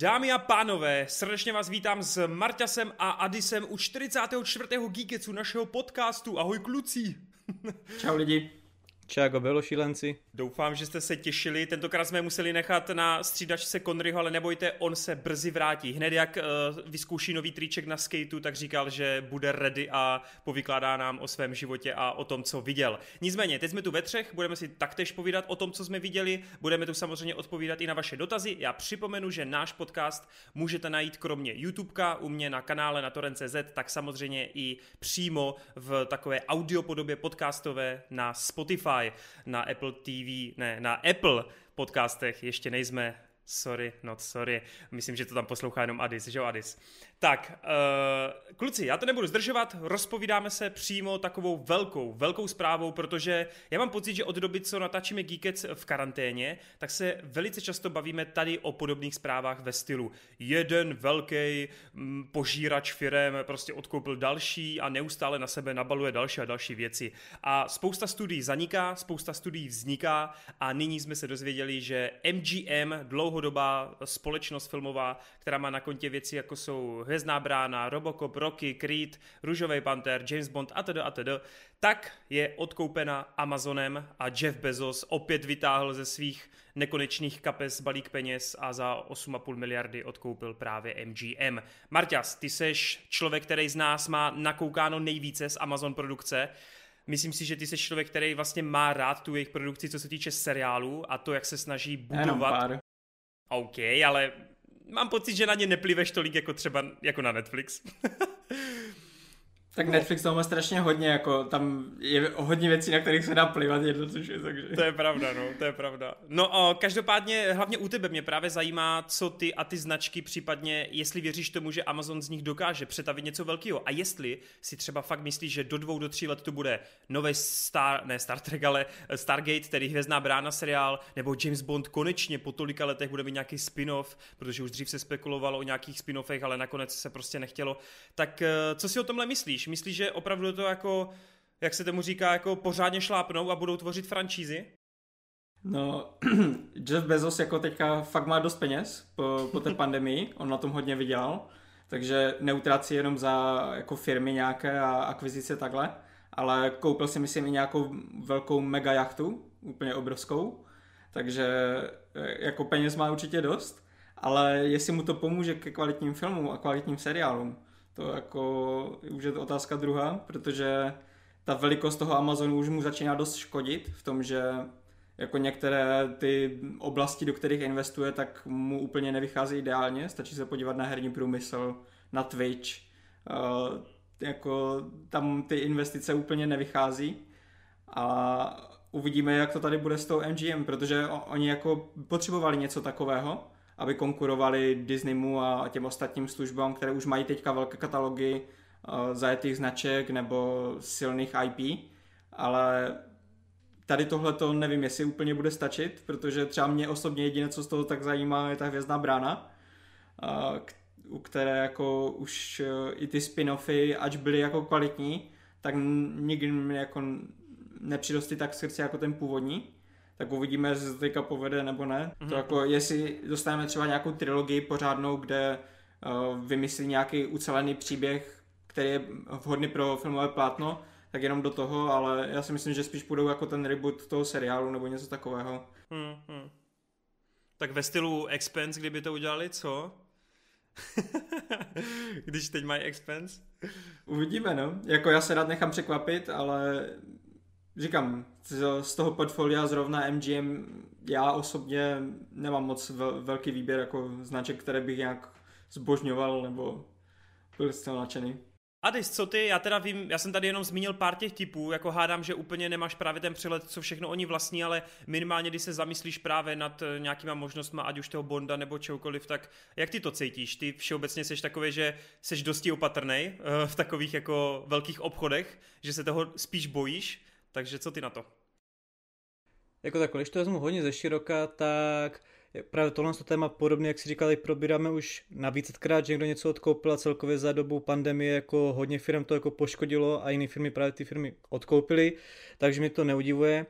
Dámy a pánové, srdečně vás vítám s Marťasem a Adisem u 44. Geeketsu našeho podcastu. Ahoj kluci. Čau lidi. Čágo bylo šílenci. Doufám, že jste se těšili. Tentokrát jsme museli nechat na střídačce Conryho, ale nebojte, on se brzy vrátí. Hned jak uh, vyzkouší nový triček na skateu, tak říkal, že bude ready a povykládá nám o svém životě a o tom, co viděl. Nicméně, teď jsme tu ve třech, budeme si taktéž povídat o tom, co jsme viděli. Budeme tu samozřejmě odpovídat i na vaše dotazy. Já připomenu, že náš podcast můžete najít kromě YouTubeka u mě na kanále na Torrent.cz, tak samozřejmě i přímo v takové audiopodobě podcastové na Spotify. Spotify, na Apple TV, ne, na Apple podcastech ještě nejsme Sorry, not sorry. Myslím, že to tam poslouchá jenom Adis, že jo Adis? Tak, uh, kluci, já to nebudu zdržovat, rozpovídáme se přímo takovou velkou, velkou zprávou, protože já mám pocit, že od doby, co natáčíme Geekets v karanténě, tak se velice často bavíme tady o podobných zprávách ve stylu jeden velký mm, požírač firem prostě odkoupil další a neustále na sebe nabaluje další a další věci. A spousta studií zaniká, spousta studií vzniká a nyní jsme se dozvěděli, že MGM, dlouhodobá společnost filmová, která má na kontě věci jako jsou Hvězdná brána, Robocop, Rocky, Creed, Růžový panter, James Bond a a tedy, tak je odkoupena Amazonem a Jeff Bezos opět vytáhl ze svých nekonečných kapes balík peněz a za 8,5 miliardy odkoupil právě MGM. Marťas, ty seš člověk, který z nás má nakoukáno nejvíce z Amazon produkce. Myslím si, že ty jsi člověk, který vlastně má rád tu jejich produkci, co se týče seriálu a to, jak se snaží budovat. OK, ale mám pocit, že na ně nepliveš tolik jako třeba jako na Netflix. Tak Netflix toho má strašně hodně, jako tam je hodně věcí, na kterých se dá plivat jednoduše, takže... To je pravda, no, to je pravda. No o, každopádně, hlavně u tebe mě právě zajímá, co ty a ty značky, případně jestli věříš tomu, že Amazon z nich dokáže přetavit něco velkého a jestli si třeba fakt myslíš, že do dvou, do tří let to bude nový Star, ne Star Trek, ale Stargate, tedy Hvězdná brána seriál, nebo James Bond konečně po tolika letech bude mít nějaký spin-off, protože už dřív se spekulovalo o nějakých spin-offech, ale nakonec se prostě nechtělo. Tak eh, co si o tomhle myslíš? Myslíš? Že opravdu to jako, jak se tomu říká, jako pořádně šlápnou a budou tvořit francízy? No, Jeff Bezos jako teďka fakt má dost peněz po, po té pandemii, on na tom hodně vydělal, takže neutrácí jenom za jako firmy nějaké a akvizice takhle, ale koupil si myslím i nějakou velkou mega jachtu, úplně obrovskou, takže e, jako peněz má určitě dost, ale jestli mu to pomůže ke kvalitním filmům a kvalitním seriálům, to jako už je to otázka druhá, protože ta velikost toho Amazonu už mu začíná dost škodit v tom, že jako některé ty oblasti, do kterých investuje, tak mu úplně nevychází ideálně. Stačí se podívat na herní průmysl, na Twitch. Uh, jako tam ty investice úplně nevychází. A uvidíme, jak to tady bude s tou MGM, protože oni jako potřebovali něco takového, aby konkurovali Disneymu a těm ostatním službám, které už mají teďka velké katalogy uh, zajetých značek nebo silných IP, ale tady tohle to nevím, jestli úplně bude stačit, protože třeba mě osobně jediné, co z toho tak zajímá, je ta hvězdná brána, uh, u které jako už uh, i ty spin-offy, ač byly jako kvalitní, tak nikdy mě jako nepřidosti tak srdce jako ten původní tak uvidíme, jestli se to teďka povede nebo ne. Mm-hmm. To jako, jestli dostaneme třeba nějakou trilogii pořádnou, kde uh, vymyslí nějaký ucelený příběh, který je vhodný pro filmové plátno, tak jenom do toho, ale já si myslím, že spíš půjdou jako ten reboot toho seriálu nebo něco takového. Mm-hmm. Tak ve stylu Expense, kdyby to udělali, co? Když teď mají Expense? Uvidíme, no. Jako já se rád nechám překvapit, ale říkám, z toho portfolia zrovna MGM já osobně nemám moc velký výběr jako značek, které bych nějak zbožňoval nebo byl z toho nadšený. Adis, co ty? Já teda vím, já jsem tady jenom zmínil pár těch typů, jako hádám, že úplně nemáš právě ten přehled, co všechno oni vlastní, ale minimálně, když se zamyslíš právě nad eh, nějakýma možnostmi, ať už toho Bonda nebo čehokoliv, tak jak ty to cítíš? Ty všeobecně jsi takový, že jsi dosti opatrný eh, v takových jako velkých obchodech, že se toho spíš bojíš, takže co ty na to? Jako tak, když to vezmu hodně ze široka, tak právě tohle to téma podobně, jak si říkali, probíráme už na vícetkrát, že někdo něco odkoupil a celkově za dobu pandemie jako hodně firm to jako poškodilo a jiné firmy právě ty firmy odkoupily, takže mi to neudivuje.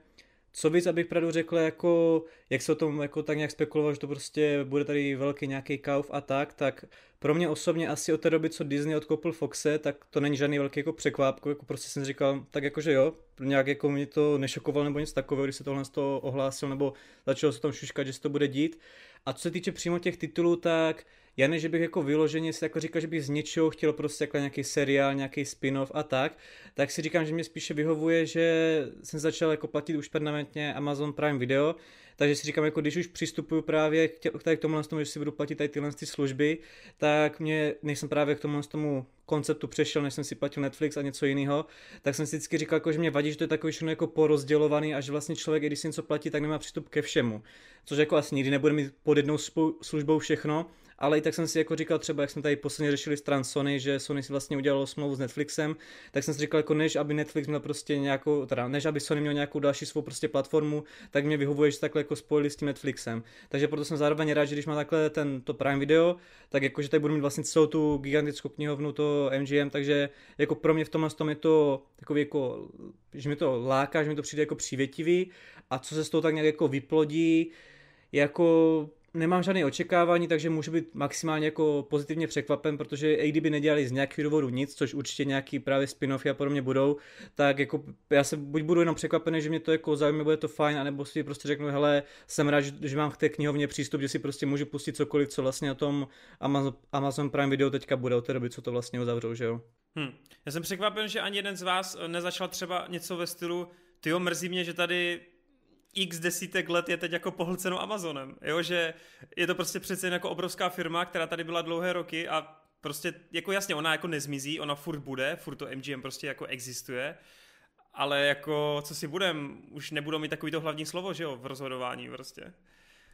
Co víc, abych pravdu řekl, jako, jak se o tom jako tak nějak spekuloval, že to prostě bude tady velký nějaký kauf a tak, tak pro mě osobně asi od té doby, co Disney odkoupil Foxe, tak to není žádný velký jako překvápko, jako prostě jsem říkal, tak jakože jo, nějak jako mě to nešokovalo nebo nic takového, když se tohle z toho ohlásil, nebo začalo se tam šuškat, že se to bude dít. A co se týče přímo těch titulů, tak já že bych jako vyloženě si jako říkal, že bych z něčeho chtěl prostě jako nějaký seriál, nějaký spin-off a tak, tak si říkám, že mě spíše vyhovuje, že jsem začal jako platit už permanentně Amazon Prime Video, takže si říkám, jako když už přistupuju právě k, tě, k tomu, že si budu platit tady tyhle ty služby, tak mě, než jsem právě k tomu, tomu konceptu přešel, než jsem si platil Netflix a něco jiného, tak jsem si vždycky říkal, jako, že mě vadí, že to je takový všechno jako porozdělovaný a že vlastně člověk, když si něco platí, tak nemá přístup ke všemu. Což jako asi nikdy nebude mít pod jednou službou všechno, ale i tak jsem si jako říkal třeba, jak jsme tady posledně řešili stran Sony, že Sony si vlastně udělalo smlouvu s Netflixem, tak jsem si říkal, jako než aby Netflix měl prostě nějakou, teda než aby Sony měl nějakou další svou prostě platformu, tak mě vyhovuje, že takhle jako spojili s tím Netflixem. Takže proto jsem zároveň rád, že když má takhle ten to Prime Video, tak jakože tady budu mít vlastně celou tu gigantickou knihovnu, to MGM, takže jako pro mě v tomhle tom je to takový jako, že mi to láká, že mi to přijde jako přívětivý a co se z toho tak nějak jako vyplodí, jako nemám žádné očekávání, takže můžu být maximálně jako pozitivně překvapen, protože i kdyby nedělali z nějakých důvodů nic, což určitě nějaký právě spin-offy a podobně budou, tak jako já se buď budu jenom překvapený, že mě to jako zajímá, bude to fajn, anebo si prostě řeknu, hele, jsem rád, že mám k té knihovně přístup, že si prostě můžu pustit cokoliv, co vlastně na tom Amazon, Prime Video teďka bude od té doby, co to vlastně uzavřou, že jo. Hmm. Já jsem překvapen, že ani jeden z vás nezačal třeba něco ve stylu, ty mrzí mě, že tady x desítek let je teď jako pohlceno Amazonem, jo, že je to prostě přece jen jako obrovská firma, která tady byla dlouhé roky a prostě jako jasně, ona jako nezmizí, ona furt bude, furt to MGM prostě jako existuje, ale jako co si budem, už nebudou mít takový to hlavní slovo, že jo, v rozhodování prostě.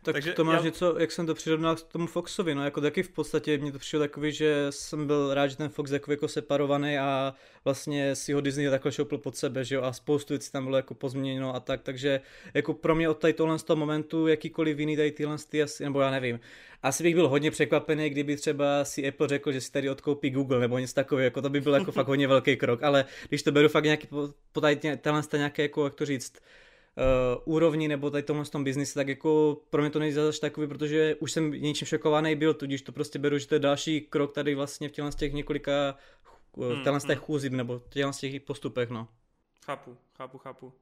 Tak Takže to máš já... něco, jak jsem to přirovnal k tomu Foxovi, no jako taky v podstatě mě to přišlo takový, že jsem byl rád, že ten Fox je jako separovaný a vlastně si ho Disney takhle šoupl pod sebe, že jo, a spoustu věcí tam bylo jako pozměněno a tak, takže jako pro mě od tady tohle z toho momentu jakýkoliv jiný tady tyhle ty asi, nebo já nevím, asi bych byl hodně překvapený, kdyby třeba si Apple řekl, že si tady odkoupí Google nebo něco takového, jako to by byl jako fakt hodně velký krok, ale když to beru fakt nějaký, po, po tady tenhle nějaké, jako, jak to říct, uh, úrovni nebo tady tomhle tom biznise, tak jako pro mě to není zase takový, protože už jsem něčím šokovaný byl, tudíž to prostě beru, že to je další krok tady vlastně v těchto těch několika v těchto těch chůzích nebo v těchto těch postupech, no. Chápu, chápu, chápu.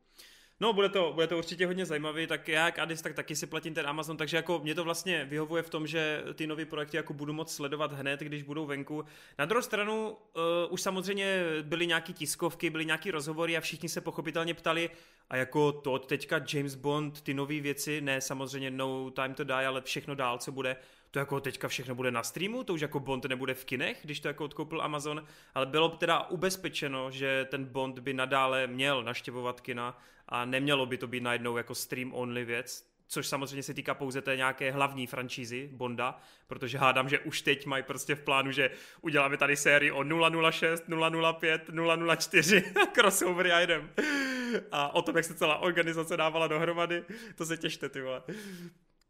No, bude to, bude to určitě hodně zajímavý, tak já jak Adis, tak taky si platím ten Amazon, takže jako mě to vlastně vyhovuje v tom, že ty nové projekty jako budu moc sledovat hned, když budou venku. Na druhou stranu uh, už samozřejmě byly nějaký tiskovky, byly nějaký rozhovory a všichni se pochopitelně ptali, a jako to teďka James Bond, ty nové věci, ne samozřejmě No Time to Die, ale všechno dál, co bude, to jako teďka všechno bude na streamu, to už jako Bond nebude v kinech, když to jako odkoupil Amazon, ale bylo teda ubezpečeno, že ten Bond by nadále měl naštěvovat kina a nemělo by to být najednou jako stream only věc, což samozřejmě se týká pouze té nějaké hlavní franšízy Bonda, protože hádám, že už teď mají prostě v plánu, že uděláme tady sérii o 006, 005, 004 crossover a jdem. A o tom, jak se celá organizace dávala dohromady, to se těšte, ty vole.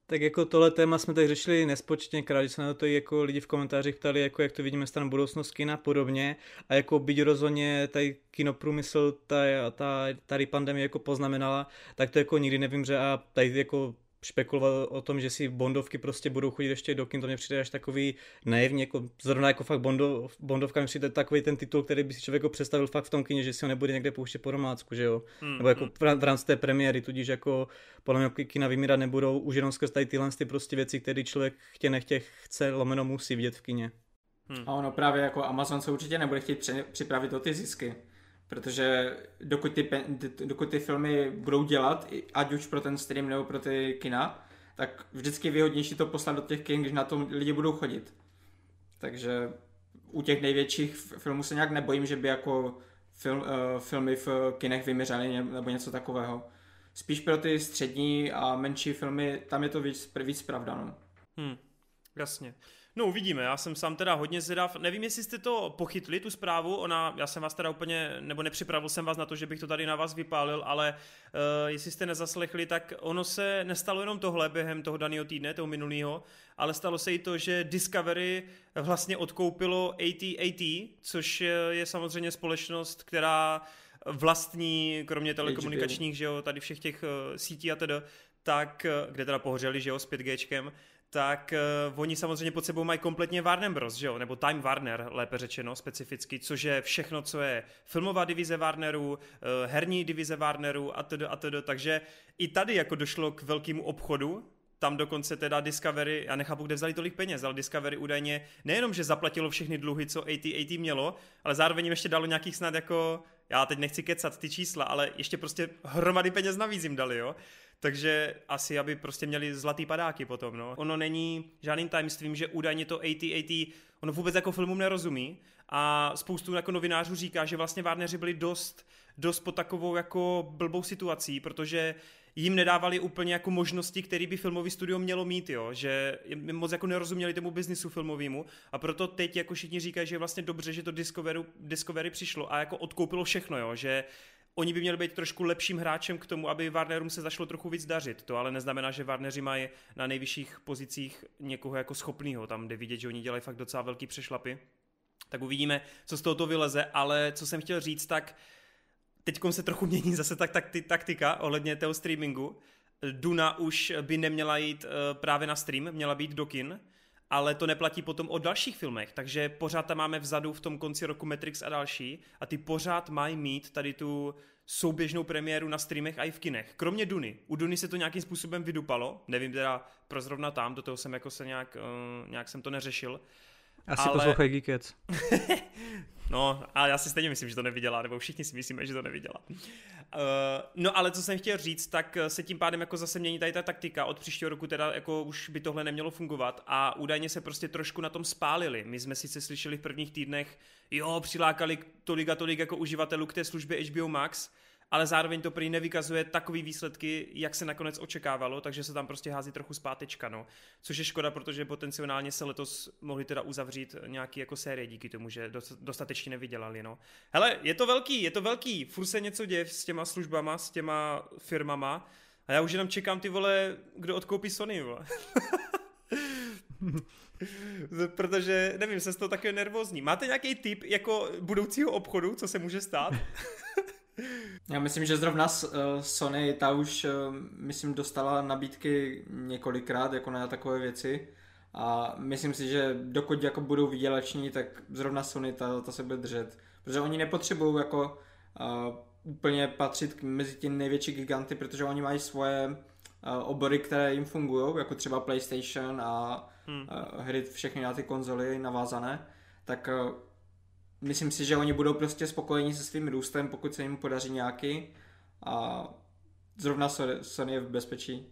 Tak jako tohle téma jsme tady řešili nespočetněkrát, když se na to jako lidi v komentářích ptali, jako jak to vidíme stran budoucnost kina podobně. A jako byť rozhodně tady kinoprůmysl, ta, ta, tady pandemie jako poznamenala, tak to jako nikdy nevím, a tady jako špekuloval o tom, že si Bondovky prostě budou chodit ještě do kin, to mě přijde až takový naivně, jako zrovna jako fakt Bondov, Bondovka mi přijde takový ten titul, který by si člověk jako představil fakt v tom kině, že si ho nebude někde pouštět po domácku, že jo, mm, nebo jako mm. v rámci té premiéry, tudíž jako podle mě kina vymírat nebudou už jenom skrz tady tyhle ty prostě věci, které člověk chtě nechtě chce, lomeno musí vidět v kině. Hmm. A ono právě jako Amazon se určitě nebude chtít připravit o ty zisky. Protože dokud ty, dokud ty filmy budou dělat, ať už pro ten stream nebo pro ty kina, tak vždycky výhodnější to poslat do těch kin, když na to lidi budou chodit. Takže u těch největších filmů se nějak nebojím, že by jako film, uh, filmy v kinech vyměřaly nebo něco takového. Spíš pro ty střední a menší filmy, tam je to víc, víc pravda. No. Hmm, jasně. No uvidíme, já jsem sám teda hodně zvědav. Nevím, jestli jste to pochytli, tu zprávu, ona, já jsem vás teda úplně, nebo nepřipravil jsem vás na to, že bych to tady na vás vypálil, ale uh, jestli jste nezaslechli, tak ono se nestalo jenom tohle během toho daného týdne, toho minulého, ale stalo se i to, že Discovery vlastně odkoupilo AT&T, což je samozřejmě společnost, která vlastní, kromě telekomunikačních, že jo, tady všech těch uh, sítí a teda, tak, kde teda pohořeli, že jo, s 5Gčkem, tak uh, oni samozřejmě pod sebou mají kompletně Warner Bros, že jo, nebo Time Warner, lépe řečeno, specificky, což je všechno, co je filmová divize Warneru, uh, herní divize Warneru a tedy a tedy, takže i tady jako došlo k velkému obchodu, tam dokonce teda Discovery, já nechápu, kde vzali tolik peněz, ale Discovery údajně nejenom, že zaplatilo všechny dluhy, co AT&T mělo, ale zároveň jim ještě dalo nějakých snad jako, já teď nechci kecat ty čísla, ale ještě prostě hromady peněz navíc jim dali, jo. Takže asi, aby prostě měli zlatý padáky potom, no. Ono není žádným tajemstvím, že údajně to AT&T, ono vůbec jako filmům nerozumí. A spoustu jako novinářů říká, že vlastně Warneri byli dost, dost pod takovou jako blbou situací, protože jim nedávali úplně jako možnosti, které by filmový studio mělo mít, jo, že moc jako nerozuměli tomu biznisu filmovému. A proto teď jako všichni říkají, že je vlastně dobře, že to Discovery, Discovery přišlo a jako odkoupilo všechno, jo, že oni by měli být trošku lepším hráčem k tomu, aby Warnerům se zašlo trochu víc dařit. To ale neznamená, že Warneri mají na nejvyšších pozicích někoho jako schopného. Tam jde vidět, že oni dělají fakt docela velký přešlapy. Tak uvidíme, co z tohoto vyleze, ale co jsem chtěl říct, tak teď se trochu mění zase tak, tak taktika ohledně toho streamingu. Duna už by neměla jít uh, právě na stream, měla být do kin, ale to neplatí potom o dalších filmech, takže pořád tam máme vzadu v tom konci roku Matrix a další a ty pořád mají mít tady tu souběžnou premiéru na streamech a i v kinech. Kromě Duny. U Duny se to nějakým způsobem vydupalo, nevím teda pro zrovna tam, do toho jsem jako se nějak, uh, nějak jsem to neřešil. Asi ale... poslouchej Geekets. No, a já si stejně myslím, že to neviděla, nebo všichni si myslíme, že to neviděla. Uh, no, ale co jsem chtěl říct, tak se tím pádem jako zase mění tady ta taktika. Od příštího roku teda jako už by tohle nemělo fungovat a údajně se prostě trošku na tom spálili. My jsme sice slyšeli v prvních týdnech, jo, přilákali tolik a tolik jako uživatelů k té službě HBO Max, ale zároveň to prý nevykazuje takový výsledky, jak se nakonec očekávalo, takže se tam prostě hází trochu zpátečka, no. Což je škoda, protože potenciálně se letos mohli teda uzavřít nějaký jako série díky tomu, že dostatečně nevydělali, no. Hele, je to velký, je to velký, furt se něco děje s těma službama, s těma firmama a já už jenom čekám ty vole, kdo odkoupí Sony, vole. Protože, nevím, jsem z toho takový nervózní. Máte nějaký tip jako budoucího obchodu, co se může stát? Já myslím, že zrovna uh, Sony, ta už, uh, myslím, dostala nabídky několikrát jako na takové věci a myslím si, že dokud jako budou vyděleční, tak zrovna Sony ta, ta se bude držet. Protože oni nepotřebují jako uh, úplně patřit mezi ty největší giganty, protože oni mají svoje uh, obory, které jim fungují, jako třeba PlayStation a hmm. uh, hry všechny na ty konzoly navázané, tak uh, myslím si, že oni budou prostě spokojení se svým růstem, pokud se jim podaří nějaký a zrovna Sony je v bezpečí.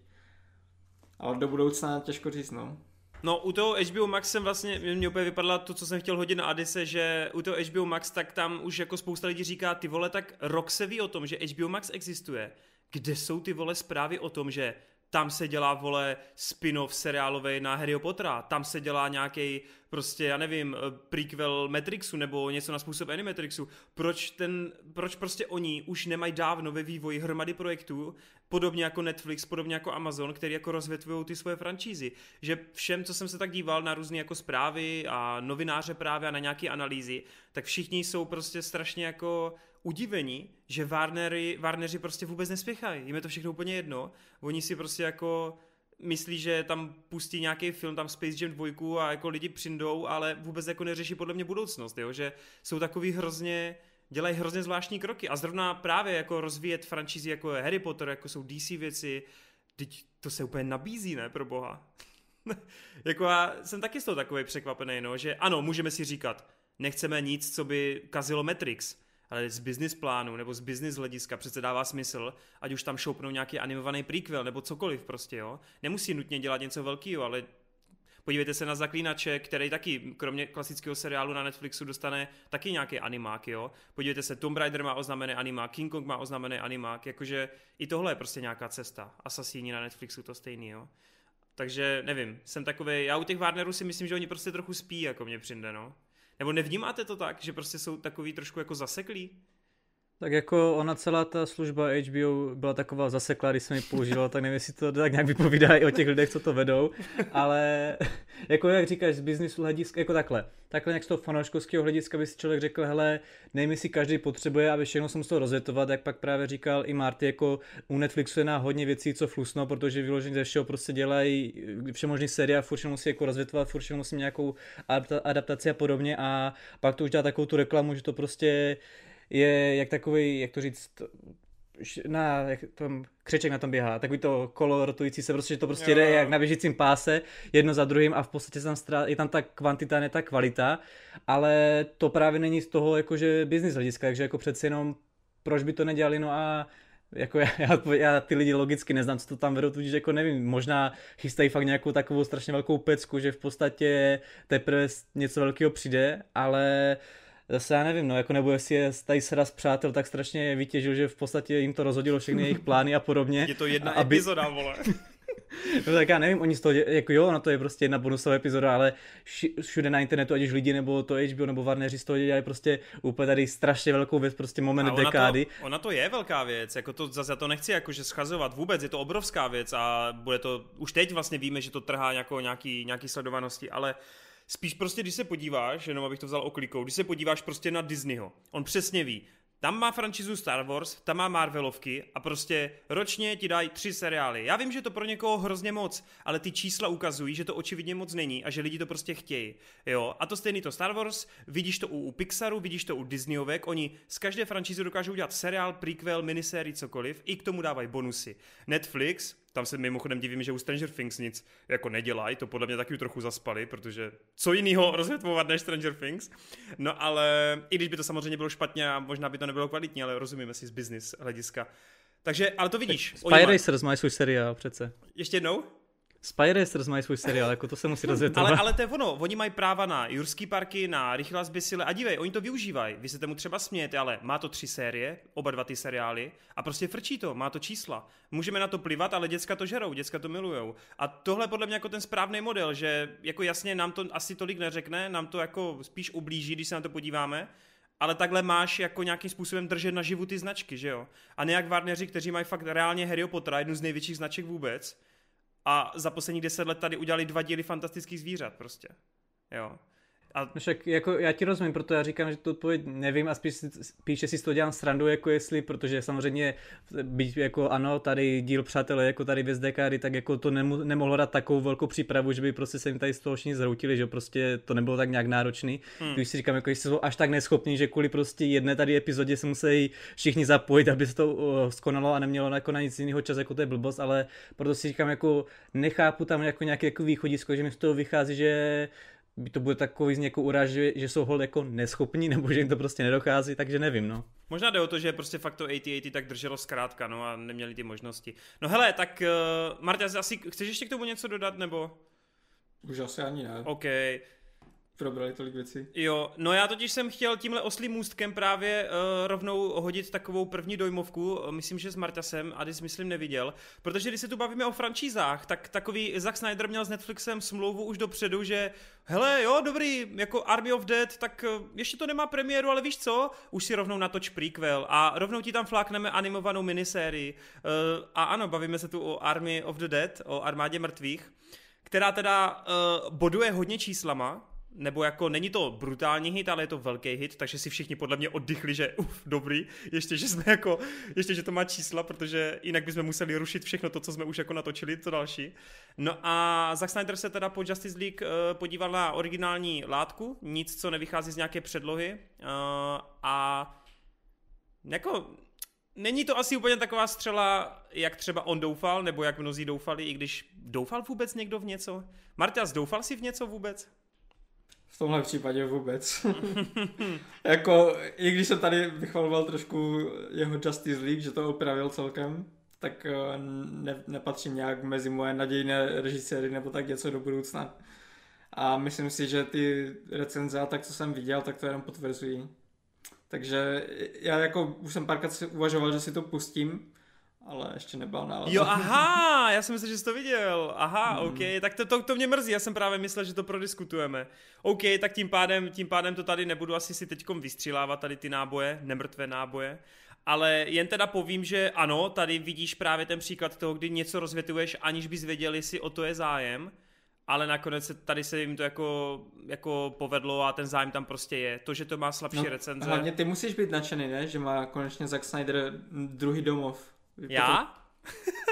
Ale do budoucna těžko říct, no. No, u toho HBO Max jsem vlastně, mě úplně vypadla to, co jsem chtěl hodit na Adise, že u toho HBO Max, tak tam už jako spousta lidí říká, ty vole, tak rok se ví o tom, že HBO Max existuje. Kde jsou ty vole zprávy o tom, že tam se dělá, vole, spin-off seriálový na Harry Pottera, tam se dělá nějaký prostě, já nevím, eh, prequel Matrixu nebo něco na způsob Animatrixu. Proč ten, proč prostě oni už nemají dávno ve vývoji hromady projektů, podobně jako Netflix, podobně jako Amazon, který jako rozvětvují ty svoje franšízy. Že všem, co jsem se tak díval na různé jako zprávy a novináře právě a na nějaké analýzy, tak všichni jsou prostě strašně jako udivení, že Warnery, Warneri prostě vůbec nespěchají. Jim je to všechno úplně jedno. Oni si prostě jako myslí, že tam pustí nějaký film, tam Space Jam 2 a jako lidi přindou, ale vůbec jako neřeší podle mě budoucnost, jo? že jsou takový hrozně, dělají hrozně zvláštní kroky a zrovna právě jako rozvíjet franšízy jako je Harry Potter, jako jsou DC věci, teď to se úplně nabízí, ne, pro boha. jako já jsem taky z toho takový překvapený, no, že ano, můžeme si říkat, nechceme nic, co by kazilo Matrix, ale z business plánu nebo z business hlediska přece dává smysl, ať už tam šoupnou nějaký animovaný prequel nebo cokoliv prostě, jo. Nemusí nutně dělat něco velkého, ale Podívejte se na Zaklínače, který taky, kromě klasického seriálu na Netflixu, dostane taky nějaký animák, jo. Podívejte se, Tomb Raider má oznámený animák, King Kong má oznámený animák, jakože i tohle je prostě nějaká cesta. Asasíni na Netflixu to stejný, jo. Takže nevím, jsem takový, já u těch Warnerů si myslím, že oni prostě trochu spí, jako mě přijde, no. Nebo nevnímáte to tak, že prostě jsou takový trošku jako zaseklí? Tak jako ona celá ta služba HBO byla taková zaseklá, když jsem ji používal, tak nevím, jestli to tak nějak vypovídá i o těch lidech, co to vedou, ale jako jak říkáš, z biznisu hlediska, jako takhle. Takhle jak z toho fanouškovského hlediska by si člověk řekl, hele, nejmi si každý potřebuje, aby všechno se muselo rozvětovat, jak pak právě říkal i Marty, jako u Netflixu je na hodně věcí, co flusno, protože vyloženě ze všeho prostě dělají všemožný série a furt musí jako rozvětovat, furt musí nějakou adaptaci a podobně a pak to už dá takovou tu reklamu, že to prostě je jak takový, jak to říct, na, jak tom, křeček na tom běhá, takový to kolo rotující se, prostě, že to prostě jo. jde jak na běžícím páse, jedno za druhým a v podstatě tam strá, je tam ta kvantita, ne ta kvalita, ale to právě není z toho jakože business hlediska, takže jako přeci jenom proč by to nedělali, no a jako já, já, já, ty lidi logicky neznám, co to tam vedou, tudíž jako nevím, možná chystají fakt nějakou takovou strašně velkou pecku, že v podstatě teprve něco velkého přijde, ale uh, zase já nevím, no, jako nebo jestli je tady sraz přátel tak strašně vytěžil, že v podstatě jim to rozhodilo všechny jejich plány a podobně. Je to jedna aby... epizoda, vole. no tak já nevím, oni z toho, jako jo, no to je prostě jedna bonusová epizoda, ale všude na internetu, ať už lidi nebo to HBO nebo Warneri z toho dělají prostě úplně tady strašně velkou věc, prostě moment ona dekády. To, ona to je velká věc, jako to zase já to nechci jakože schazovat vůbec, je to obrovská věc a bude to, už teď vlastně víme, že to trhá jako nějaký, nějaký sledovanosti, ale Spíš prostě, když se podíváš, jenom abych to vzal oklikou, když se podíváš prostě na Disneyho, on přesně ví, tam má franšizu Star Wars, tam má Marvelovky a prostě ročně ti dají tři seriály. Já vím, že to pro někoho hrozně moc, ale ty čísla ukazují, že to očividně moc není a že lidi to prostě chtějí. Jo, a to stejný to Star Wars, vidíš to u, u Pixaru, vidíš to u Disneyovek, oni z každé franšízy dokážou udělat seriál, prequel, minisérii, cokoliv, i k tomu dávají bonusy. Netflix, tam se mimochodem divím, že u Stranger Things nic jako nedělají, to podle mě taky trochu zaspali, protože co jiného rozvětvovat než Stranger Things. No ale i když by to samozřejmě bylo špatně a možná by to nebylo kvalitní, ale rozumíme si z business hlediska. Takže, ale to vidíš. Spy Racers mají svůj seriál přece. Ještě jednou? Spy Racers mají svůj seriál, jako to se musí rozvětovat. ale, ale to je ono, oni mají práva na jurský parky, na rychlá zbysile a dívej, oni to využívají. Vy se tomu třeba smějete, ale má to tři série, oba dva ty seriály a prostě frčí to, má to čísla. Můžeme na to plivat, ale děcka to žerou, děcka to milujou. A tohle podle mě jako ten správný model, že jako jasně nám to asi tolik neřekne, nám to jako spíš ublíží, když se na to podíváme, ale takhle máš jako nějakým způsobem držet na živu ty značky, že jo? A ne jak Warneri, kteří mají fakt reálně Harry Pottera, jednu z největších značek vůbec, a za poslední deset let tady udělali dva díly fantastických zvířat prostě. Jo. A... No však jako já ti rozumím, proto já říkám, že to odpověď nevím a spíš, spíš si to dělám srandu, jako jestli, protože samozřejmě být jako ano, tady díl přátelé, jako tady bez dekády, tak jako to nemo, nemohlo dát takovou velkou přípravu, že by prostě se jim tady z toho všichni zhroutili, že prostě to nebylo tak nějak náročný. Hmm. Když si říkám, jako jestli jsou až tak neschopní, že kvůli prostě jedné tady epizodě se musí všichni zapojit, aby se to uh, skonalo a nemělo jako na nic jiného čas, jako to je blbost, ale proto si říkám, jako nechápu tam jako nějaké jako východisko, že mi z toho vychází, že by to bude takový z někoho uráž, že, že jsou hol jako neschopní, nebo že jim to prostě nedochází, takže nevím, no. Možná jde o to, že prostě fakt to AT-AT tak drželo zkrátka, no a neměli ty možnosti. No hele, tak uh, Marta, asi chceš ještě k tomu něco dodat, nebo? Už asi ani ne. OK probrali tolik věcí. Jo, no já totiž jsem chtěl tímhle oslým můstkem právě uh, rovnou hodit takovou první dojmovku, myslím, že s Martasem, a když myslím neviděl, protože když se tu bavíme o franšízách, tak takový Zack Snyder měl s Netflixem smlouvu už dopředu, že hele, jo, dobrý, jako Army of Dead, tak uh, ještě to nemá premiéru, ale víš co, už si rovnou natoč prequel a rovnou ti tam flákneme animovanou minisérii. Uh, a ano, bavíme se tu o Army of the Dead, o armádě mrtvých, která teda uh, boduje hodně číslama, nebo jako není to brutální hit, ale je to velký hit, takže si všichni podle mě oddychli, že uf, dobrý, ještě, že jsme jako, ještě, že to má čísla, protože jinak bychom museli rušit všechno to, co jsme už jako natočili, to další. No a Zack Snyder se teda po Justice League uh, podíval na originální látku, nic, co nevychází z nějaké předlohy uh, a jako Není to asi úplně taková střela, jak třeba on doufal, nebo jak mnozí doufali, i když doufal vůbec někdo v něco? Martias, doufal si v něco vůbec? V tomhle případě vůbec. jako, i když jsem tady vychvaloval trošku jeho Justice League, že to opravil celkem, tak eh, ne, nepatřím nějak mezi moje nadějné režiséry nebo tak něco do budoucna. A myslím si, že ty recenze a tak, co jsem viděl, tak to jenom potvrzují. Takže já jako už jsem párkrát uvažoval, že si to pustím, ale ještě nebyl nálada. Jo, aha, já jsem myslel, že jsi to viděl. Aha, mm. OK, tak to, to, to mě mrzí, já jsem právě myslel, že to prodiskutujeme. OK, tak tím pádem, tím pádem to tady nebudu asi si teďkom vystřílávat, tady ty náboje, nemrtvé náboje. Ale jen teda povím, že ano, tady vidíš právě ten příklad toho, kdy něco rozvětuješ, aniž bys věděl, jestli o to je zájem. ale nakonec se, tady se jim to jako, jako povedlo a ten zájem tam prostě je. To, že to má slabší no, recenze. Hlavně ty musíš být nadšený, ne? Že má konečně Zack Snyder druhý domov. Já?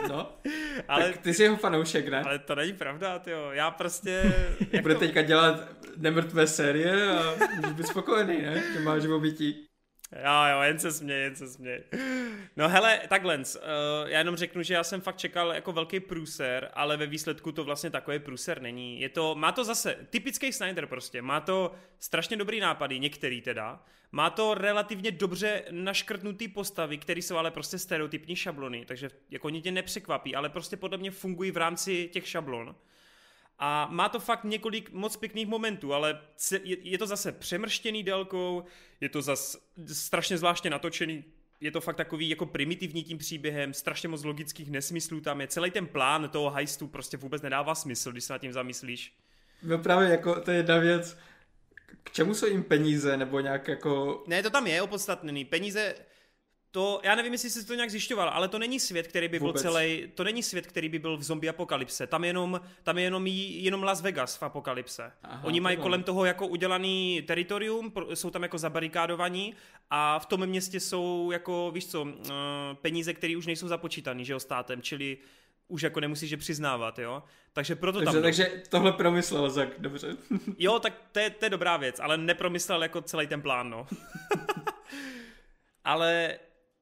No, ale, tak ty jsi jeho fanoušek, ne? Ale to není pravda, tyjo. Já prostě... Bude to... teďka dělat nemrtvé série a můžeš být spokojený, ne? Že máš obytí. Jo, jo, jen se směj, jen se směj. No hele, takhle, uh, já jenom řeknu, že já jsem fakt čekal jako velký průser, ale ve výsledku to vlastně takový průser není. Je to, má to zase typický Snyder prostě, má to strašně dobrý nápady, některý teda, má to relativně dobře naškrtnutý postavy, které jsou ale prostě stereotypní šablony, takže jako tě nepřekvapí, ale prostě podle mě fungují v rámci těch šablon. A má to fakt několik moc pěkných momentů, ale je to zase přemrštěný délkou, je to zase strašně zvláštně natočený, je to fakt takový jako primitivní tím příběhem, strašně moc logických nesmyslů tam je. Celý ten plán toho heistu prostě vůbec nedává smysl, když se nad tím zamyslíš. No právě jako to je jedna věc, k čemu jsou jim peníze, nebo nějak jako... Ne, to tam je opodstatněný. Peníze, to, já nevím, jestli jsi to nějak zjišťoval, ale to není svět, který by Vůbec. byl celý, to není svět, který by byl v zombie apokalypse. Tam je jenom, tam je jenom, jenom Las Vegas v apokalypse. Aha, Oni mají to kolem toho jako udělaný teritorium, jsou tam jako zabarikádovaní a v tom městě jsou jako, víš co, eh, peníze, které už nejsou započítaný, že jo, státem, čili už jako nemusíš je přiznávat, jo. Takže proto takže, tam... Takže tohle promyslel Zak, dobře. jo, tak to je, to je dobrá věc, ale nepromyslel jako celý ten plán, no. ale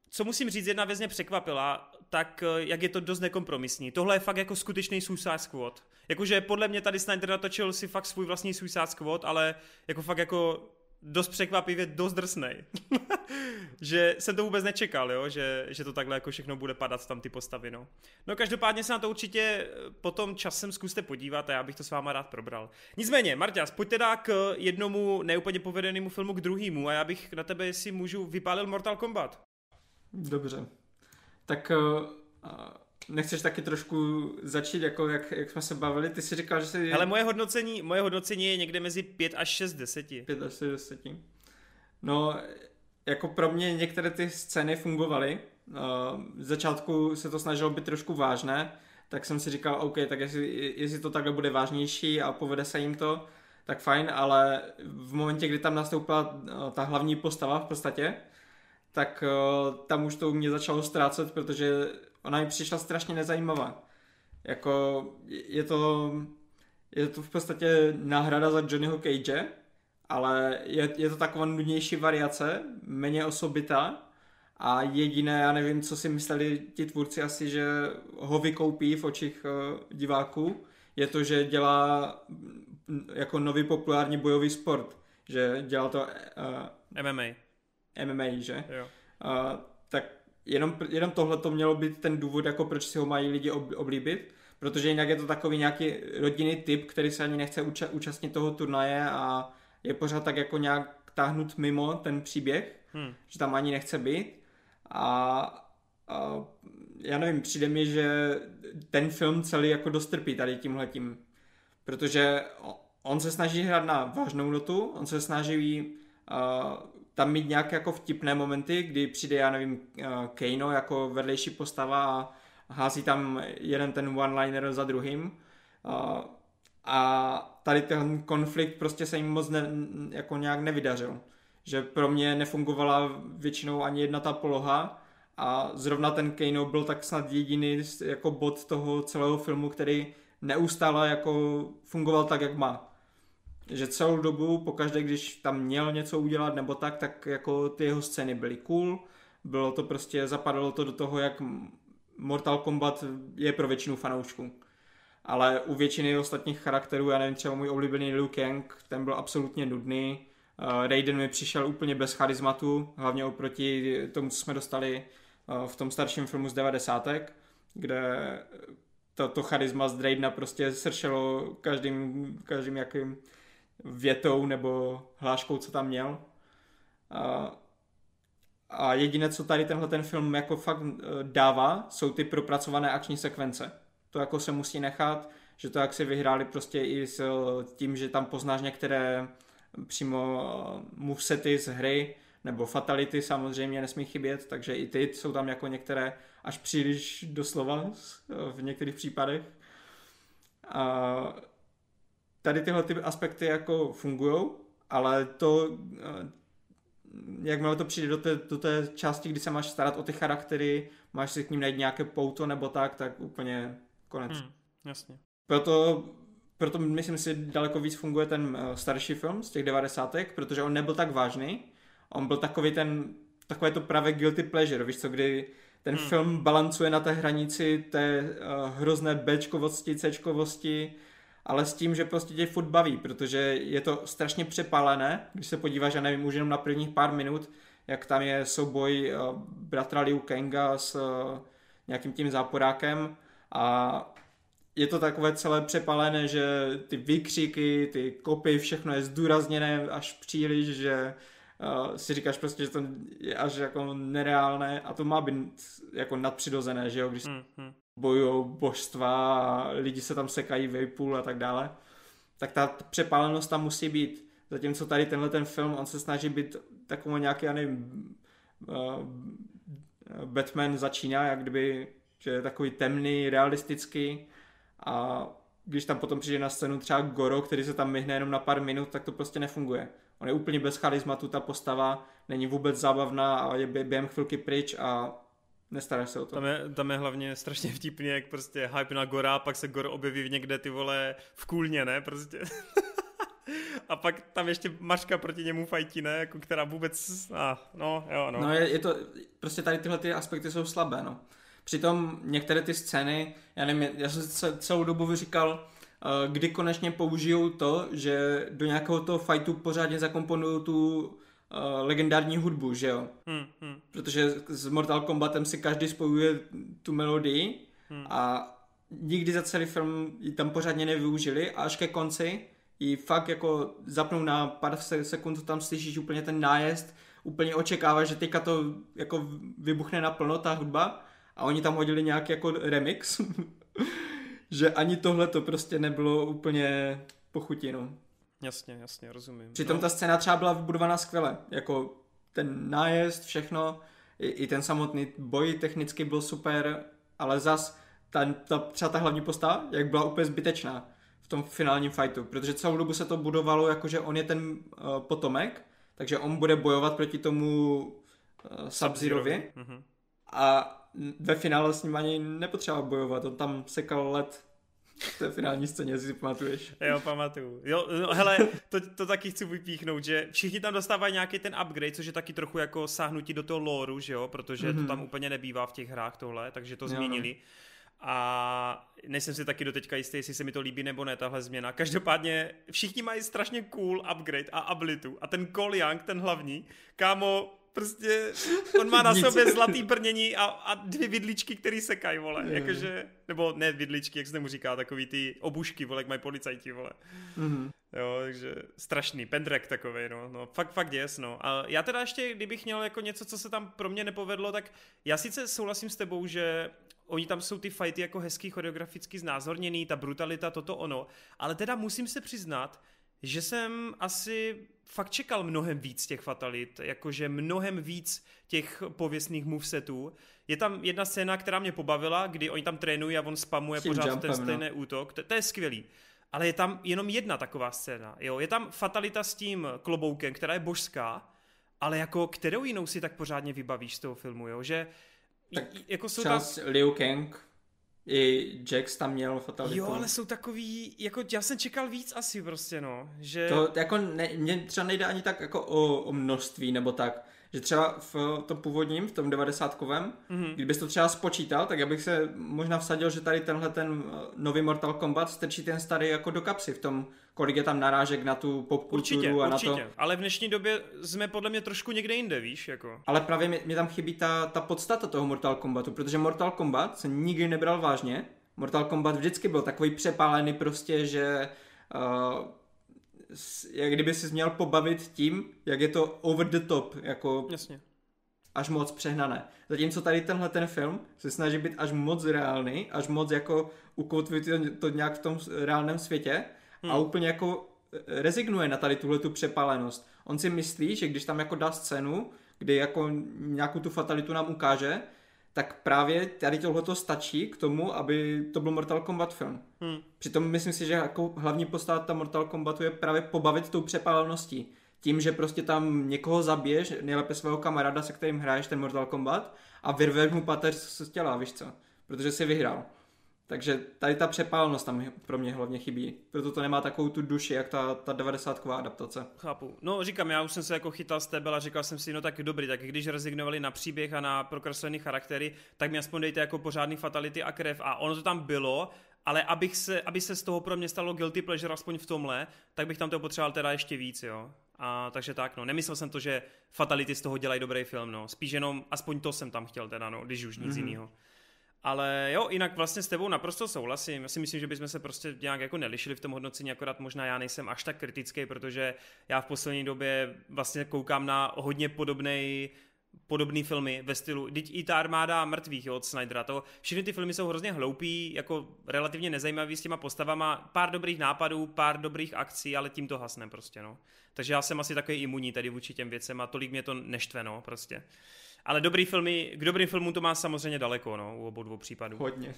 co musím říct, jedna věc mě překvapila, tak eh, jak je to dost nekompromisní. Tohle je fakt jako skutečný Suicide Squad. Jakože podle mě tady Snyder natočil si fakt svůj vlastní Suicide Squad, ale jako fakt jako dost překvapivě, dost drsnej. že jsem to vůbec nečekal, jo? Že, že to takhle jako všechno bude padat tam ty postavy. No. no každopádně se na to určitě eh, potom časem zkuste podívat a já bych to s váma rád probral. Nicméně, Marťas, pojď teda k jednomu neúplně povedenému filmu k druhému a já bych na tebe, jestli můžu, vypálil Mortal Kombat. Dobře. Tak uh, nechceš taky trošku začít, jako jak, jak jsme se bavili? Ty jsi říkal, že jsi... Ale moje hodnocení, moje hodnocení je někde mezi 5 až 6 deseti. 5 až 6 deseti. No, jako pro mě některé ty scény fungovaly. Uh, v začátku se to snažilo být trošku vážné, tak jsem si říkal, OK, tak jestli, jestli to takhle bude vážnější a povede se jim to, tak fajn, ale v momentě, kdy tam nastoupila ta hlavní postava v podstatě, tak uh, tam už to u mě začalo ztrácet, protože ona mi přišla strašně nezajímavá. Jako je to, je to v podstatě náhrada za Johnnyho Cage, ale je, je to taková nudnější variace, méně osobitá a jediné, já nevím, co si mysleli ti tvůrci asi, že ho vykoupí v očích uh, diváků, je to, že dělá mm, jako nový populární bojový sport, že dělá to uh, eh, MMA. MMA, že? Jo. Uh, tak jenom, jenom tohle to mělo být ten důvod, jako proč si ho mají lidi ob, oblíbit, protože jinak je to takový nějaký rodinný typ, který se ani nechce úča, účastnit toho turnaje a je pořád tak jako nějak táhnut mimo ten příběh, hmm. že tam ani nechce být. A, a já nevím, přijde mi, že ten film celý jako dostrpí tady tímhletím, protože on se snaží hrát na vážnou notu, on se snaží uh, tam mít nějaké jako vtipné momenty, kdy přijde, já nevím, eh, Kano jako vedlejší postava a hází tam jeden ten one-liner za druhým. A, a tady ten konflikt prostě se jim moc ne, jako nějak nevydařil. Že pro mě nefungovala většinou ani jedna ta poloha a zrovna ten Kano byl tak snad jediný jako bod toho celého filmu, který neustále jako fungoval tak, jak má že celou dobu, pokaždé, když tam měl něco udělat nebo tak, tak jako ty jeho scény byly cool, bylo to prostě, zapadalo to do toho, jak Mortal Kombat je pro většinu fanoušků. Ale u většiny ostatních charakterů, já nevím, třeba můj oblíbený Liu Kang, ten byl absolutně nudný. Uh, Raiden mi přišel úplně bez charizmatu, hlavně oproti tomu, co jsme dostali uh, v tom starším filmu z 90. kde to, to charisma z Raidena prostě sršelo každým, každým jakým větou nebo hláškou, co tam měl. A, a jediné, co tady tenhle ten film jako fakt e, dává, jsou ty propracované akční sekvence. To jako se musí nechat, že to jak si vyhráli prostě i s e, tím, že tam poznáš některé přímo e, movesety z hry, nebo fatality samozřejmě nesmí chybět, takže i ty jsou tam jako některé až příliš doslova v některých případech. A tady tyhle ty aspekty jako fungují, ale to, eh, jakmile to přijde do té, do té části, kdy se máš starat o ty charaktery, máš si k ním najít nějaké pouto nebo tak, tak úplně konec. Hmm, jasně. Proto, proto myslím si, daleko víc funguje ten uh, starší film z těch devadesátek, protože on nebyl tak vážný. On byl takový ten, takové to právě guilty pleasure, víš co, kdy ten hmm. film balancuje na té hranici té uh, hrozné Bčkovosti, Cčkovosti, ale s tím, že prostě tě furt baví, protože je to strašně přepálené, když se podíváš, já nevím, už jenom na prvních pár minut, jak tam je souboj uh, bratra Liu Kenga s uh, nějakým tím záporákem. A je to takové celé přepalené, že ty výkřiky, ty kopy, všechno je zdůrazněné až příliš, že uh, si říkáš prostě, že to je až jako nereálné. A to má být jako nadpřirozené, že jo, když hmm, hmm. Bojují božstva lidi se tam sekají vejpůl a tak dále, tak ta přepálenost tam musí být. Zatímco tady tenhle ten film, on se snaží být takový nějaký, já nevím, uh, Batman začíná, jak kdyby, že je takový temný, realistický a když tam potom přijde na scénu třeba Goro, který se tam myhne jenom na pár minut, tak to prostě nefunguje. On je úplně bez charizmatu, ta postava není vůbec zábavná a je během chvilky pryč a nestaráš se o to. Tam je, tam je hlavně strašně vtipný, jak prostě hype na Gora, pak se Goro objeví někde ty vole v kůlně, ne, prostě. a pak tam ještě Maška proti němu fajtí, ne, jako která vůbec, ah, no, jo, no. No je, je to, prostě tady tyhle ty aspekty jsou slabé, no. Přitom některé ty scény, já nevím, já jsem se celou dobu říkal, eh, kdy konečně použijou to, že do nějakého toho fightu pořádně zakomponují tu uh, legendární hudbu, že jo? Hmm, hmm. Protože s Mortal Kombatem si každý spojuje tu melodii hmm. a nikdy za celý film ji tam pořádně nevyužili a až ke konci ji fakt jako zapnou na pár sekund, tam slyšíš úplně ten nájezd, úplně očekáváš, že teďka to jako vybuchne naplno ta hudba a oni tam hodili nějaký jako remix, že ani tohle to prostě nebylo úplně pochutinu. Jasně, jasně, rozumím. Přitom no. ta scéna třeba byla vybudovaná skvěle, jako ten nájezd, všechno, i, i ten samotný boj technicky byl super, ale zas ta, ta, třeba ta hlavní postava, jak byla úplně zbytečná v tom finálním fightu, protože celou dobu se to budovalo jako, že on je ten uh, potomek, takže on bude bojovat proti tomu uh, Sub-Zerovi. Mm-hmm. A ve finále s ním ani nepotřeboval bojovat, on tam sekal let v té finální scéně, si pamatuješ. Jo, pamatuju. Jo, no, hele, to, to taky chci vypíchnout, že všichni tam dostávají nějaký ten upgrade, což je taky trochu jako sáhnutí do toho lore, že jo, protože mm-hmm. to mhm. tam úplně nebývá v těch hrách tohle, takže to jo. změnili. A nejsem si taky doteďka jistý, jestli se mi to líbí nebo ne, tahle změna. Každopádně všichni mají strašně cool upgrade a abilitu. A ten Cole Young, ten hlavní, kámo, Prostě on má na sobě zlatý brnění a, a dvě vidličky, které sekají, vole. Mm. Jakože, nebo ne vidličky, jak se mu říká, takový ty obušky, vole, jak mají policajti, vole. Mm. Jo, takže strašný, pendrek takový, no, no, fakt, fakt jest, no. A já teda ještě, kdybych měl jako něco, co se tam pro mě nepovedlo, tak já sice souhlasím s tebou, že oni tam jsou ty fighty jako hezký choreograficky znázorněný, ta brutalita, toto ono, ale teda musím se přiznat, že jsem asi fakt čekal mnohem víc těch fatalit, jakože mnohem víc těch pověstných movesetů. Je tam jedna scéna, která mě pobavila, kdy oni tam trénují a on spamuje pořád jumpem, ten stejný no. útok. To, to je skvělý. Ale je tam jenom jedna taková scéna. Jo? Je tam fatalita s tím kloboukem, která je božská, ale jako kterou jinou si tak pořádně vybavíš z toho filmu, jo? že tak jako jsou tam... Liu Kang i Jax tam měl fatalitu. Jo, ale jsou takový, jako já jsem čekal víc asi prostě, no. Že... To jako ne, mě třeba nejde ani tak jako o, o množství nebo tak, že třeba v tom původním, v tom 90 mm-hmm. kdybys to třeba spočítal, tak já bych se možná vsadil, že tady tenhle ten nový Mortal Kombat strčí ten starý jako do kapsy v tom, kolik je tam narážek na tu popkulturu určitě, a určitě. na to. Ale v dnešní době jsme podle mě trošku někde jinde, víš, jako. Ale právě mi, mi tam chybí ta, ta podstata toho Mortal Kombatu, protože Mortal Kombat se nikdy nebral vážně. Mortal Kombat vždycky byl takový přepálený prostě, že uh, jak kdyby si měl pobavit tím, jak je to over the top, jako Jasně. až moc přehnané. Zatímco tady tenhle ten film se snaží být až moc reálný, až moc jako ukotvit to nějak v tom reálném světě hmm. a úplně jako rezignuje na tady tuhle tu přepálenost. On si myslí, že když tam jako dá scénu, kdy jako nějakou tu fatalitu nám ukáže, tak právě tady tohleto stačí k tomu, aby to byl Mortal Kombat film. Hmm. Přitom myslím si, že jako hlavní postava Mortal Kombatu je právě pobavit tou přepáleností. Tím, že prostě tam někoho zabiješ, nejlépe svého kamaráda, se kterým hraješ ten Mortal Kombat a vyrveš mu pateř z těla, víš co? Protože si vyhrál. Takže tady ta přepálnost tam pro mě hlavně chybí. Proto to nemá takovou tu duši, jak ta, ta 90 adaptace. Chápu. No říkám, já už jsem se jako chytal z tebe a říkal jsem si, no tak dobrý, tak když rezignovali na příběh a na prokreslený charaktery, tak mi aspoň dejte jako pořádný fatality a krev. A ono to tam bylo, ale abych se, aby se z toho pro mě stalo guilty pleasure aspoň v tomhle, tak bych tam to potřeboval teda ještě víc, jo. A takže tak, no. Nemyslel jsem to, že fatality z toho dělají dobrý film, no. Spíš jenom, aspoň to jsem tam chtěl teda, no, když už nic mm-hmm. jiného. Ale jo, jinak vlastně s tebou naprosto souhlasím. Já si myslím, že bychom se prostě nějak jako nelišili v tom hodnocení, akorát možná já nejsem až tak kritický, protože já v poslední době vlastně koukám na hodně podobný podobné filmy ve stylu, teď i ta armáda mrtvých jo, od Snydera, to, všechny ty filmy jsou hrozně hloupý, jako relativně nezajímavý s těma postavama, pár dobrých nápadů, pár dobrých akcí, ale tím to hasne prostě, no. Takže já jsem asi takový imunní tady vůči těm věcem a tolik mě to neštve, no, prostě. Ale dobrý filmy, k dobrým filmům to má samozřejmě daleko, no, u obou dvou případů. Hodně.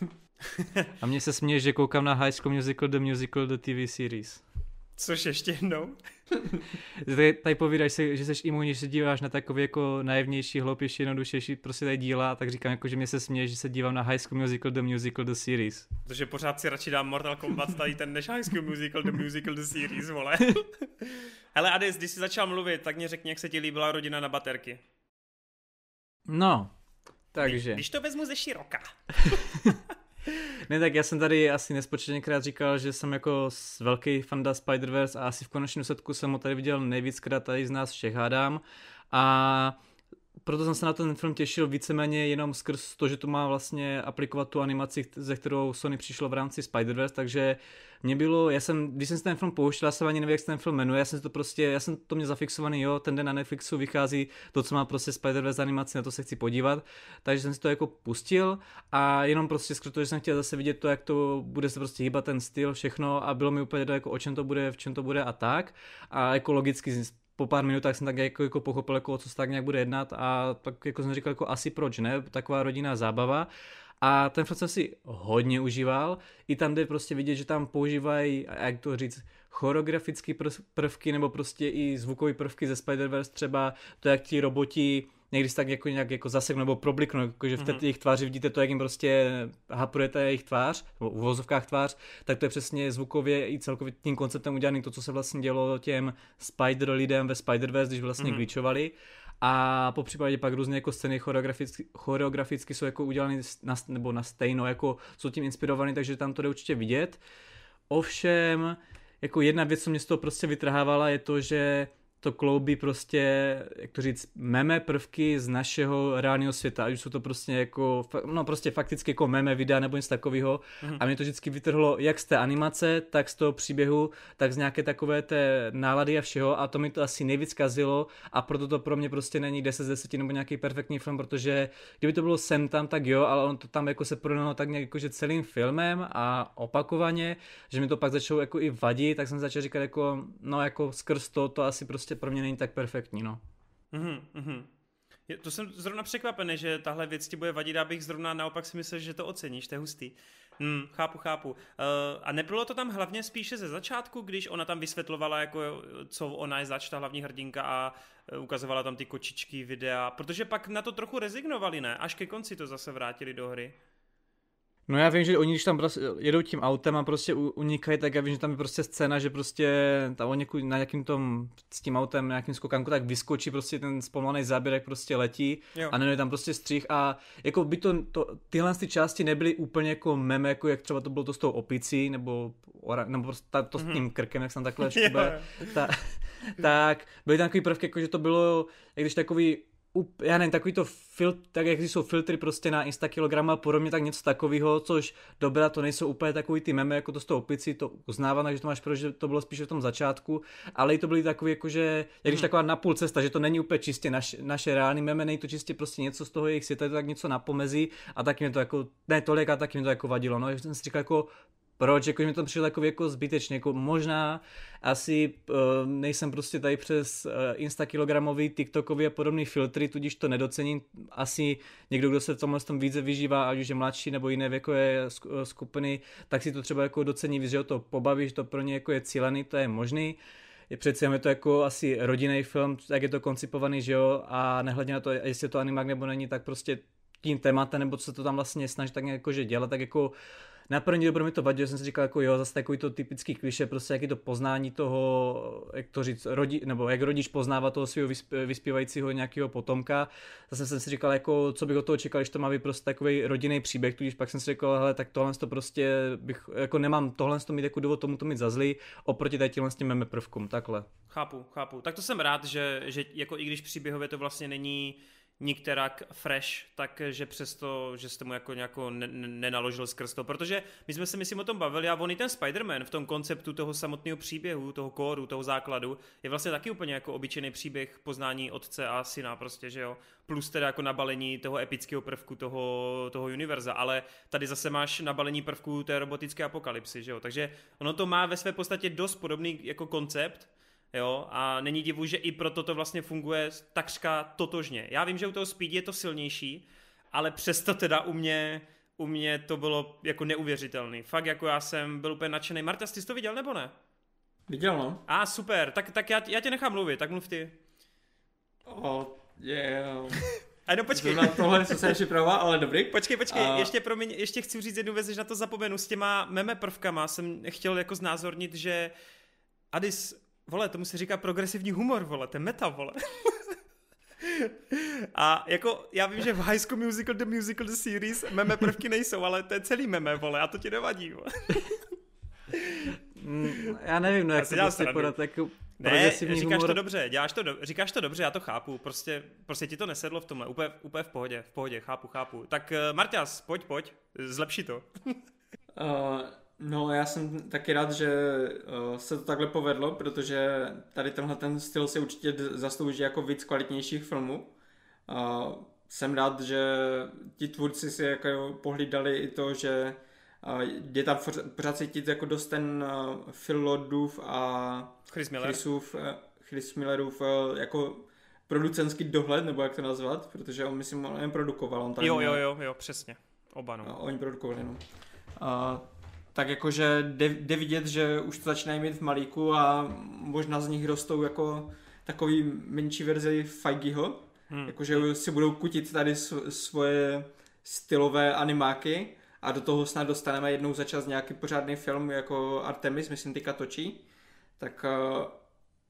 A mně se směje, že koukám na High School Musical, The Musical, The TV Series. Což ještě jednou? tady, tady povídáš, se, že jsi imunní, že se díváš na takové jako naivnější, hloupější, jednodušější prostě tady díla, tak říkám jako, že mě se směje, že se dívám na High School Musical, The Musical, The Series. Protože pořád si radši dám Mortal Kombat tady ten než High School Musical, The Musical, The Series, vole. Hele Adis, když jsi začal mluvit, tak mě řekni, jak se ti líbila rodina na baterky. No, takže. Když to vezmu ze široka. ne, tak já jsem tady asi nespočetněkrát říkal, že jsem jako velký fanda Spider-Verse a asi v konečném setku jsem ho tady viděl nejvíckrát tady z nás všech hádám. A proto jsem se na ten film těšil víceméně jenom skrz to, že to má vlastně aplikovat tu animaci, ze kterou Sony přišlo v rámci Spider-Verse, takže mě bylo, já jsem, když jsem si ten film pouštěl, já jsem ani nevím, jak se ten film jmenuje, já jsem to prostě, já jsem to měl zafixovaný, jo, ten den na Netflixu vychází to, co má prostě Spider-Verse animaci, na to se chci podívat, takže jsem si to jako pustil a jenom prostě skrz to, že jsem chtěl zase vidět to, jak to bude se prostě hýbat ten styl, všechno a bylo mi úplně to, jako o čem to bude, v čem to bude a tak a jako logicky po pár minutách jsem tak jako, jako pochopil, jako, co se tak nějak bude jednat a tak jako jsem říkal, jako asi proč ne, taková rodinná zábava. A ten film jsem si hodně užíval, i tam jde prostě vidět, že tam používají, jak to říct, choreografické prvky nebo prostě i zvukové prvky ze Spider-Verse, třeba to, jak ti roboti někdy tak jako nějak jako zaseknou nebo probliknou, jakože v té mm-hmm. jejich tváři vidíte to, jak jim prostě haprujete jejich tvář, nebo v vozovkách tvář, tak to je přesně zvukově i celkově tím konceptem udělaný to, co se vlastně dělo těm Spider lidem ve Spider-Verse, když vlastně mm-hmm. glitchovali. A po případě pak různé jako scény choreograficky, choreograficky jsou jako udělané na, nebo na stejno, jako jsou tím inspirovaný, takže tam to jde určitě vidět. Ovšem, jako jedna věc, co mě z toho prostě vytrhávala, je to, že to kloubí prostě, jak to říct, meme prvky z našeho reálného světa, ať jsou to prostě jako, no prostě fakticky jako meme videa nebo něco takového. Mm-hmm. A mě to vždycky vytrhlo jak z té animace, tak z toho příběhu, tak z nějaké takové té nálady a všeho a to mi to asi nejvíc kazilo a proto to pro mě prostě není 10 z 10 nebo nějaký perfektní film, protože kdyby to bylo sem tam, tak jo, ale on to tam jako se prodalo tak nějak jakože celým filmem a opakovaně, že mi to pak začalo jako i vadit, tak jsem začal říkat jako, no jako skrz to, to asi prostě prostě pro mě není tak perfektní, no. Mm-hmm, mm-hmm. To jsem zrovna překvapený, že tahle věc ti bude vadit, abych zrovna naopak si myslel, že to oceníš, to je hustý. Hmm, chápu, chápu. Uh, a nebylo to tam hlavně spíše ze začátku, když ona tam vysvětlovala, jako, co ona je zač, ta hlavní hrdinka a eh, ukazovala tam ty kočičky, videa, protože pak na to trochu rezignovali, ne? Až ke konci to zase vrátili do hry. No já vím, že oni když tam prostě jedou tím autem a prostě unikají, tak já vím, že tam je prostě scéna, že prostě tam oni na nějakým tom, s tím autem, na nějakým skokanku, tak vyskočí prostě ten zpomalený záběr, jak prostě letí jo. a není tam prostě střih a jako by to, to, tyhle ty části nebyly úplně jako meme, jako jak třeba to bylo to s tou opicí, nebo, nebo prostě ta, to mm-hmm. s mhm. tím krkem, jak jsem takhle škube, ta, tak byly tam takový prvky, jako že to bylo, jak když takový já nevím, takový to filtr, tak jak jsou filtry prostě na Instakilogram a podobně, tak něco takového, což dobrá, to nejsou úplně takový ty meme, jako to s tou opicí, to uznávám, že to máš pro, že to bylo spíš v tom začátku, ale i to byly takový, jako že, jak když hmm. taková napůl cesta, že to není úplně čistě naš, naše reální meme, není to čistě prostě něco z toho jejich světa, je to tak něco na pomezí a taky mě to jako, ne tolik, a taky mě to jako vadilo, no, já jsem si říkal jako, proč, jako mi to přišlo jako, jako zbytečně, jako možná asi uh, nejsem prostě tady přes uh, instakilogramový, tiktokový a podobný filtry, tudíž to nedocením, asi někdo, kdo se v tomhle tom více vyžívá, ať už je mladší nebo jiné věkové skupiny, tak si to třeba jako docení, že ho to pobaví, že to pro ně jako je cílený, to je možný. Je přece je to jako asi rodinný film, jak je to koncipovaný, že jo, a nehledně na to, jestli je to animák nebo není, tak prostě tím tématem, nebo co se to tam vlastně snaží tak jako, že dělat, tak jako na první dobro mi to vadilo, jsem si říkal, jako jo, zase takový to typický kliše, prostě jaký to poznání toho, jak to říct, rodi, nebo jak rodič poznává toho svého vyspívajícího nějakého potomka. Zase jsem si říkal, jako, co bych od toho čekal, když to má být prostě takový rodinný příběh, tudíž pak jsem si říkal, hele, tak tohle to prostě bych, jako nemám tohle to mít jako důvod tomu to mít za zlý, oproti tady těmhle s těm meme prvkům, takhle. Chápu, chápu. Tak to jsem rád, že, že jako i když příběhově to vlastně není nikterak fresh, takže přesto, že jste mu jako nějako nenaložil skrz to, protože my jsme se myslím o tom bavili a on i ten Spider-Man v tom konceptu toho samotného příběhu, toho kóru, toho základu, je vlastně taky úplně jako obyčejný příběh poznání otce a syna prostě, že jo, plus teda jako nabalení toho epického prvku toho, toho univerza, ale tady zase máš nabalení prvků té robotické apokalypsy, že jo, takže ono to má ve své podstatě dost podobný jako koncept, jo, a není divu, že i proto to vlastně funguje takřka totožně. Já vím, že u toho Speed je to silnější, ale přesto teda u mě, u mě to bylo jako neuvěřitelný. Fakt jako já jsem byl úplně nadšený. Marta, ty jsi to viděl nebo ne? Viděl, no. A ah, super, tak, tak já, já tě nechám mluvit, tak mluv ty. Oh, yeah. A no počkej. Na tohle se jsem připravoval, ale dobrý. Počkej, počkej, a... ještě pro mě, ještě chci říct jednu věc, že na to zapomenu. S těma meme prvkama jsem chtěl jako znázornit, že Adis vole, tomu se říká progresivní humor, vole, to je meta, vole. A jako, já vím, že v High School Musical, The Musical, The Series meme prvky nejsou, ale to je celý meme, vole, a to ti nevadí, vole. Mm, já nevím, no jak se prostě podat jako ne, říkáš humor. to dobře, děláš to do, říkáš to dobře, já to chápu, prostě, prostě ti to nesedlo v tomhle, úplně, úplně v pohodě, v pohodě, chápu, chápu. Tak uh, Marťas, pojď, pojď, zlepši to. uh, No, já jsem taky rád, že uh, se to takhle povedlo, protože tady tenhle ten styl si určitě zaslouží jako víc kvalitnějších filmů. Uh, jsem rád, že ti tvůrci si jako pohlídali i to, že uh, je tam pořád cítit jako dost ten uh, Phil Lordův a Chris Miller. Chrisův, uh, Chris Millerův uh, jako producenský dohled, nebo jak to nazvat, protože on myslím, on jen produkoval. On tady jo, jo, jo, jo, přesně. Oba no. oni produkovali, no. Uh, tak jakože jde, jde vidět, že už to začínají mít v malíku a možná z nich rostou jako takový menší verzi Feigiho, hmm. jakože si budou kutit tady svoje stylové animáky a do toho snad dostaneme jednou za čas nějaký pořádný film jako Artemis, myslím teďka točí, tak uh,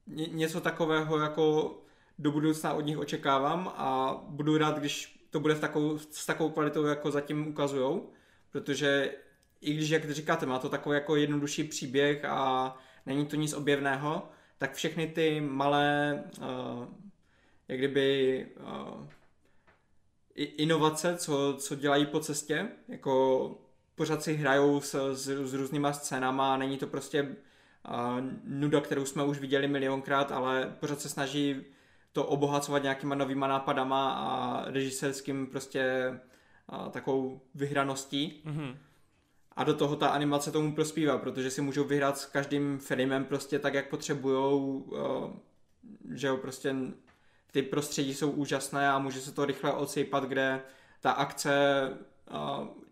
něco takového jako do budoucna od nich očekávám a budu rád, když to bude v takovou, s takovou kvalitou, jako zatím ukazujou, protože i když, jak říkáte, má to takový jako jednodušší příběh a není to nic objevného, tak všechny ty malé, uh, jak kdyby, uh, inovace, co, co dělají po cestě, jako pořád si hrajou s, s, s různýma scénama, není to prostě uh, nuda, kterou jsme už viděli milionkrát, ale pořád se snaží to obohacovat nějakýma novýma nápadama a režisérským prostě uh, takovou vyhraností. Mm-hmm. A do toho ta animace tomu prospívá, protože si můžou vyhrát s každým framem prostě tak, jak potřebujou, eh, že jo, prostě ty prostředí jsou úžasné a může se to rychle odsejpat, kde ta akce eh,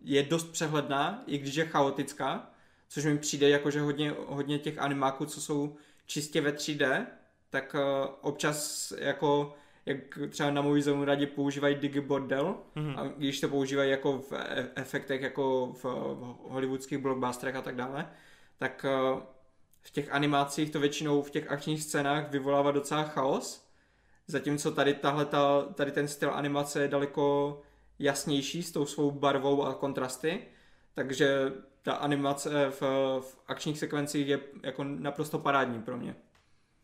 je dost přehledná, i když je chaotická, což mi přijde jako, že hodně, hodně těch animáků, co jsou čistě ve 3D, tak eh, občas jako jak třeba na zónu radě používají digibordel mm-hmm. a když to používají jako v e- efektech, jako v hollywoodských blockbusterech a tak dále, tak eh, v těch animacích to většinou v těch akčních scénách vyvolává docela chaos, zatímco tady, tahle, ta, tady ten styl animace je daleko jasnější s tou svou barvou a kontrasty, takže ta animace v, v akčních sekvencích je jako naprosto parádní pro mě.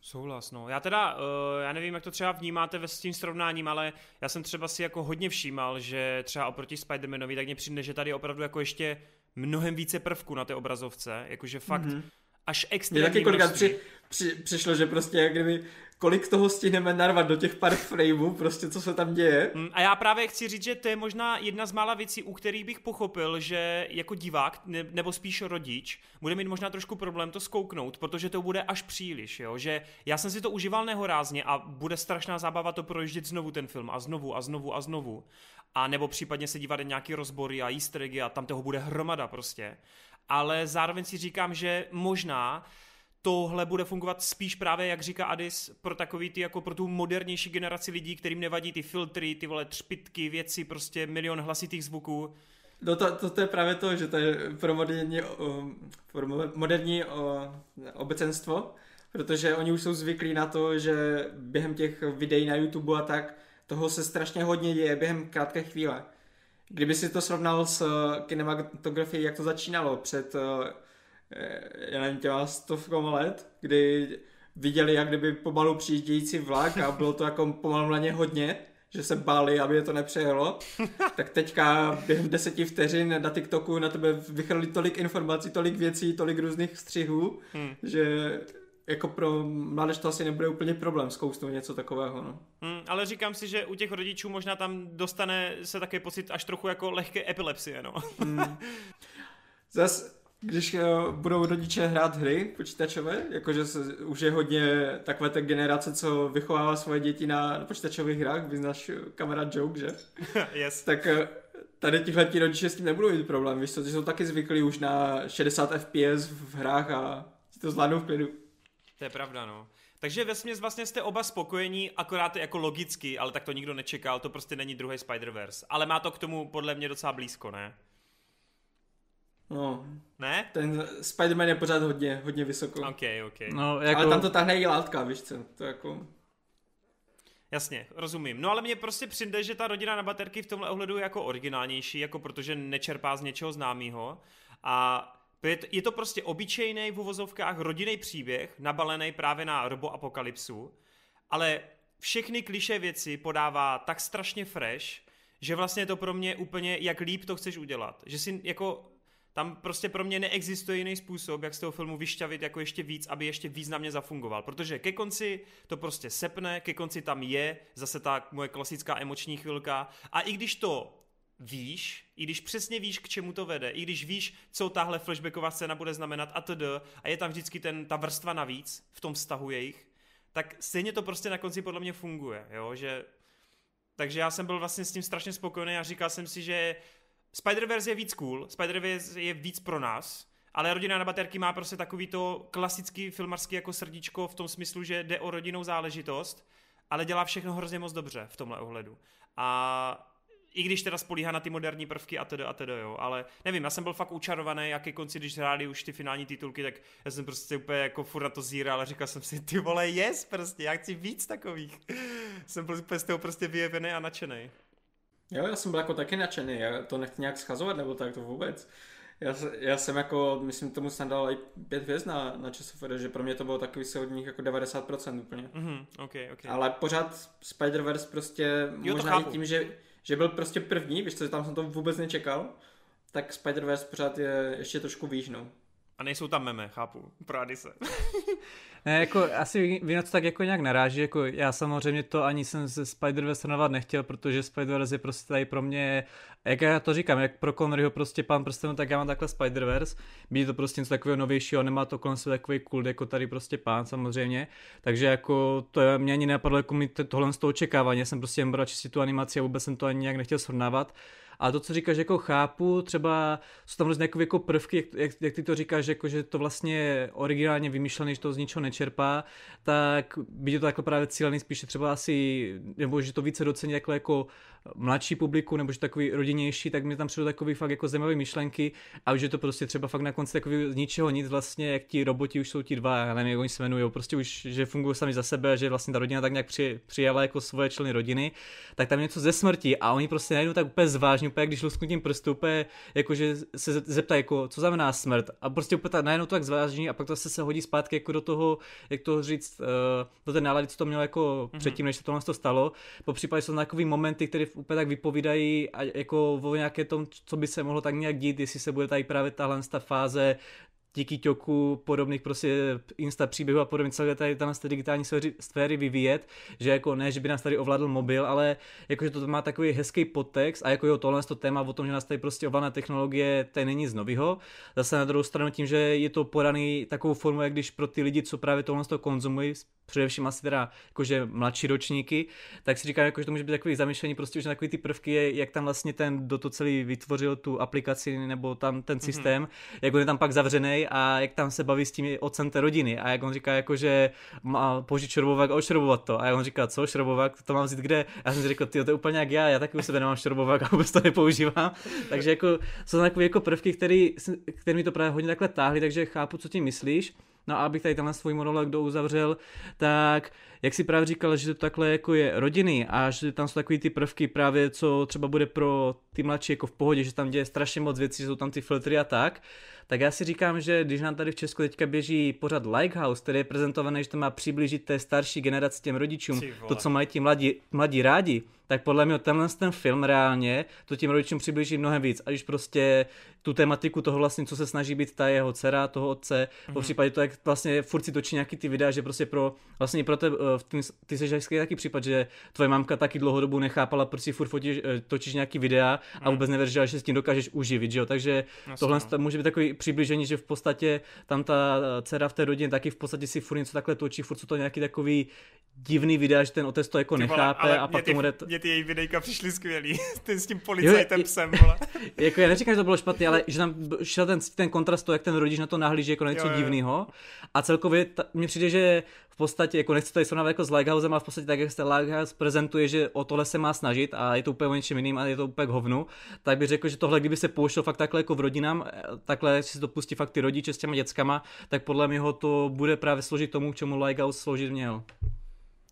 Souhlas, no. Já teda, uh, já nevím, jak to třeba vnímáte ve s tím srovnáním, ale já jsem třeba si jako hodně všímal, že třeba oproti Spider-Manovi, tak mě přijde, že tady opravdu jako ještě mnohem více prvků na té obrazovce, jakože fakt, mm-hmm. až extrémní taky kolikrát při, při, přišlo, že prostě jak kdyby kolik toho stihneme narvat do těch pár frameů, prostě co se tam děje. Mm, A já právě chci říct, že to je možná jedna z mála věcí, u kterých bych pochopil, že jako divák, ne, nebo spíš rodič, bude mít možná trošku problém to skouknout, protože to bude až příliš, jo? že já jsem si to užíval nehorázně a bude strašná zábava to projíždět znovu ten film a znovu a znovu a znovu. A nebo případně se dívat na nějaký rozbory a easter a tam toho bude hromada prostě. Ale zároveň si říkám, že možná tohle bude fungovat spíš právě, jak říká Adis, pro takový ty, jako pro tu modernější generaci lidí, kterým nevadí ty filtry, ty vole třpitky, věci, prostě milion hlasitých zvuků. No to, to, to je právě to, že to je pro moderní, pro mo- moderní obecenstvo, protože oni už jsou zvyklí na to, že během těch videí na YouTube a tak toho se strašně hodně děje během krátké chvíle. Kdyby si to srovnal s kinematografií, jak to začínalo před, já nevím, těma stovkama let, kdy viděli, jak kdyby pomalu přijíždějící vlak a bylo to jako pomalu na ně hodně, že se báli, aby je to nepřejelo, tak teďka během deseti vteřin na TikToku na tebe vychrli tolik informací, tolik věcí, tolik různých střihů, Hmm. že jako pro mládež to asi nebude úplně problém zkousnout něco takového. No. Hmm, ale říkám si, že u těch rodičů možná tam dostane se také pocit až trochu jako lehké epilepsie, no. Zas, když uh, budou rodiče hrát hry počítačové, jakože se, už je hodně takové té generace, co vychovává svoje děti na, na počítačových hrách, vyznáš eh, kamarád joke, že? yes. tak eh, tady tihle rodiče s tím nebudou mít problém, víš co, ty jsou taky zvyklí už na 60 FPS v hrách a si to zvládnou v klidu. To je pravda, no. Takže ve směs vlastně jste oba spokojení, akorát je jako logicky, ale tak to nikdo nečekal, to prostě není druhý Spider-Verse. Ale má to k tomu podle mě docela blízko, ne? No, Ne? ten Spider-Man je pořád hodně, hodně vysoko. OK, OK. No, Jako... Ale tam to tahne i látka, víš co, to jako... Jasně, rozumím. No ale mně prostě přijde, že ta rodina na baterky v tomhle ohledu je jako originálnější, jako protože nečerpá z něčeho známého. A je to- prostě obyčejný v uvozovkách rodinný příběh, nabalený právě na roboapokalypsu, ale všechny kliše věci podává tak strašně fresh, že vlastně je to pro mě úplně, jak líp to chceš udělat. Že si jako tam prostě pro mě neexistuje jiný způsob, jak z toho filmu vyšťavit jako ještě víc, aby ještě významně zafungoval. Protože ke konci to prostě sepne, ke konci tam je zase ta moje klasická emoční chvilka. A i když to víš, i když přesně víš, k čemu to vede, i když víš, co tahle flashbacková scéna bude znamenat a td. A je tam vždycky ten, ta vrstva navíc v tom vztahu jejich, tak stejně to prostě na konci podle mě funguje, jo, že takže já jsem byl vlastně s tím strašně spokojený a říkal jsem si, že Spider-Verse je víc cool, Spider-Verse je víc pro nás, ale rodina na baterky má prostě takový to klasický filmarský jako srdíčko v tom smyslu, že jde o rodinnou záležitost, ale dělá všechno hrozně moc dobře v tomhle ohledu. A i když teda spolíhá na ty moderní prvky a tedy a tedy, jo, ale nevím, já jsem byl fakt učarovaný, jak ke konci, když hráli už ty finální titulky, tak já jsem prostě úplně jako furt na to zíral a říkal jsem si, ty vole, yes, prostě, já chci víc takových. jsem byl úplně z toho prostě vyjevený a nadšený. Jo, já jsem byl jako taky nadšený, já to nechci nějak schazovat nebo tak to vůbec. Já, já jsem jako, myslím, tomu snad dal i pět hvězd na, na ČSFD, že pro mě to bylo takový se od nich jako 90% úplně. Mhm, ok, ok. Ale pořád Spider-Verse prostě Jo, možná i tím, že, že byl prostě první, víš co, že tam jsem to vůbec nečekal, tak Spider-Verse pořád je ještě trošku výš, no. A nejsou tam meme, chápu, prády se. Ne, jako asi vy- na to tak jako nějak naráží, jako já samozřejmě to ani jsem se Spider-Verse srovnávat nechtěl, protože Spider-Verse je prostě tady pro mě, jak já to říkám, jak pro Conneryho prostě pán prstenů, tak já mám takhle Spider-Verse, být to prostě něco takového novějšího, nemá to kolem sebe takový kult, jako tady prostě pán samozřejmě, takže jako to je, mě ani nenapadlo jako mít tohle z toho očekávání, já jsem prostě jen bral čistě tu animaci a vůbec jsem to ani nějak nechtěl srovnávat, a to, co říkáš, jako chápu, třeba jsou tam různé jako, jako prvky, jak, jak, jak, ty to říkáš, jako, že to vlastně originálně vymyšlené, že to z ničeho nečerpá, tak by to takhle právě cílený spíše třeba asi, nebo že to více docení jako, jako mladší publiku, nebo že takový rodinnější, tak mi tam přijdou takový fakt jako zajímavé myšlenky a už je to prostě třeba fakt na konci takový z ničeho nic vlastně, jak ti roboti už jsou ti dva, já nevím, jak oni se jmenují, prostě už, že fungují sami za sebe, že vlastně ta rodina tak nějak při, přijala jako svoje členy rodiny, tak tam je něco ze smrti a oni prostě najednou tak úplně zvážně, úplně když lusknutím prstu, úplně jakože se ze- zeptají, jako, co znamená smrt a prostě úplně tak najednou to tak zvážní a pak to se, se hodí zpátky jako do toho, jak to říct, uh, do té nálady, co to mělo jako mm-hmm. předtím, než se to stalo. Po případě jsou takový momenty, které úplně tak vypovídají a jako o nějaké tom, co by se mohlo tak nějak dít, jestli se bude tady právě tahle ta fáze díky ťoku podobných prostě Insta příběhů a podobně celé tady tam z té digitální sféry, sféry vyvíjet, že jako ne, že by nás tady ovládl mobil, ale jakože to má takový hezký podtext a jako jo, tohle to téma o tom, že nás tady prostě ovládne technologie, tady není z nového. Zase na druhou stranu tím, že je to podaný takovou formu, jak když pro ty lidi, co právě tohle to konzumují, především asi teda jakože mladší ročníky, tak si říkám, jako, že to může být takový zamýšlení prostě už na takový ty prvky, jak tam vlastně ten, do to celý vytvořil tu aplikaci nebo tam ten mhm. systém, mm-hmm. jak on je tam pak zavřený a jak tam se baví s tím otcem té rodiny a jak on říká, jako, že má použít šrobovák a ošrobovat to a jak on říká, co šrobovák, to mám vzít kde? A já jsem si řekl, ty to je úplně jak já, já taky u sebe nemám šrobovák a vůbec to nepoužívám. takže jako jsou takové jako prvky, které mi to právě hodně takhle táhly, takže chápu, co tím myslíš. No a abych tady tenhle svůj monolog do uzavřel, tak jak si právě říkal, že to takhle jako je rodiny a že tam jsou takový ty prvky právě, co třeba bude pro ty mladší jako v pohodě, že tam děje strašně moc věcí, že jsou tam ty filtry a tak, tak já si říkám, že když nám tady v Česku teďka běží pořád Likehouse, který je prezentovaný, že to má přiblížit té starší generaci těm rodičům, to, co mají ti mladí, mladí rádi, tak podle mě tenhle ten film reálně to těm rodičům přiblíží mnohem víc. A když prostě tu tematiku toho vlastně, co se snaží být ta jeho dcera, toho otce, mm-hmm. po případě to, jak vlastně furt si točí nějaký ty videa, že prostě pro, vlastně pro te, v tým, ty jsi hezký taky případ, že tvoje mamka taky dlouhodobu nechápala, proč si furt fotíš, eh, točíš nějaký videa a mhm. vůbec nevěřila, že s tím dokážeš uživit, že jo? Takže Jasně, tohle no. může být takový přiblížení, že v podstatě tam ta dcera v té rodině taky v podstatě si furt něco takhle točí, furt jsou to nějaký takový divný videa, že ten otec to jako nechápe a pak ty, tomu jde... Mě ty její videjka přišly skvělý, ty s tím policajtem jo, psem, vole. jako já neříkám, že to bylo špatný, ale že tam šel ten, ten kontrast to, jak ten rodič na to nahlíží jako něco divného. A celkově mně přijde, že v podstatě, jako nechci tady srovnávat jako s Lighthousem, ale v podstatě tak, jak se Lighthouse prezentuje, že o tohle se má snažit a je to úplně o něčem jiným a je to úplně k hovnu, tak bych řekl, že tohle, kdyby se pouštěl fakt takhle jako v rodinám, takhle si to pustí fakt ty rodiče s těma dětskama, tak podle mě to bude právě složit tomu, k čemu Lighthouse složit měl.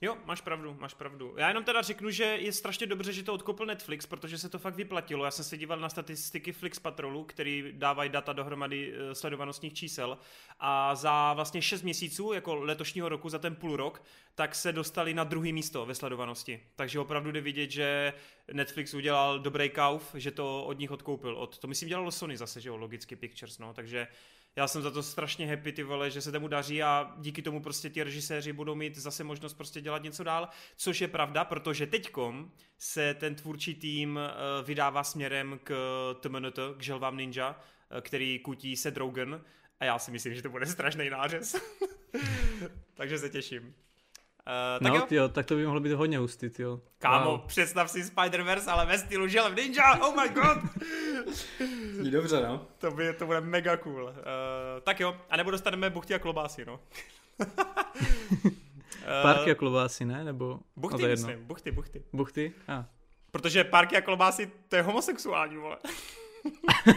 Jo, máš pravdu, máš pravdu. Já jenom teda řeknu, že je strašně dobře, že to odkoupil Netflix, protože se to fakt vyplatilo. Já jsem se díval na statistiky Flix Patrolu, který dávají data dohromady eh, sledovanostních čísel a za vlastně 6 měsíců, jako letošního roku, za ten půl rok, tak se dostali na druhý místo ve sledovanosti. Takže opravdu jde vidět, že Netflix udělal dobrý kauf, že to od nich odkoupil. Od, to myslím dělalo Sony zase, že jo, logicky Pictures, no, takže já jsem za to strašně happy, ty vole, že se tomu daří a díky tomu prostě ti režiséři budou mít zase možnost prostě dělat něco dál, což je pravda, protože teďkom se ten tvůrčí tým eh, vydává směrem k TMNT, k želvám Ninja, eh, který kutí se Rogen a já si myslím, že to bude strašný nářez. Takže se těším. Uh, tak no, jo. Tyjo, tak to by mohlo být hodně hustý, jo. Kámo, wow. představ si Spider-Verse, ale ve stylu želev ninja, oh my god! Je dobře, no. To, by, to bude mega cool. Uh, tak jo, a nebo dostaneme buchty a klobásy, no. Parky a klobásy, ne? Nebo... Buchty, no, myslím, jedno. buchty, buchty. Buchty? A. Ah. Protože parky a klobásy, to je homosexuální, vole.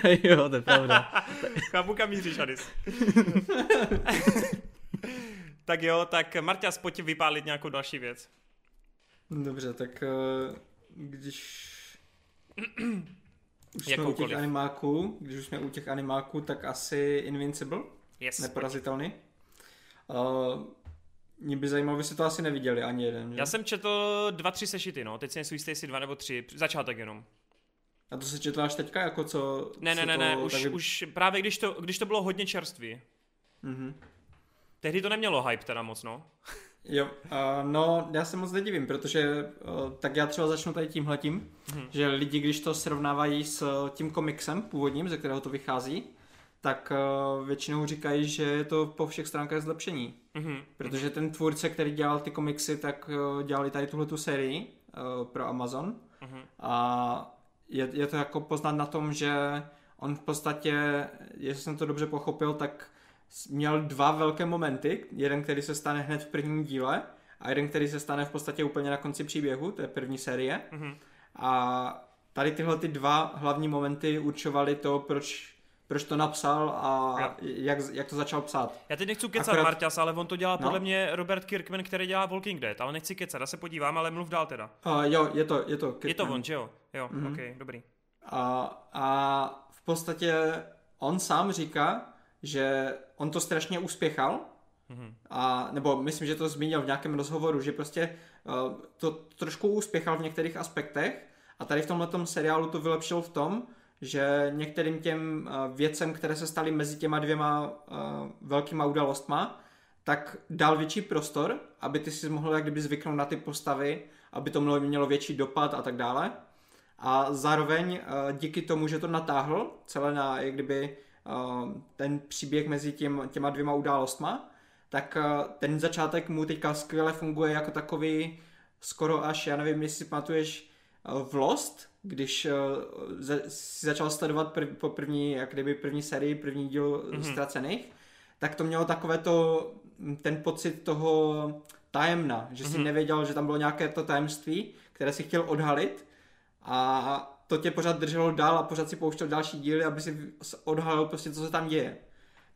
jo, to je pravda. Chápu, kam míříš, Adis. Tak jo, tak Marťas, pojď vypálit nějakou další věc. Dobře, tak eh, když už jsme u těch animáků, když už jsme u těch animáků, tak asi Invincible, yes, neporazitelný. Uh, mě by zajímalo, vy jste to asi neviděli ani jeden, že? Já jsem četl dva, tři sešity, no. Teď si nejsou jistý, jestli dva nebo tři. Začátek jenom. A to se četl až teďka, jako co... Ne, ne, ne, ne, už, tak... už právě když to, když to bylo hodně čerstvý. Mhm. Tehdy to nemělo hype teda moc, no. Jo, uh, no já se moc nedivím, protože uh, tak já třeba začnu tady tímhletím, hmm. že lidi, když to srovnávají s tím komiksem původním, ze kterého to vychází, tak uh, většinou říkají, že je to po všech stránkách zlepšení. Mm-hmm. Protože ten tvůrce, který dělal ty komiksy, tak uh, dělali tady tuhle tu sérii uh, pro Amazon. Mm-hmm. A je, je to jako poznat na tom, že on v podstatě, jestli jsem to dobře pochopil, tak měl dva velké momenty. Jeden, který se stane hned v prvním díle a jeden, který se stane v podstatě úplně na konci příběhu, to je první série. Mm-hmm. A tady tyhle ty dva hlavní momenty určovaly to, proč proč to napsal a jak, jak to začal psát. Já teď nechci kecat Akorát... Marťas, ale on to dělá no. podle mě Robert Kirkman, který dělá Walking Dead, ale nechci kecat, já se podívám, ale mluv dál teda. Uh, jo, je to, je to Kirkman. Je to on, že jo? Jo, mm-hmm. ok, dobrý. A, a v podstatě on sám říká, že on to strašně uspěchal, mm-hmm. a, nebo myslím, že to zmínil v nějakém rozhovoru, že prostě uh, to trošku uspěchal v některých aspektech a tady v tomhle seriálu to vylepšil v tom, že některým těm uh, věcem, které se staly mezi těma dvěma uh, velkýma událostma, tak dal větší prostor, aby ty si mohl jak kdyby zvyknout na ty postavy, aby to mělo větší dopad a tak dále. A zároveň díky tomu, že to natáhl celé na jak kdyby ten příběh mezi těm, těma dvěma událostma, tak ten začátek mu teďka skvěle funguje jako takový skoro až, já nevím, jestli si pamatuješ v Lost, když si začal sledovat prv, po první, jak kdyby první sérii, první díl mm-hmm. ztracených, tak to mělo takové to, ten pocit toho tajemna, že si mm-hmm. nevěděl, že tam bylo nějaké to tajemství, které si chtěl odhalit a to tě pořád drželo dál a pořád si pouštěl další díly, aby si odhalil prostě, co se tam děje.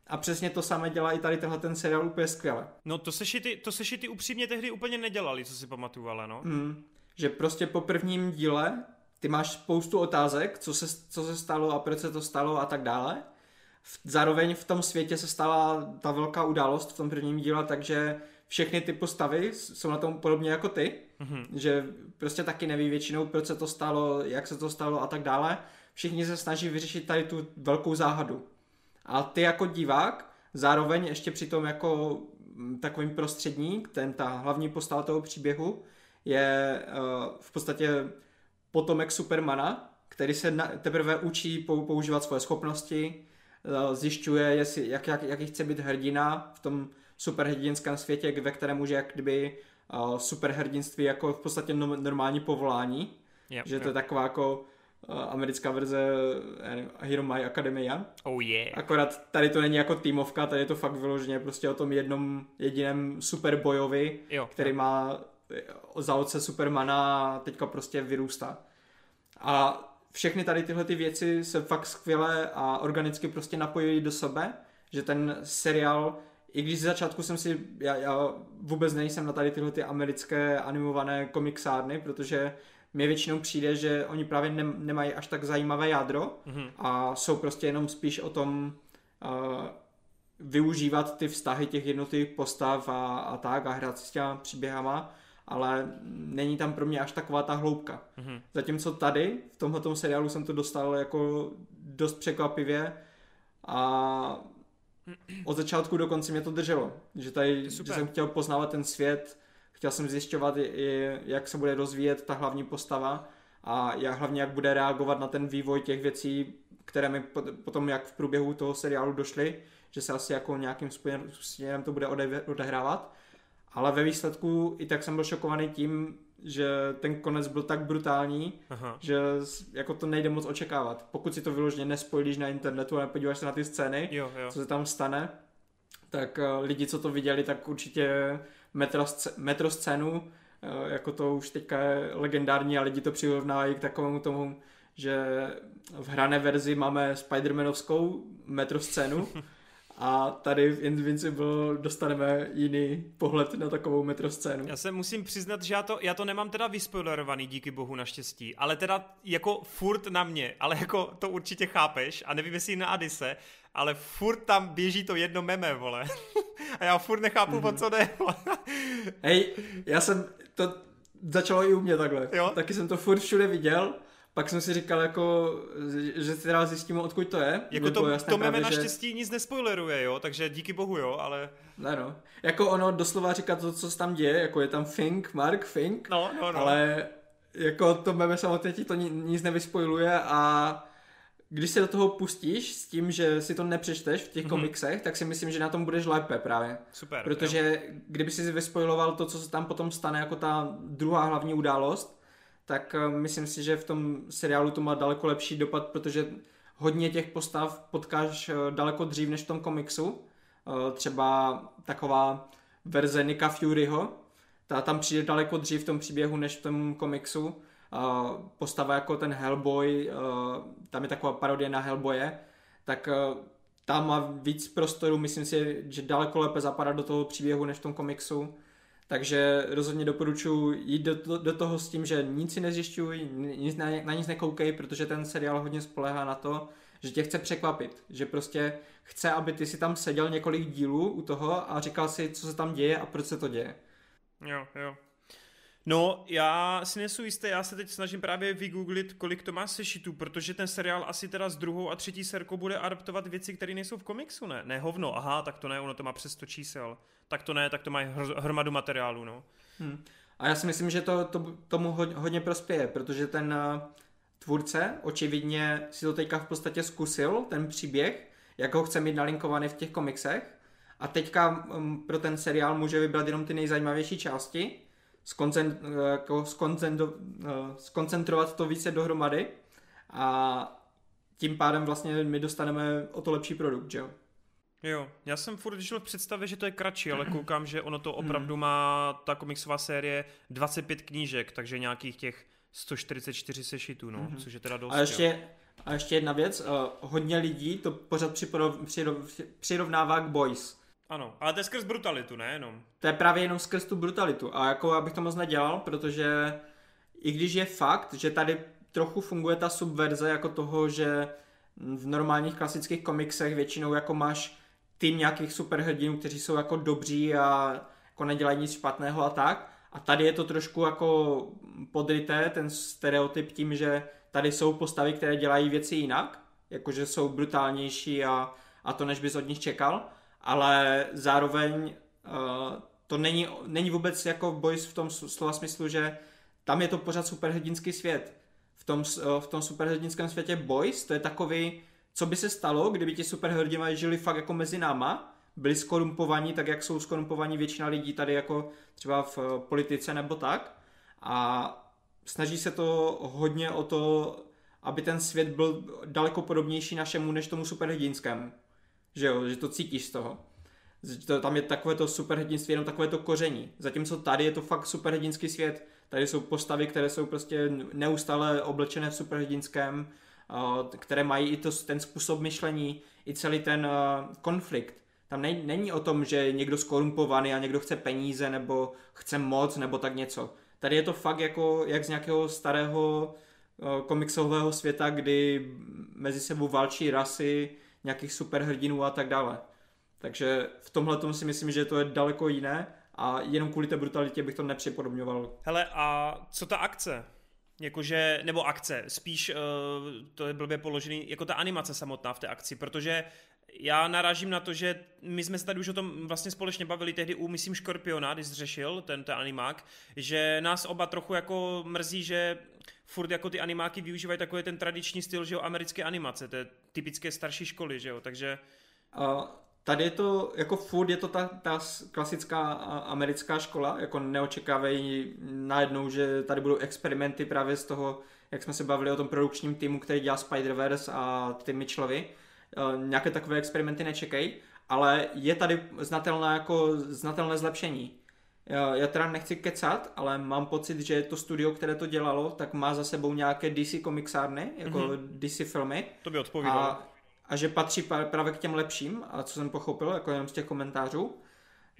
A přesně to samé dělá i tady tenhle ten seriál úplně skvěle. No to seši ty, to seši ty upřímně tehdy úplně nedělali, co si pamatuju, ale no. Mm, že prostě po prvním díle ty máš spoustu otázek, co se, co se stalo a proč se to stalo a tak dále. Zároveň v tom světě se stala ta velká událost v tom prvním díle, takže všechny ty postavy jsou na tom podobně jako ty, mm-hmm. že prostě taky neví většinou, proč se to stalo, jak se to stalo a tak dále. Všichni se snaží vyřešit tady tu velkou záhadu. A ty jako divák, zároveň ještě při tom jako mm, takovým prostředník, ten ta hlavní postava toho příběhu, je uh, v podstatě potomek Supermana, který se na, teprve učí používat svoje schopnosti, uh, zjišťuje, jestli, jak, jak, jaký chce být hrdina v tom superhrdinském světě, ve kterém může jak kdyby uh, superhrdinství jako v podstatě no, normální povolání. Yep, že to yep. je taková jako uh, americká verze uh, Hero My Academia. Oh yeah. Akorát tady to není jako týmovka, tady je to fakt vyloženě prostě o tom jednom jediném superbojovi, jo, který jo. má za oce Supermana a teďka prostě vyrůstá. A všechny tady tyhle ty věci se fakt skvěle a organicky prostě napojují do sebe, že ten seriál i když z začátku jsem si, já, já vůbec nejsem na tady tyhle ty americké animované komiksárny, protože mě většinou přijde, že oni právě ne, nemají až tak zajímavé jádro mm-hmm. a jsou prostě jenom spíš o tom uh, využívat ty vztahy těch jednotlivých postav a, a tak a hrát s těma příběhama, ale není tam pro mě až taková ta hloubka. Mm-hmm. Zatímco tady, v tomhle seriálu jsem to dostal jako dost překvapivě a od začátku do konce mě to drželo. Že, tady, že jsem chtěl poznávat ten svět, chtěl jsem zjišťovat, jak se bude rozvíjet ta hlavní postava a jak, hlavně jak bude reagovat na ten vývoj těch věcí, které mi potom jak v průběhu toho seriálu došly, že se asi jako nějakým směrem to bude odehrávat. Ale ve výsledku i tak jsem byl šokovaný tím, že ten konec byl tak brutální, Aha. že jako to nejde moc očekávat. Pokud si to vyloženě nespojíš na internetu a nepodíváš se na ty scény, jo, jo. co se tam stane, tak uh, lidi, co to viděli, tak určitě metro, metro scénu, uh, jako to už teďka je legendární a lidi to přirovnávají k takovému tomu, že v hrané verzi máme Spider-Manovskou metro scénu, A tady v Invincible dostaneme jiný pohled na takovou metroscénu. Já se musím přiznat, že já to, já to nemám teda vyspoilerovaný, díky bohu naštěstí, ale teda jako furt na mě, ale jako to určitě chápeš a nevím, jestli na Adise, ale furt tam běží to jedno meme, vole. a já furt nechápu, mm-hmm. o co jde. Hej, já jsem, to začalo i u mě takhle. Jo? Taky jsem to furt všude viděl pak jsem si říkal, jako, že si teda zjistíme, odkud to je. Jako to, to meme naštěstí že... nic nespoileruje, jo, takže díky bohu, jo, ale... Ne, no. Jako ono doslova říká to, co se tam děje, jako je tam Fink, Mark Fink, no, no, no. ale jako to meme samotné ti to nic nevyspojiluje a když se do toho pustíš s tím, že si to nepřečteš v těch mm-hmm. komiksech, tak si myslím, že na tom budeš lépe právě. Super. Protože jo. kdyby si vyspojiloval to, co se tam potom stane jako ta druhá hlavní událost, tak eh, myslím si, že v tom seriálu to má daleko lepší dopad, protože hodně těch postav potkáš eh, daleko dřív než v tom komiksu. Eh, třeba taková verze Nika Furyho, ta tam přijde daleko dřív v tom příběhu než v tom komiksu. Postava jako ten Hellboy, tam je taková parodie na Hellboye, tak tam má víc prostoru, myslím si, že daleko lépe zapadá do toho příběhu než v tom komiksu. Takže rozhodně doporučuji jít do, do, do toho s tím, že nic si nezjišťuj, nic, na, na nic nekoukej, protože ten seriál hodně spolehá na to, že tě chce překvapit. Že prostě chce, aby ty si tam seděl několik dílů u toho a říkal si, co se tam děje a proč se to děje. Jo, jo. No, já si nejsou jistý, já se teď snažím právě vygooglit, kolik to má sešitů, protože ten seriál asi teda s druhou a třetí serkou bude adaptovat věci, které nejsou v komiksu, ne? Ne, hovno, aha, tak to ne, ono to má přes 100 čísel. Tak to ne, tak to má hromadu materiálu, no. Hmm. A já si myslím, že to, to tomu hodně prospěje, protože ten uh, tvůrce očividně si to teďka v podstatě zkusil, ten příběh, jak ho chce mít nalinkovaný v těch komiksech a teďka um, pro ten seriál může vybrat jenom ty nejzajímavější části, skoncent, jako uh, skoncentrovat to více dohromady a tím pádem vlastně my dostaneme o to lepší produkt, že jo? Jo, já jsem furt žil v představě, že to je kratší, ale koukám, že ono to opravdu má, ta komiksová série, 25 knížek, takže nějakých těch 144 sešitů, no, mm-hmm. což je teda dost. A ještě, a ještě jedna věc, uh, hodně lidí to pořád připodov, přirov, přirovnává k Boys. Ano, ale to je skrz brutalitu, ne jenom. To je právě jenom skrz tu brutalitu a jako abych to moc nedělal, protože i když je fakt, že tady trochu funguje ta subverze jako toho, že v normálních klasických komiksech většinou jako máš tým nějakých superhrdinů, kteří jsou jako dobří a jako nedělají nic špatného a tak. A tady je to trošku jako podryté, ten stereotyp tím, že tady jsou postavy, které dělají věci jinak, jakože jsou brutálnější a, a to, než bys od nich čekal, ale zároveň uh, to není, není vůbec jako boys v tom slova smyslu, že tam je to pořád superhrdinský svět. V tom, uh, v tom superhrdinském světě boys to je takový, co by se stalo, kdyby ti superhrdinové žili fakt jako mezi náma, byli skorumpovaní, tak jak jsou skorumpovaní většina lidí tady jako třeba v eh, politice nebo tak. A snaží se to hodně o to, aby ten svět byl daleko podobnější našemu než tomu superhrdinskému. Že jo, že to cítíš z toho. To, tam je takové to superhrdinství, jenom takové to koření. Zatímco tady je to fakt superhrdinský svět. Tady jsou postavy, které jsou prostě neustále oblečené v superhrdinském, které mají i to, ten způsob myšlení, i celý ten konflikt. Tam není o tom, že někdo skorumpovaný a někdo chce peníze nebo chce moc nebo tak něco. Tady je to fakt jako jak z nějakého starého komiksového světa, kdy mezi sebou válčí rasy, nějakých superhrdinů a tak dále. Takže v tomhle tom si myslím, že to je daleko jiné a jenom kvůli té brutalitě bych to nepřipodobňoval. Hele, a co ta akce? Jakože, nebo akce, spíš uh, to je blbě položený, jako ta animace samotná v té akci, protože já narážím na to, že my jsme se tady už o tom vlastně společně bavili tehdy u, myslím, Škorpiona, když řešil ten, ten animák, že nás oba trochu jako mrzí, že furt jako ty animáky využívají takový ten tradiční styl, že jo, americké animace, to je typické starší školy, že jo, takže... Uh, tady je to, jako furt je to ta, ta klasická americká škola, jako neočekávají najednou, že tady budou experimenty právě z toho, jak jsme se bavili o tom produkčním týmu, který dělá Spider-Verse a ty Mitchellovi, uh, nějaké takové experimenty nečekají, ale je tady znatelné, jako znatelné zlepšení. Já, já teda nechci kecat, ale mám pocit, že to studio, které to dělalo, tak má za sebou nějaké DC komiksárny, jako mm-hmm. DC filmy. To by odpovídalo. A, a že patří právě k těm lepším, a co jsem pochopil, jako jenom z těch komentářů.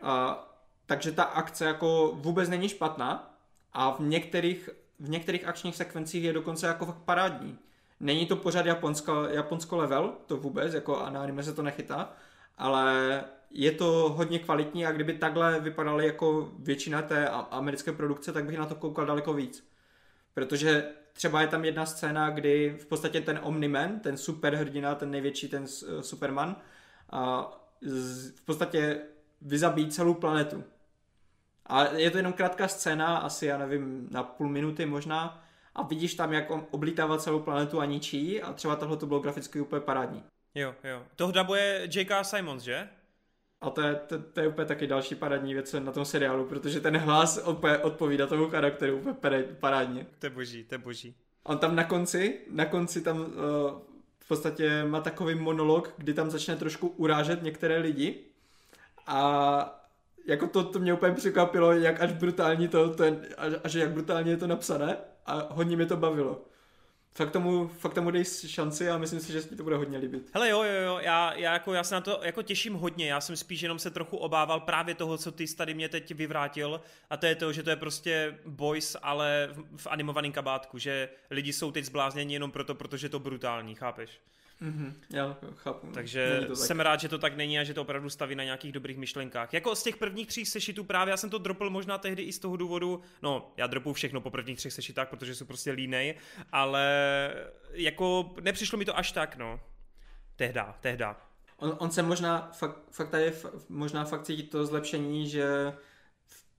A, takže ta akce jako vůbec není špatná a v některých, v některých akčních sekvencích je dokonce jako fakt parádní. Není to pořád Japonsko, Japonsko level, to vůbec, jako a na anime se to nechytá, ale je to hodně kvalitní a kdyby takhle vypadaly jako většina té americké produkce, tak bych na to koukal daleko víc. Protože třeba je tam jedna scéna, kdy v podstatě ten Omniman, ten superhrdina, ten největší, ten Superman, a v podstatě vyzabíjí celou planetu. A je to jenom krátká scéna, asi já nevím, na půl minuty možná, a vidíš tam, jak on oblítává celou planetu a ničí a třeba tohle to bylo graficky úplně parádní. Jo, jo. Toho dabuje J.K. Simons, že? A to je, to, to je úplně taky další parádní věc na tom seriálu, protože ten hlas odpovídá tomu charakteru úplně parádně. To je boží, to je boží. On tam na konci, na konci tam uh, v podstatě má takový monolog, kdy tam začne trošku urážet některé lidi a jako to, to mě úplně překvapilo, jak až brutální to, to je, a, a že jak brutálně je to napsané a hodně mě to bavilo fakt tomu, fakt tomu dej šanci a myslím si, že se to bude hodně líbit. Hele jo, jo, jo, já, já, jako, já se na to jako těším hodně, já jsem spíš jenom se trochu obával právě toho, co ty tady mě teď vyvrátil a to je to, že to je prostě boys, ale v, v animovaném kabátku, že lidi jsou teď zblázněni jenom proto, protože je to brutální, chápeš? Mm-hmm, já chápu. Takže to jsem tak. rád, že to tak není a že to opravdu staví na nějakých dobrých myšlenkách. Jako z těch prvních tří sešitů právě, já jsem to dropl možná tehdy i z toho důvodu, no já dropu všechno po prvních třech sešitách, protože jsou prostě línej, ale jako nepřišlo mi to až tak, no. Tehda, tehda. On, on se možná, fakt, fakt tady možná fakt cítí to zlepšení, že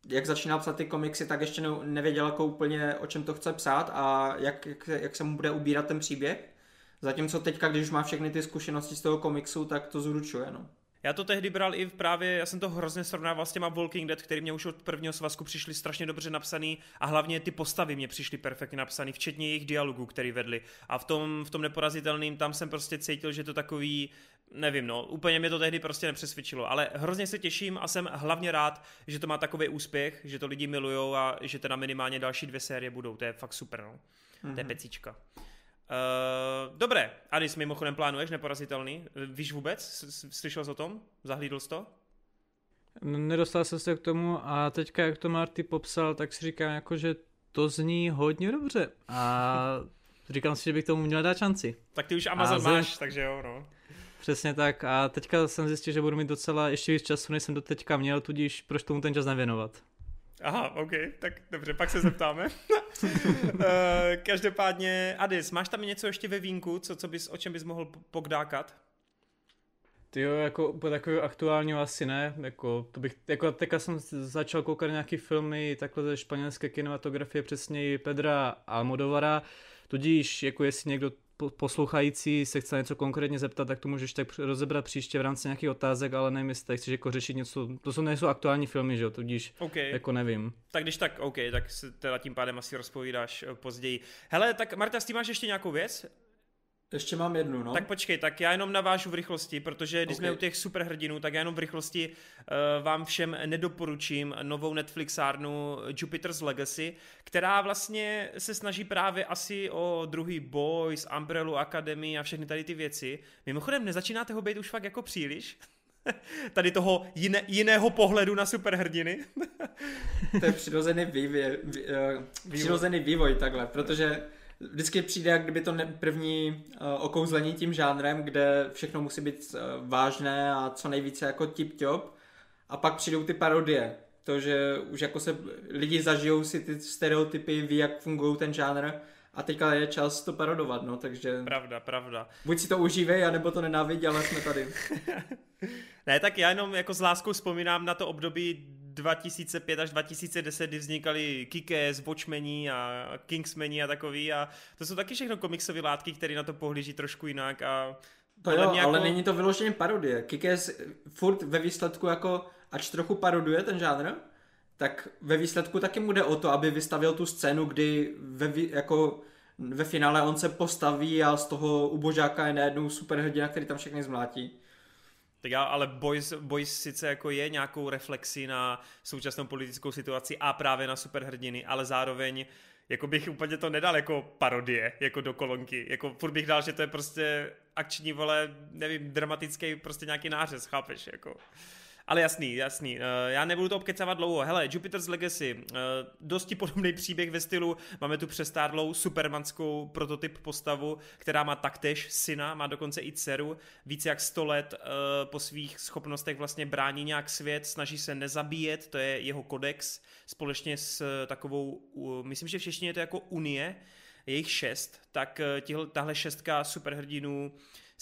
jak začínal psát ty komiksy, tak ještě nevěděl jako úplně o čem to chce psát a jak, jak, jak se mu bude ubírat ten příběh. Zatímco teďka, když už má všechny ty zkušenosti z toho komiksu, tak to zručuje, no. Já to tehdy bral i právě, já jsem to hrozně srovnával s těma Walking Dead, který mě už od prvního svazku přišli strašně dobře napsaný a hlavně ty postavy mě přišly perfektně napsaný, včetně jejich dialogů, který vedli. A v tom, v tom neporazitelným tam jsem prostě cítil, že to takový, nevím, no, úplně mě to tehdy prostě nepřesvědčilo, ale hrozně se těším a jsem hlavně rád, že to má takový úspěch, že to lidi milujou a že teda minimálně další dvě série budou, to je fakt super, no. Mm-hmm. To je mhm. Uh, dobré, Adis, mimochodem plánuješ neporazitelný? Víš vůbec? Slyšel jsi o tom? Zahlídl jsi to? Nedostal jsem se k tomu a teďka, jak to Marty popsal, tak si říkám, jako, že to zní hodně dobře a říkám si, že bych tomu měl dát šanci. Tak ty už Amazon a máš, takže jo, no. Přesně tak a teďka jsem zjistil, že budu mít docela ještě víc času, než jsem do teďka měl, tudíž proč tomu ten čas nevěnovat. Aha, OK, tak dobře, pak se zeptáme. uh, každopádně, Adis, máš tam něco ještě ve vínku, co, co bys, o čem bys mohl pogdákat? Ty jo, jako po takového aktuálního asi ne, jako to bych, jako teďka jsem začal koukat nějaký filmy takhle ze španělské kinematografie, přesně Pedra Almodovara, tudíž jako jestli někdo poslouchající se chce něco konkrétně zeptat, tak to můžeš tak rozebrat příště v rámci nějakých otázek, ale nevím, jestli chceš jako řešit něco, to jsou nejsou aktuální filmy, že jo, tudíž okay. jako nevím. Tak když tak, OK, tak se teda tím pádem asi rozpovídáš eh, později. Hele, tak Marta, ty máš ještě nějakou věc? Ještě mám jednu, no. Tak počkej, tak já jenom navážu v rychlosti, protože když okay. jsme u těch superhrdinů, tak já jenom v rychlosti uh, vám všem nedoporučím novou Netflixárnu Jupiter's Legacy, která vlastně se snaží právě asi o druhý Boys, Umbrella Academy a všechny tady ty věci. Mimochodem, nezačínáte ho být už fakt jako příliš? tady toho jiné, jiného pohledu na superhrdiny. to je přirozený vývoj, vý, uh, přirozený vývoj takhle, protože vždycky přijde, jak kdyby to ne, první uh, okouzlení tím žánrem, kde všechno musí být uh, vážné a co nejvíce jako tip-top. A pak přijdou ty parodie. To, že už jako se lidi zažijou si ty stereotypy, ví, jak fungují ten žánr a teďka je čas to parodovat, no, takže... Pravda, pravda. Buď si to užívej, anebo to nenávidí, ale jsme tady. ne, tak já jenom jako s láskou vzpomínám na to období 2005 až 2010, kdy vznikaly Kikes, Watchmeni a Kingsmeni a takový a to jsou taky všechno komiksové látky, které na to pohlíží trošku jinak a to jo, jako... ale není to vyloženě parodie. Kikes furt ve výsledku jako, ač trochu paroduje ten žánr, tak ve výsledku taky mu jde o to, aby vystavil tu scénu, kdy ve, jako ve finále on se postaví a z toho ubožáka je najednou superhrdina, který tam všechny zmlátí. Tak já, ale Boys, Boys sice jako je nějakou reflexi na současnou politickou situaci a právě na superhrdiny, ale zároveň jako bych úplně to nedal jako parodie, jako do kolonky. Jako furt bych dal, že to je prostě akční, vole, nevím, dramatický prostě nějaký nářez, chápeš, jako. Ale jasný, jasný. Eh, já nebudu to obkecávat dlouho. Hele, Jupiter's Legacy. Eh, dosti podobný příběh ve stylu. Máme tu přestárlou supermanskou prototyp postavu, která má taktéž syna, má dokonce i dceru. Více jak 100 let eh, po svých schopnostech vlastně brání nějak svět, snaží se nezabíjet, to je jeho kodex, společně s takovou, myslím, že v češtině je to jako Unie, jejich šest, tak tihle, tahle šestka superhrdinů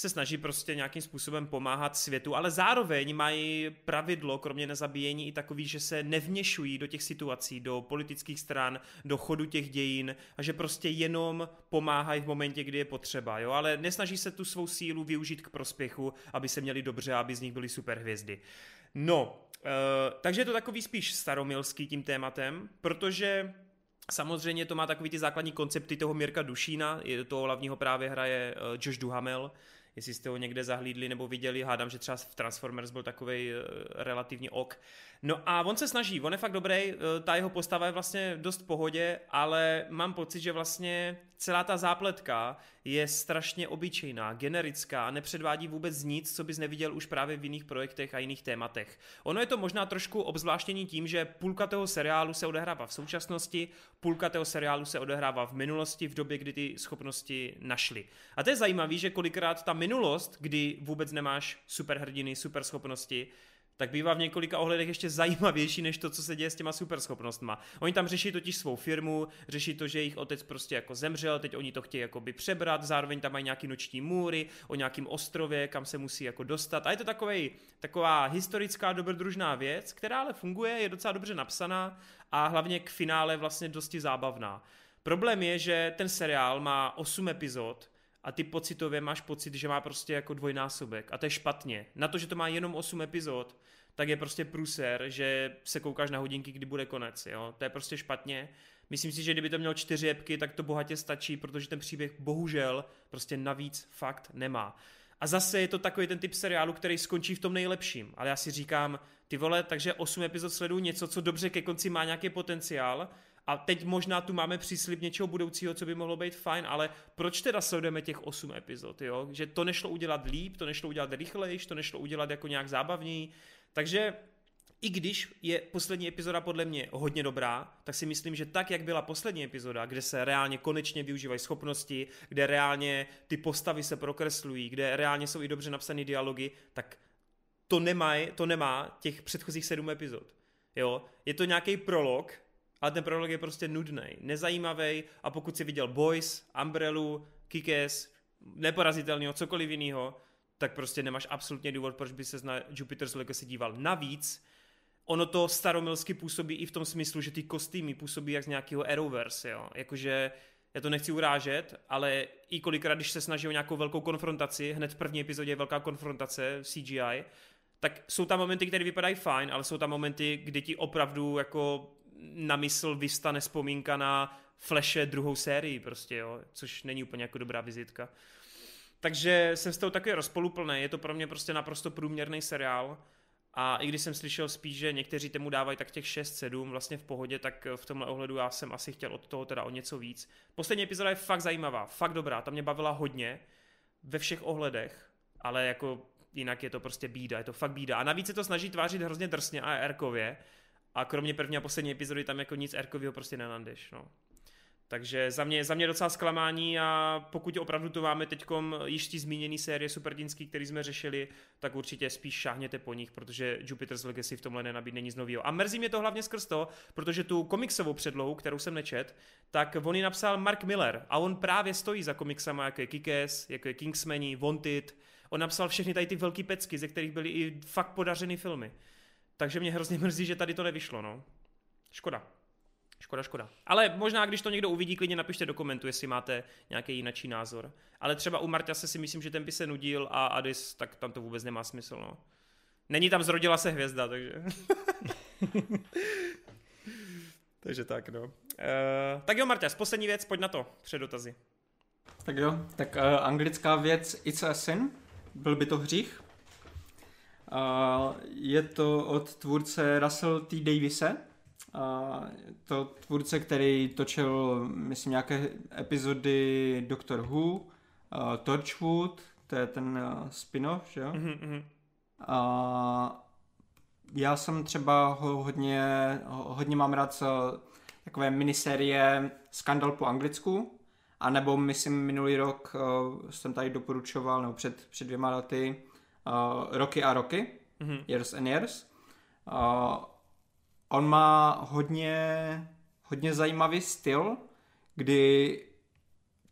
se snaží prostě nějakým způsobem pomáhat světu, ale zároveň mají pravidlo, kromě nezabíjení, i takový, že se nevměšují do těch situací, do politických stran, do chodu těch dějin a že prostě jenom pomáhají v momentě, kdy je potřeba, jo, ale nesnaží se tu svou sílu využít k prospěchu, aby se měli dobře, aby z nich byly superhvězdy. No, uh, takže je to takový spíš staromilský tím tématem, protože Samozřejmě to má takový ty základní koncepty toho Mirka Dušína, toho hlavního právě hraje uh, Josh Duhamel, jestli jste ho někde zahlídli nebo viděli, hádám, že třeba v Transformers byl takový uh, relativně ok. No a on se snaží, on je fakt dobrý, uh, ta jeho postava je vlastně dost pohodě, ale mám pocit, že vlastně celá ta zápletka je strašně obyčejná, generická, nepředvádí vůbec nic, co bys neviděl už právě v jiných projektech a jiných tématech. Ono je to možná trošku obzvláštění tím, že půlka toho seriálu se odehrává v současnosti, půlka toho seriálu se odehrává v minulosti, v době, kdy ty schopnosti našly. A to je zajímavé, že kolikrát ta minulost, kdy vůbec nemáš superhrdiny, superschopnosti, tak bývá v několika ohledech ještě zajímavější než to, co se děje s těma superschopnostma. Oni tam řeší totiž svou firmu, řeší to, že jejich otec prostě jako zemřel, teď oni to chtějí jakoby přebrat, zároveň tam mají nějaký noční můry o nějakým ostrově, kam se musí jako dostat. A je to takovej, taková historická dobrodružná věc, která ale funguje, je docela dobře napsaná a hlavně k finále vlastně dosti zábavná. Problém je, že ten seriál má 8 epizod a ty pocitově máš pocit, že má prostě jako dvojnásobek a to je špatně. Na to, že to má jenom 8 epizod, tak je prostě pruser, že se koukáš na hodinky, kdy bude konec, jo. To je prostě špatně. Myslím si, že kdyby to mělo čtyři epky, tak to bohatě stačí, protože ten příběh bohužel prostě navíc fakt nemá. A zase je to takový ten typ seriálu, který skončí v tom nejlepším. Ale já si říkám, ty vole, takže 8 epizod sleduju něco, co dobře ke konci má nějaký potenciál, a teď možná tu máme příslip něčeho budoucího, co by mohlo být fajn, ale proč teda sledujeme těch 8 epizod, jo? Že to nešlo udělat líp, to nešlo udělat rychlejš, to nešlo udělat jako nějak zábavněji. Takže i když je poslední epizoda podle mě hodně dobrá, tak si myslím, že tak, jak byla poslední epizoda, kde se reálně konečně využívají schopnosti, kde reálně ty postavy se prokreslují, kde reálně jsou i dobře napsané dialogy, tak to, nemaj, to nemá těch předchozích sedm epizod. Jo? Je to nějaký prolog, ale ten prolog je prostě nudný, nezajímavý a pokud si viděl Boys, Umbrellu, Kikes, neporazitelného, cokoliv jiného, tak prostě nemáš absolutně důvod, proč by se na Jupiter's Legacy díval. Navíc, ono to staromilsky působí i v tom smyslu, že ty kostýmy působí jak z nějakého Arrowverse, jo. Jakože já to nechci urážet, ale i kolikrát, když se snaží o nějakou velkou konfrontaci, hned v první epizodě je velká konfrontace CGI, tak jsou tam momenty, které vypadají fajn, ale jsou tam momenty, kdy ti opravdu jako na mysl vystane vzpomínka na Flashe druhou sérii prostě, jo, což není úplně jako dobrá vizitka. Takže jsem z toho taky rozpoluplný, je to pro mě prostě naprosto průměrný seriál a i když jsem slyšel spíš, že někteří tomu dávají tak těch 6-7 vlastně v pohodě, tak v tomhle ohledu já jsem asi chtěl od toho teda o něco víc. Poslední epizoda je fakt zajímavá, fakt dobrá, ta mě bavila hodně ve všech ohledech, ale jako jinak je to prostě bída, je to fakt bída. A navíc se to snaží tvářit hrozně drsně a erkově, a kromě první a poslední epizody tam jako nic Erkovýho prostě nenandeš, no. Takže za mě, za mě docela zklamání a pokud opravdu to máme teď již ty zmíněný série superdinský, který jsme řešili, tak určitě spíš šáhněte po nich, protože Jupiter's Legacy v tomhle nenabídne nic nového. A mrzí mě to hlavně skrz to, protože tu komiksovou předlohu, kterou jsem nečet, tak on ji napsal Mark Miller a on právě stojí za komiksama, jako je Kikes, jako je Kingsmani, Wanted. On napsal všechny tady ty velké pecky, ze kterých byly i fakt podařený filmy. Takže mě hrozně mrzí, že tady to nevyšlo, no. Škoda. Škoda, škoda. Ale možná, když to někdo uvidí, klidně napište do komentu, jestli máte nějaký jiný názor. Ale třeba u Marta se si myslím, že ten by se nudil a Adis, tak tam to vůbec nemá smysl, no. Není tam zrodila se hvězda, takže... takže tak, no. Uh, tak jo, Marta, poslední věc, pojď na to, před dotazy. Tak jo, tak uh, anglická věc It's a Sin, byl by to hřích? A je to od tvůrce Russell T. Davise. A to tvůrce, který točil, myslím, nějaké epizody Doctor Who, uh, Torchwood, to je ten uh, spin-off, že jo? Mm-hmm. A já jsem třeba ho hodně, hodně mám rád takové minisérie Skandal po anglicku, a nebo myslím minulý rok uh, jsem tady doporučoval, nebo před, před dvěma lety, uh, roky a roky, mm-hmm. Years and Years. Uh, on má hodně, hodně zajímavý styl, kdy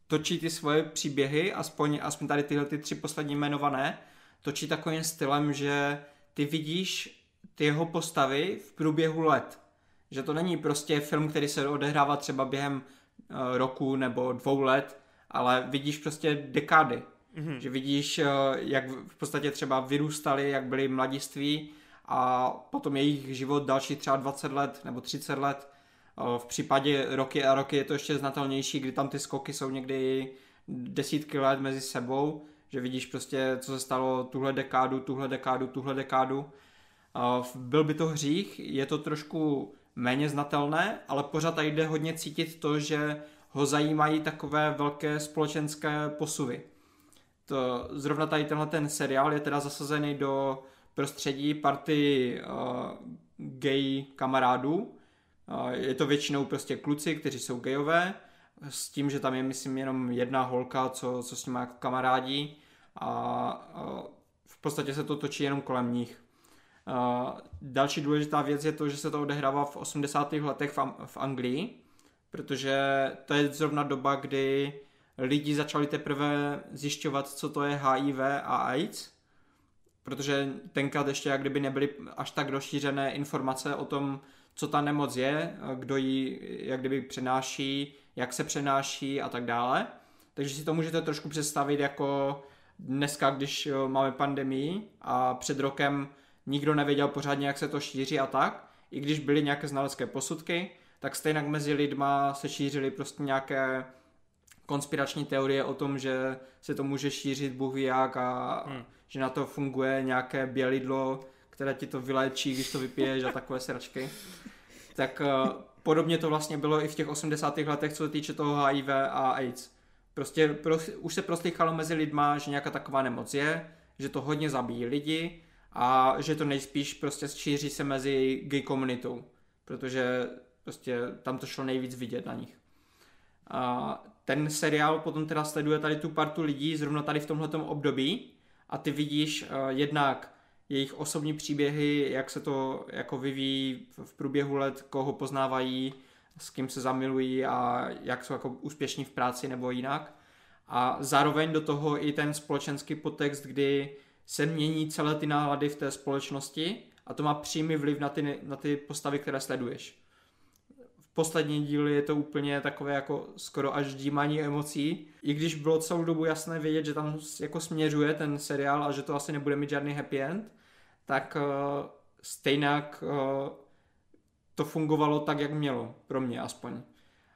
točí ty svoje příběhy, aspoň, aspoň tady tyhle ty tři poslední jmenované, točí takovým stylem, že ty vidíš ty jeho postavy v průběhu let. Že to není prostě film, který se odehrává třeba během uh, roku nebo dvou let, ale vidíš prostě dekády. Mm-hmm. Že vidíš, eh, jak v podstatě třeba vyrůstali, jak byli mladiství a potom jejich život další třeba 20 let nebo 30 let. Eh, v případě roky a roky je to ještě znatelnější, kdy tam ty skoky jsou někdy desítky let mezi sebou, že vidíš prostě, co se stalo tuhle dekádu, tuhle dekádu, tuhle dekádu. Eh, byl by to hřích, je to trošku méně znatelné, ale pořád tady jde hodně cítit to, že ho zajímají takové velké společenské posuvy. To, zrovna tady tenhle ten seriál je teda zasazený do prostředí party uh, gay kamarádů. Uh, je to většinou prostě kluci, kteří jsou gayové, s tím, že tam je, myslím, jenom jedna holka, co, co s nimi jako kamarádí a uh, v podstatě se to točí jenom kolem nich. Uh, další důležitá věc je to, že se to odehrává v 80. letech v, v Anglii, protože to je zrovna doba, kdy lidi začali teprve zjišťovat, co to je HIV a AIDS, protože tenkrát ještě jak kdyby nebyly až tak rozšířené informace o tom, co ta nemoc je, kdo ji jak kdyby přenáší, jak se přenáší a tak dále. Takže si to můžete trošku představit jako dneska, když máme pandemii a před rokem nikdo nevěděl pořádně, jak se to šíří a tak, i když byly nějaké znalecké posudky, tak stejně mezi lidma se šířily prostě nějaké konspirační teorie o tom, že se to může šířit Bůh ví jak a hmm. že na to funguje nějaké bělidlo, které ti to vyléčí, když to vypiješ a takové sračky. Tak uh, podobně to vlastně bylo i v těch 80. letech, co se týče toho HIV a AIDS. Prostě pro, už se proslýchalo mezi lidma, že nějaká taková nemoc je, že to hodně zabíjí lidi a že to nejspíš prostě šíří se mezi gay komunitou, protože prostě tam to šlo nejvíc vidět na nich. A ten seriál potom teda sleduje tady tu partu lidí zrovna tady v tomhletom období a ty vidíš uh, jednak jejich osobní příběhy, jak se to jako vyvíjí v průběhu let, koho poznávají, s kým se zamilují a jak jsou jako úspěšní v práci nebo jinak. A zároveň do toho i ten společenský podtext, kdy se mění celé ty nálady v té společnosti a to má přímý vliv na ty, na ty postavy, které sleduješ poslední díly je to úplně takové jako skoro až dímaní emocí. I když bylo celou dobu jasné vědět, že tam jako směřuje ten seriál a že to asi nebude mít žádný happy end, tak uh, stejnak uh, to fungovalo tak, jak mělo, pro mě aspoň.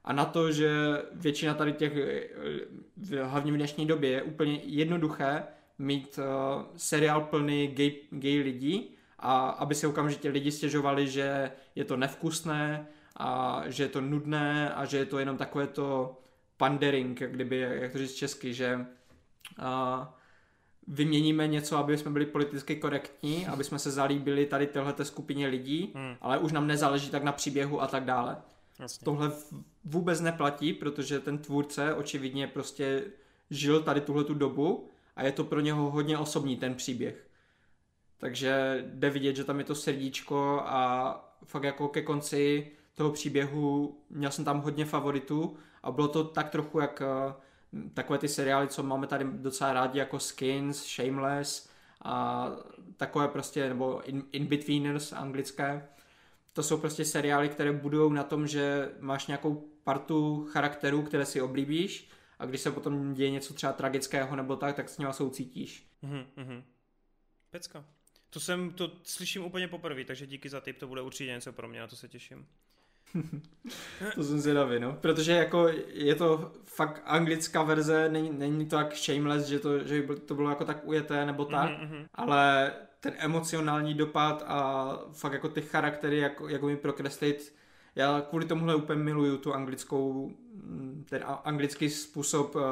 A na to, že většina tady těch, eh, hlavně v dnešní době, je úplně jednoduché mít uh, seriál plný gay, gay lidí a aby se okamžitě lidi stěžovali, že je to nevkusné, a že je to nudné a že je to jenom takové to pandering, jak kdyby, jak to říct česky, že a, vyměníme něco, aby jsme byli politicky korektní, aby jsme se zalíbili tady téhleté skupině lidí, hmm. ale už nám nezáleží tak na příběhu a tak dále. Jasně. Tohle vůbec neplatí, protože ten tvůrce očividně prostě žil tady tuhle tu dobu a je to pro něho hodně osobní ten příběh. Takže jde vidět, že tam je to srdíčko a fakt jako ke konci toho příběhu, měl jsem tam hodně favoritů a bylo to tak trochu jak eh, takové ty seriály, co máme tady docela rádi, jako Skins, Shameless a takové prostě, nebo In-Betweeners anglické. To jsou prostě seriály, které budují na tom, že máš nějakou partu charakterů, které si oblíbíš a když se potom děje něco třeba tragického nebo tak, tak s nimi soucítíš. Mm-hmm. Pecka. To jsem, to slyším úplně poprvé, takže díky za tip, to bude určitě něco pro mě, na to se těším. To jsem zvědavý, no. Protože jako je to fakt anglická verze, není, není to jak Shameless, že to, že to bylo jako tak ujeté nebo tak, mm-hmm. ale ten emocionální dopad a fakt jako ty charaktery, jak, jak mi prokreslit, já kvůli tomuhle úplně miluju tu anglickou, ten anglický způsob uh,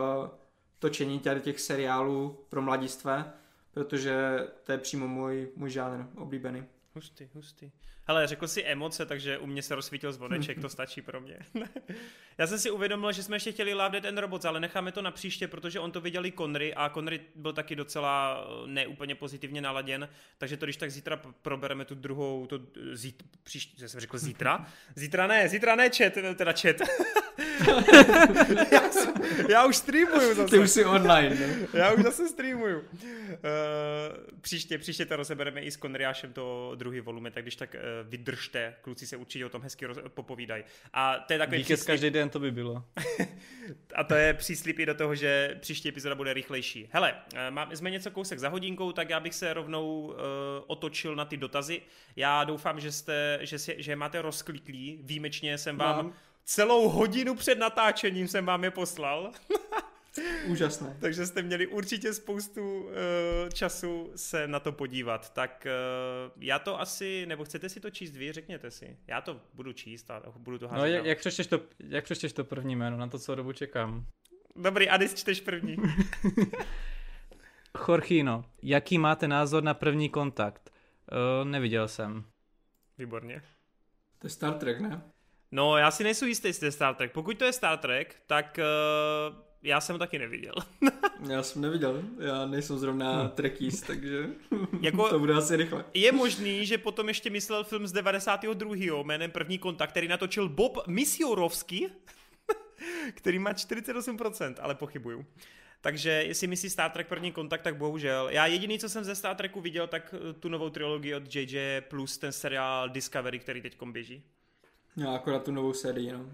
točení tady těch seriálů pro mladistvé, protože to je přímo můj, můj žánr oblíbený. Hustý, hustý. Hele, řekl si emoce, takže u mě se rozsvítil zvoneček, to stačí pro mě. Já jsem si uvědomil, že jsme ještě chtěli Love Dead and Robots, ale necháme to na příště, protože on to viděl i Conry a Conry byl taky docela eh, neúplně pozitivně naladěn, takže to když tak zítra probereme tu druhou, to zít, příště, jsem řekl zítra? Zítra ne, zítra ne chat, teda chat. já, já už streamuju zase. Ty už jsi online, ne? já už zase streamuju. Uh, příště, příště to rozebereme i s Konriášem to druhý volume, tak když tak vydržte, kluci se určitě o tom hezky roz, popovídají. A to je takový Díky příslip... každý den to by bylo. a to je příslip i do toho, že příští epizoda bude rychlejší. Hele, uh, máme, jsme něco kousek za hodinkou, tak já bych se rovnou uh, otočil na ty dotazy. Já doufám, že jste, že, si, že máte rozkliklý. Výjimečně jsem vám... Mám celou hodinu před natáčením jsem vám je poslal. Úžasné. Takže jste měli určitě spoustu uh, času se na to podívat. Tak uh, já to asi, nebo chcete si to číst vy, řekněte si. Já to budu číst a budu to házet. No jak, jak, přečteš to, jak přečteš to první jméno, na to co dobu čekám. Dobrý, Adis, čteš první. Chorchino, jaký máte názor na první kontakt? Uh, neviděl jsem. Výborně. To je Star Trek, ne? No, já si nejsou jistý, jestli to je Star Trek. Pokud to je Star Trek, tak uh, já jsem ho taky neviděl. já jsem neviděl, já nejsem zrovna hmm. trekís, takže jako to bude asi rychle. Je možný, že potom ještě myslel film z 92. jménem První kontakt, který natočil Bob Misjorovský, který má 48%, ale pochybuju. Takže jestli myslí Star Trek první kontakt, tak bohužel. Já jediný, co jsem ze Star Treku viděl, tak eh, tu novou trilogii od JJ plus ten seriál Discovery, který teď běží. No, akorát tu novou sérii, no.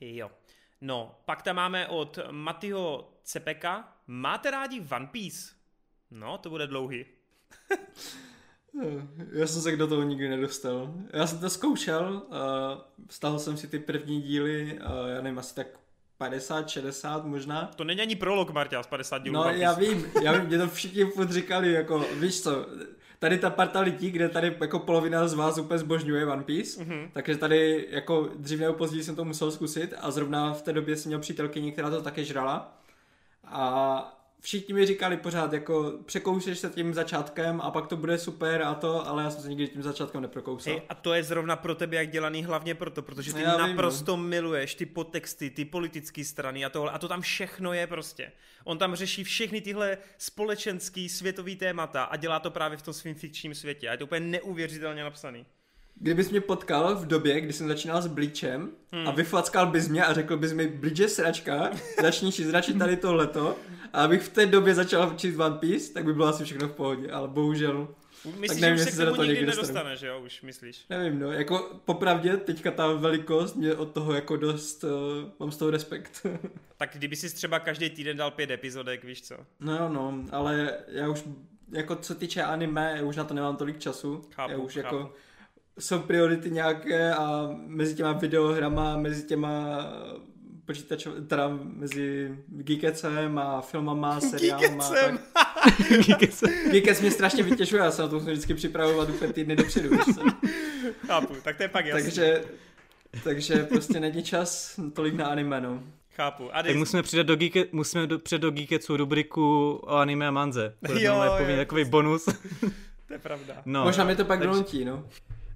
Jo. No, pak tam máme od Matyho Cepeka. Máte rádi One Piece? No, to bude dlouhý. Já jsem se do toho nikdy nedostal. Já jsem to zkoušel, uh, jsem si ty první díly, uh, já nevím, asi tak 50, 60 možná. To není ani prolog, Marta, z 50 dílů. No já vím, já vím, mě to všichni furt říkali, jako víš co, tady ta parta lidí, kde tady jako polovina z vás úplně zbožňuje One Piece, mm-hmm. takže tady jako dřív nebo později jsem to musel zkusit a zrovna v té době jsem měl přítelkyni, která to také žrala a všichni mi říkali pořád, jako překoušeš se tím začátkem a pak to bude super a to, ale já jsem se nikdy tím začátkem neprokousal. Hey, a to je zrovna pro tebe jak dělaný hlavně proto, protože ty já naprosto vím, no. miluješ ty podtexty, ty politické strany a tohle a to tam všechno je prostě. On tam řeší všechny tyhle společenský světový témata a dělá to právě v tom svým fikčním světě a je to úplně neuvěřitelně napsaný. Kdybys mě potkal v době, kdy jsem začínal s Bleachem hmm. a vyflackal bys mě a řekl bys mi, Bleach je sračka, začni si zračit tady tohleto a abych v té době začal číst One Piece, tak by bylo asi všechno v pohodě, ale bohužel Myslíš, tak nevím, že se k tomu nikdy nedostaneš, jo, už myslíš? Nevím, no, jako popravdě teďka ta velikost mě od toho jako dost, uh, mám z toho respekt. tak kdyby si třeba každý týden dal pět epizodek, víš co? No, no, ale já už, jako co týče anime, už na to nemám tolik času. Chápu, já už chápu. jako jsou priority nějaké a mezi těma videohrama, mezi těma počítač, teda mezi Geekecem a filmama, seriálama. Geekecem. Geekec mě strašně vytěžuje, já se na to musím vždycky připravovat úplně týdny dopředu. Chápu, tak to je pak jasný. Takže, takže prostě není čas tolik na anime, no. Chápu. A tak musíme přidat do, Geeke, musíme do, přidat do Geeketsu rubriku o anime a manze. To je jo, jo, takový bonus. to je pravda. No, Možná mi to pak takže... donutí, no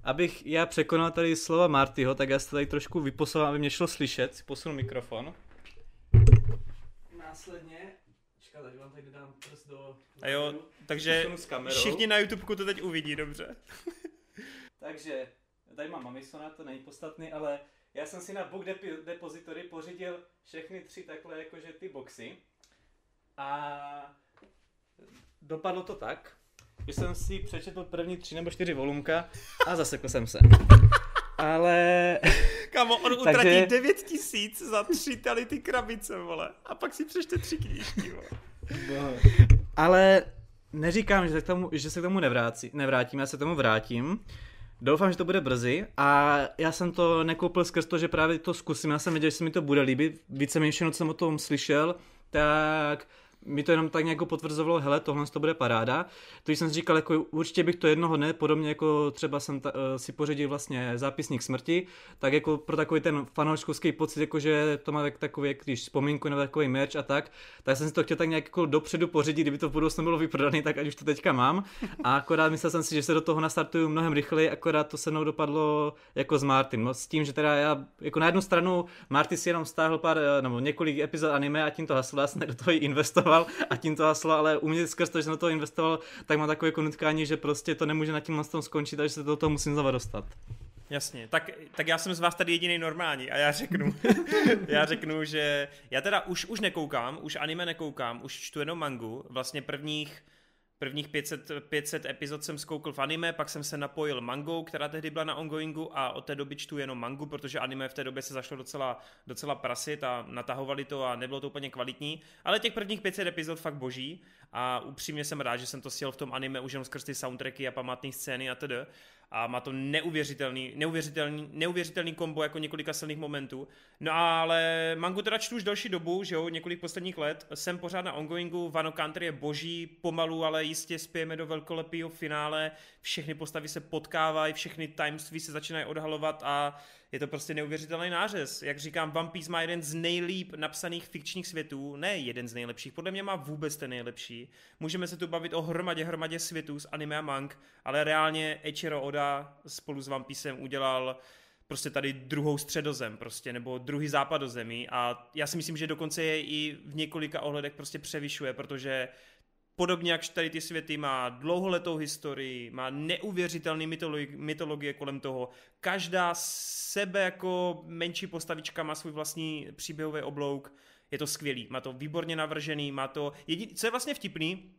abych já překonal tady slova Martyho, tak já se tady trošku vyposlal, aby mě šlo slyšet. Si posunu mikrofon. Následně, čekat, tak vám tady dám prst do... A jo, takže všichni na YouTube to teď uvidí, dobře. takže, tady mám Amisona, to není podstatný, ale já jsem si na Book Depository pořídil všechny tři takhle jakože ty boxy. A dopadlo to tak, že jsem si přečetl první tři nebo čtyři volumka a zasekl jsem se. Ale... Kamo, on utratí Takže... 9 tisíc za tři tady ty krabice, vole. A pak si přečte tři knížky, vole. Ale neříkám, že se k tomu, že se k tomu nevrátí, nevrátím, já se k tomu vrátím. Doufám, že to bude brzy a já jsem to nekoupil skrz to, že právě to zkusím, já jsem věděl, že se mi to bude líbit, víceméně všechno, co jsem o tom slyšel, tak mi to jenom tak nějak potvrzovalo, hele, tohle to bude paráda. To jsem si říkal, jako určitě bych to jednoho dne, podobně jako třeba jsem ta, uh, si pořídil vlastně zápisník smrti, tak jako pro takový ten fanouškovský pocit, jako že to má tak, takový, jak když vzpomínku nebo takový merch a tak, tak jsem si to chtěl tak nějak jako dopředu pořídit, kdyby to v budoucnu bylo vyprodané, tak ať už to teďka mám. A akorát myslel jsem si, že se do toho nastartuju mnohem rychleji, akorát to se mnou dopadlo jako s Martin. No, s tím, že teda já, jako na jednu stranu Marty si jenom stáhl pár, eh, nebo několik epizod anime a tím to haslo, já jsem do toho investoval investoval a tím to haslo, ale u mě skrz to, že jsem do toho investoval, tak mám takové konutkání, že prostě to nemůže na tím tom skončit, takže se do toho musím znova dostat. Jasně, tak, tak já jsem z vás tady jediný normální a já řeknu, já řeknu, že já teda už, už nekoukám, už anime nekoukám, už čtu jenom mangu, vlastně prvních Prvních 500, 500 epizod jsem zkoukl v anime, pak jsem se napojil mangou, která tehdy byla na ongoingu a od té doby čtu jenom mangu, protože anime v té době se zašlo docela, docela prasit a natahovali to a nebylo to úplně kvalitní. Ale těch prvních 500 epizod fakt boží a upřímně jsem rád, že jsem to sjel v tom anime už jenom skrz ty soundtracky a památné scény a td. A má to neuvěřitelný, neuvěřitelný, neuvěřitelný kombo jako několika silných momentů. No ale mangu teda čtu už další dobu, že jo, několik posledních let. Jsem pořád na ongoingu, Vano Country je boží, pomalu, ale jistě spějeme do velkolepého finále, všechny postavy se potkávají, všechny tajemství se začínají odhalovat a je to prostě neuvěřitelný nářez. Jak říkám, One Piece má jeden z nejlíp napsaných fikčních světů, ne jeden z nejlepších, podle mě má vůbec ten nejlepší. Můžeme se tu bavit o hromadě, hromadě světů z anime a mang, ale reálně Eiichiro Oda spolu s One Piecem udělal prostě tady druhou středozem prostě, nebo druhý západozemí a já si myslím, že dokonce je i v několika ohledech prostě převyšuje, protože podobně jak tady ty světy má dlouholetou historii, má neuvěřitelný mytologi- mytologie kolem toho. Každá sebe jako menší postavička má svůj vlastní příběhový oblouk. Je to skvělý, má to výborně navržený, má to... Jedin... Co je vlastně vtipný,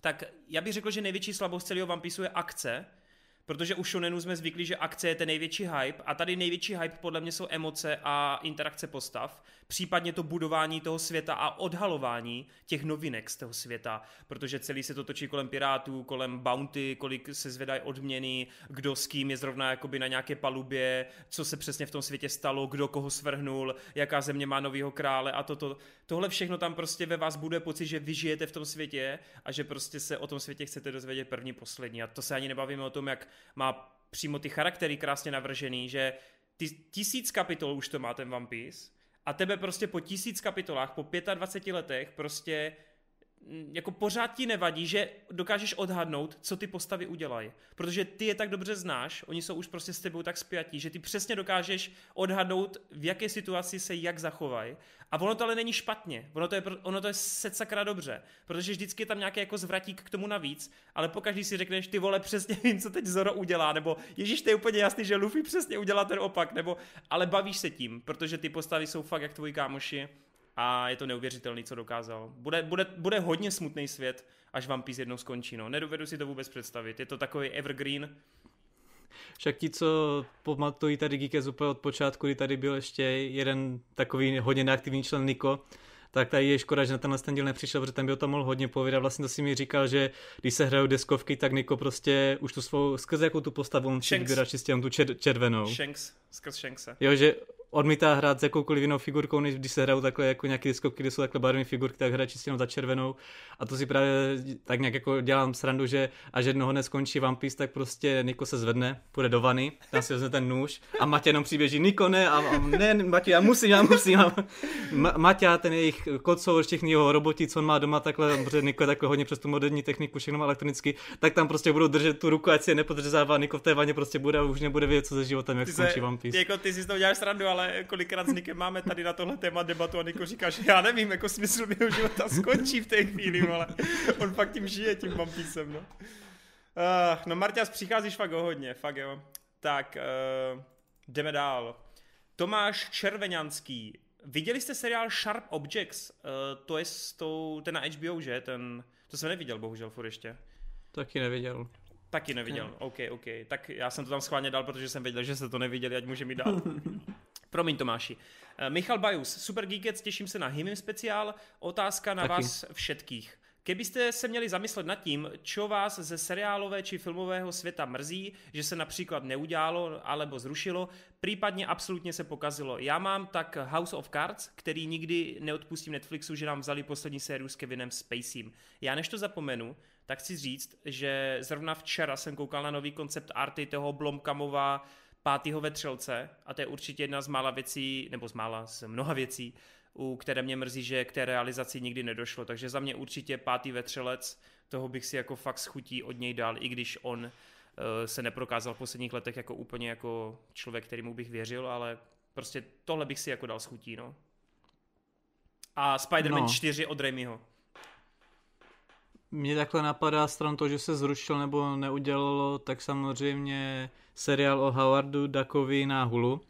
tak já bych řekl, že největší slabost celého Piece je akce, protože u shonenu jsme zvyklí, že akce je ten největší hype a tady největší hype podle mě jsou emoce a interakce postav, případně to budování toho světa a odhalování těch novinek z toho světa, protože celý se to točí kolem pirátů, kolem bounty, kolik se zvedají odměny, kdo s kým je zrovna jakoby na nějaké palubě, co se přesně v tom světě stalo, kdo koho svrhnul, jaká země má novýho krále a toto. Tohle všechno tam prostě ve vás bude pocit, že vy žijete v tom světě a že prostě se o tom světě chcete dozvědět první, poslední. A to se ani nebavíme o tom, jak má přímo ty charaktery krásně navržený, že ty tisíc kapitol už to má ten One Piece a tebe prostě po tisíc kapitolách, po 25 letech prostě jako pořád ti nevadí, že dokážeš odhadnout, co ty postavy udělají. Protože ty je tak dobře znáš, oni jsou už prostě s tebou tak spjatí, že ty přesně dokážeš odhadnout, v jaké situaci se jak zachovají. A ono to ale není špatně, ono to je, ono to je sakra dobře, protože vždycky je tam nějaký jako zvratík k tomu navíc, ale pokaždý si řekneš, ty vole, přesně vím, co teď Zoro udělá, nebo Ježíš, to je úplně jasný, že Luffy přesně udělá ten opak, nebo ale bavíš se tím, protože ty postavy jsou fakt jak tvoji kámoši a je to neuvěřitelný, co dokázal. Bude, bude, bude hodně smutný svět, až One Piece jednou skončí. No. Nedovedu si to vůbec představit. Je to takový evergreen. Však ti, co pamatují tady Geekes úplně od počátku, kdy tady byl ještě jeden takový hodně neaktivní člen Niko, tak tady je škoda, že na tenhle ten díl nepřišel, protože ten by o tom mohl hodně povědět. Vlastně to si mi říkal, že když se hrajou deskovky, tak Niko prostě už tu svou, skrze jakou tu postavu on si vybírá čistě tu červenou. Shanks, skrz Shankse. Jo, že odmítá hrát s jakoukoliv jinou figurkou, než když se hrajou takhle jako nějaké diskopky, kde jsou takhle barevné figurky, tak hraje čistě za červenou. A to si právě tak nějak jako dělám srandu, že až jednoho neskončí One Piece, tak prostě Niko se zvedne, půjde do vany, tam si vezme ten nůž a Matěj jenom přiběží, Niko ne, a, a ne, Matěj, já musím, já musím. A Ma, Matěj, ten jejich kocour, všechny jeho roboti, co on má doma takhle, protože Niko je takhle hodně přes tu moderní techniku, všechno má elektronicky, tak tam prostě budou držet tu ruku, ať si je nepodřezává, Niko v té vaně prostě bude a už nebude vědět, co se životem, jak ty skončí One Piece. Jako ty si to uděláš srandu, ale kolikrát Nikem máme tady na tohle téma debatu a Niko říká, že já nevím, jako smysl mého života skončí v té chvíli, ale on fakt tím žije, tím vampísem, no. Uh, no Marťas, přicházíš fakt o hodně, fakt jo. Tak, uh, jdeme dál. Tomáš Červeňanský. Viděli jste seriál Sharp Objects? Uh, to je s tou, ten na HBO, že? Ten, to jsem neviděl, bohužel, furt ještě. Taky neviděl. Taky neviděl, ne. OK, OK. Tak já jsem to tam schválně dal, protože jsem věděl, že se to neviděli, ať může mi dát. Promiň Tomáši. Uh, Michal Bajus, Super Geekets, těším se na Himim speciál. Otázka na Taky. vás všetkých. Kebyste se měli zamyslet nad tím, čo vás ze seriálové či filmového světa mrzí, že se například neudělalo alebo zrušilo, případně absolutně se pokazilo. Já mám tak House of Cards, který nikdy neodpustím Netflixu, že nám vzali poslední sériu s Kevinem Spacey. Já než to zapomenu, tak chci říct, že zrovna včera jsem koukal na nový koncept arty toho Blomkamova pátýho vetřelce a to je určitě jedna z mála věcí, nebo z mála, z mnoha věcí, u které mě mrzí, že k té realizaci nikdy nedošlo. Takže za mě určitě pátý vetřelec, toho bych si jako fakt schutí od něj dal, i když on uh, se neprokázal v posledních letech jako úplně jako člověk, kterýmu bych věřil, ale prostě tohle bych si jako dal schutí, no. A Spider-Man no. 4 od Raimiho. Mně takhle napadá stran to, že se zrušil nebo neudělalo, tak samozřejmě seriál o Howardu Duckovi na Hulu,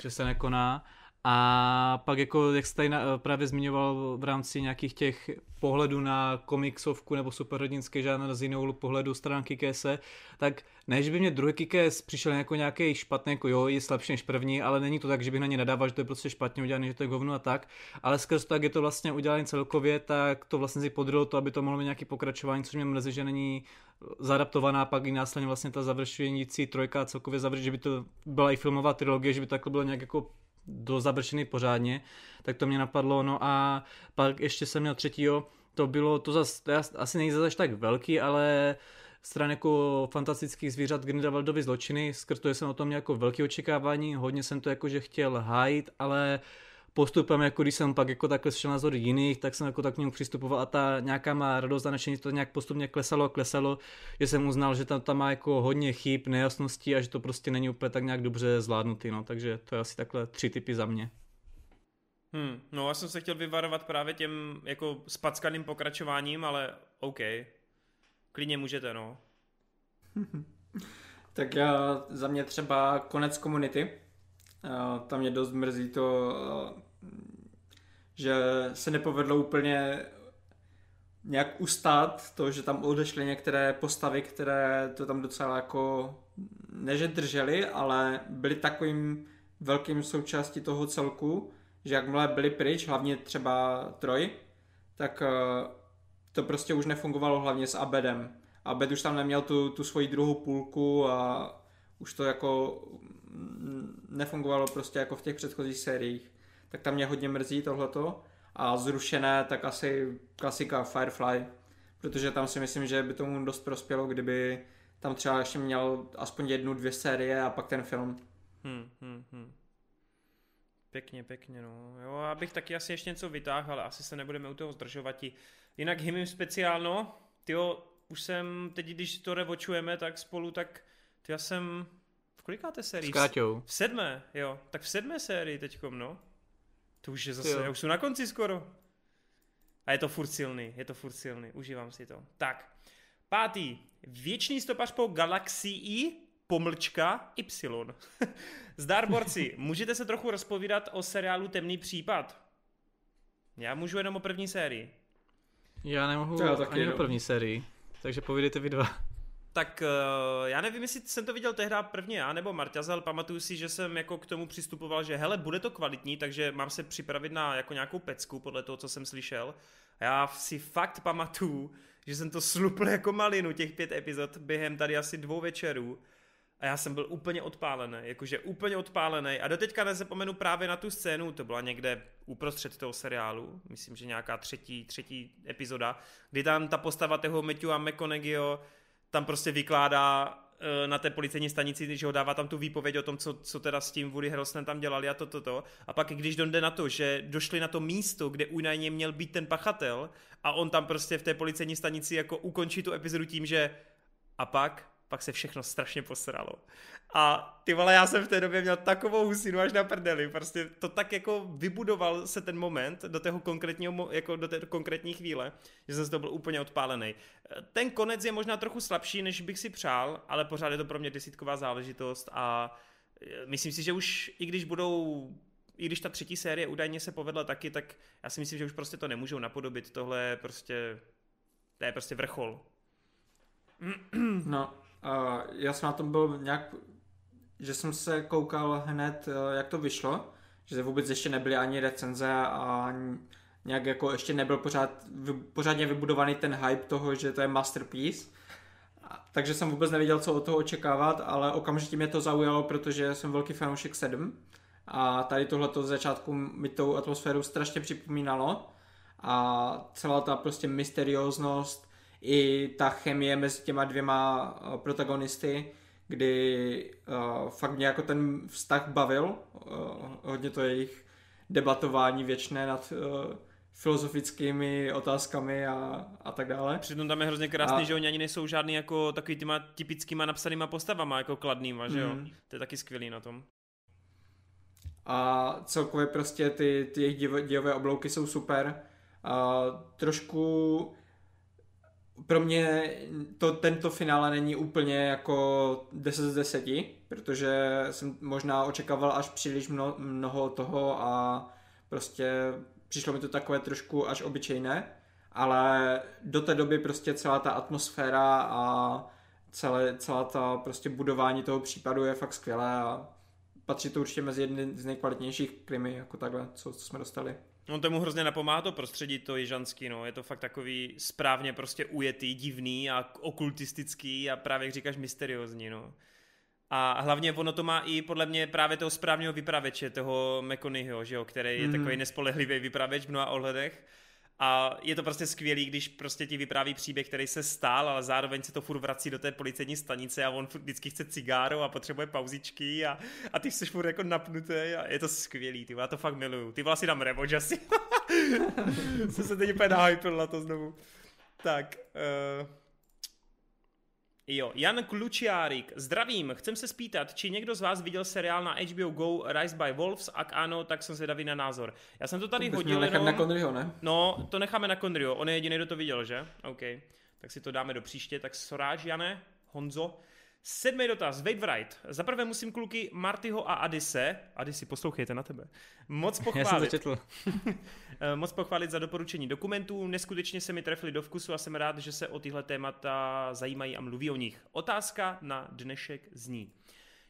že se nekoná. A pak jako, jak jste tady na, právě zmiňoval v rámci nějakých těch pohledů na komiksovku nebo superhrdinské žádné z jiného pohledu stránky Kese, tak ne, že by mě druhý Kikes přišel jako nějaký špatný, jako jo, je slabší než první, ale není to tak, že bych na ně nadával, že to je prostě špatně udělané, že to je hovno a tak, ale skrz to, jak je to vlastně udělané celkově, tak to vlastně si podrylo to, aby to mohlo mít nějaký pokračování, což mě mrzí, že není zadaptovaná, pak i následně vlastně ta završující trojka celkově završ, že by to byla i filmová trilogie, že by takhle bylo nějak jako do završený pořádně, tak to mě napadlo, no a pak ještě jsem měl třetího, to bylo, to zase, to asi není zase tak velký, ale stran jako fantastických zvířat Grindelwaldovi zločiny, to jsem o tom jako velké očekávání, hodně jsem to jakože chtěl hájit, ale postupem, jako když jsem pak jako takhle slyšel názory jiných, tak jsem jako tak k němu přistupoval a ta nějaká má radost a nadšení to nějak postupně klesalo a klesalo, že jsem uznal, že tam, tam má jako hodně chyb, nejasností a že to prostě není úplně tak nějak dobře zvládnutý, no, takže to je asi takhle tři typy za mě. Hmm, no já jsem se chtěl vyvarovat právě těm jako spackaným pokračováním, ale OK. Klidně můžete, no. tak já za mě třeba konec komunity. Tam mě dost mrzí to, že se nepovedlo úplně nějak ustát to, že tam odešly některé postavy, které to tam docela jako neže drželi, ale byly takovým velkým součástí toho celku, že jakmile byli pryč, hlavně třeba Troj, tak eh, to prostě už nefungovalo hlavně s Abedem. Abed už tam neměl tu, tu svoji druhou půlku a už to jako nefungovalo prostě jako v těch předchozích sériích. Tak tam mě hodně mrzí tohleto. A zrušené, tak asi klasika Firefly, protože tam si myslím, že by tomu dost prospělo, kdyby tam třeba ještě měl aspoň jednu, dvě série a pak ten film. Hmm, hmm, hmm. Pěkně, pěkně, no. Jo, abych taky asi ještě něco vytáhl, ale asi se nebudeme u toho zdržovat. Jinak Himim speciálno, tyjo, už jsem, teď když to revočujeme, tak spolu, tak ty já jsem, v kolikáté sérii? S V sedmé, jo. Tak v sedmé sérii teďkom, no. To už je zase, já už jsou na konci skoro. A je to furt silný, je to furt silný, užívám si to. Tak, pátý. Věčný stopař po galaxii pomlčka Y. Zdar borci, můžete se trochu rozpovídat o seriálu Temný případ? Já můžu jenom o první sérii. Já nemohu já taky, ani o první sérii, takže povídejte vy dva. Tak uh, já nevím, jestli jsem to viděl tehdy prvně já nebo Marťaz, ale pamatuju si, že jsem jako k tomu přistupoval, že hele, bude to kvalitní, takže mám se připravit na jako nějakou pecku podle toho, co jsem slyšel. Já si fakt pamatuju, že jsem to slupl jako malinu těch pět epizod během tady asi dvou večerů a já jsem byl úplně odpálený, jakože úplně odpálený. A doteďka nezapomenu právě na tu scénu, to byla někde uprostřed toho seriálu, myslím, že nějaká třetí, třetí epizoda, kdy tam ta postava toho Matthewa McConaugheyho tam prostě vykládá eh, na té policejní stanici, že ho dává tam tu výpověď o tom, co, co teda s tím Woody Harrelsonem tam dělali a to, to, to. A pak, když dojde na to, že došli na to místo, kde údajně měl být ten pachatel a on tam prostě v té policejní stanici jako ukončí tu epizodu tím, že a pak pak se všechno strašně posralo. A ty vole, já jsem v té době měl takovou husinu až na prdeli, prostě to tak jako vybudoval se ten moment do toho konkrétního, jako do té konkrétní chvíle, že jsem z toho byl úplně odpálený. Ten konec je možná trochu slabší, než bych si přál, ale pořád je to pro mě desítková záležitost a e, myslím si, že už i když budou i když ta třetí série údajně se povedla taky, tak já si myslím, že už prostě to nemůžou napodobit. Tohle je prostě, to je prostě vrchol. No, Já jsem na tom byl nějak, že jsem se koukal hned, uh, jak to vyšlo, že vůbec ještě nebyly ani recenze a nějak jako ještě nebyl pořád, pořádně vybudovaný ten hype toho, že to je masterpiece. Takže jsem vůbec nevěděl, co od toho očekávat, ale okamžitě mě to zaujalo, protože jsem velký fanoušek 7 a tady tohleto z začátku mi tou atmosféru strašně připomínalo a celá ta prostě mysterióznost, i ta chemie mezi těma dvěma uh, protagonisty, kdy uh, fakt mě jako ten vztah bavil, uh, hodně to jejich debatování věčné nad uh, filozofickými otázkami a, a tak dále. Přitom tam je hrozně krásný, a... že oni ani nejsou žádný jako takový těma typickýma napsanýma postavama, jako kladnýma, že jo? Mm. To je taky skvělý na tom. A celkově prostě ty, ty jejich dějové oblouky jsou super. A trošku pro mě to, tento finále není úplně jako 10 z 10, protože jsem možná očekával až příliš mno, mnoho toho a prostě přišlo mi to takové trošku až obyčejné, ale do té doby prostě celá ta atmosféra a celé, celá ta prostě budování toho případu je fakt skvělé a patří to určitě mezi jedny z nejkvalitnějších krimi, jako takhle, co, co jsme dostali. No tomu hrozně napomáhá to prostředí, to jižanský, no. Je to fakt takový správně prostě ujetý, divný a okultistický a právě, jak říkáš, mysteriózní, no. A hlavně ono to má i podle mě právě toho správného vypravěče, toho McConaugheyho, že jo, který je mm. takový nespolehlivý vypravěč v mnoha ohledech. A je to prostě skvělý, když prostě ti vypráví příběh, který se stál, ale zároveň se to furt vrací do té policejní stanice a on furt vždycky chce cigáro a potřebuje pauzičky a, a ty jsi furt jako napnutý a je to skvělý, ty já to fakt miluju. Ty vlastně dám remoč asi. Jsem se teď úplně nahypil na to znovu. Tak, uh, Jo, Jan Klučiárik, zdravím, chcem se spýtat, či někdo z vás viděl seriál na HBO Go Rise by Wolves, ak ano, tak jsem zvědavý na názor. Já jsem to tady to hodil jenom... na Conryho, ne? No, to necháme na Conryho, on je jediný, kdo to viděl, že? OK, tak si to dáme do příště, tak Soráž, Jane, Honzo, Sedmý dotaz, Wade Wright. Za prvé musím kluky Martyho a Adise, Adisi, poslouchejte na tebe, moc pochválit. Já jsem to četl. Eh, moc pochválit za doporučení dokumentů. Neskutečně se mi trefili do vkusu a jsem rád, že se o tyhle témata zajímají a mluví o nich. Otázka na dnešek zní.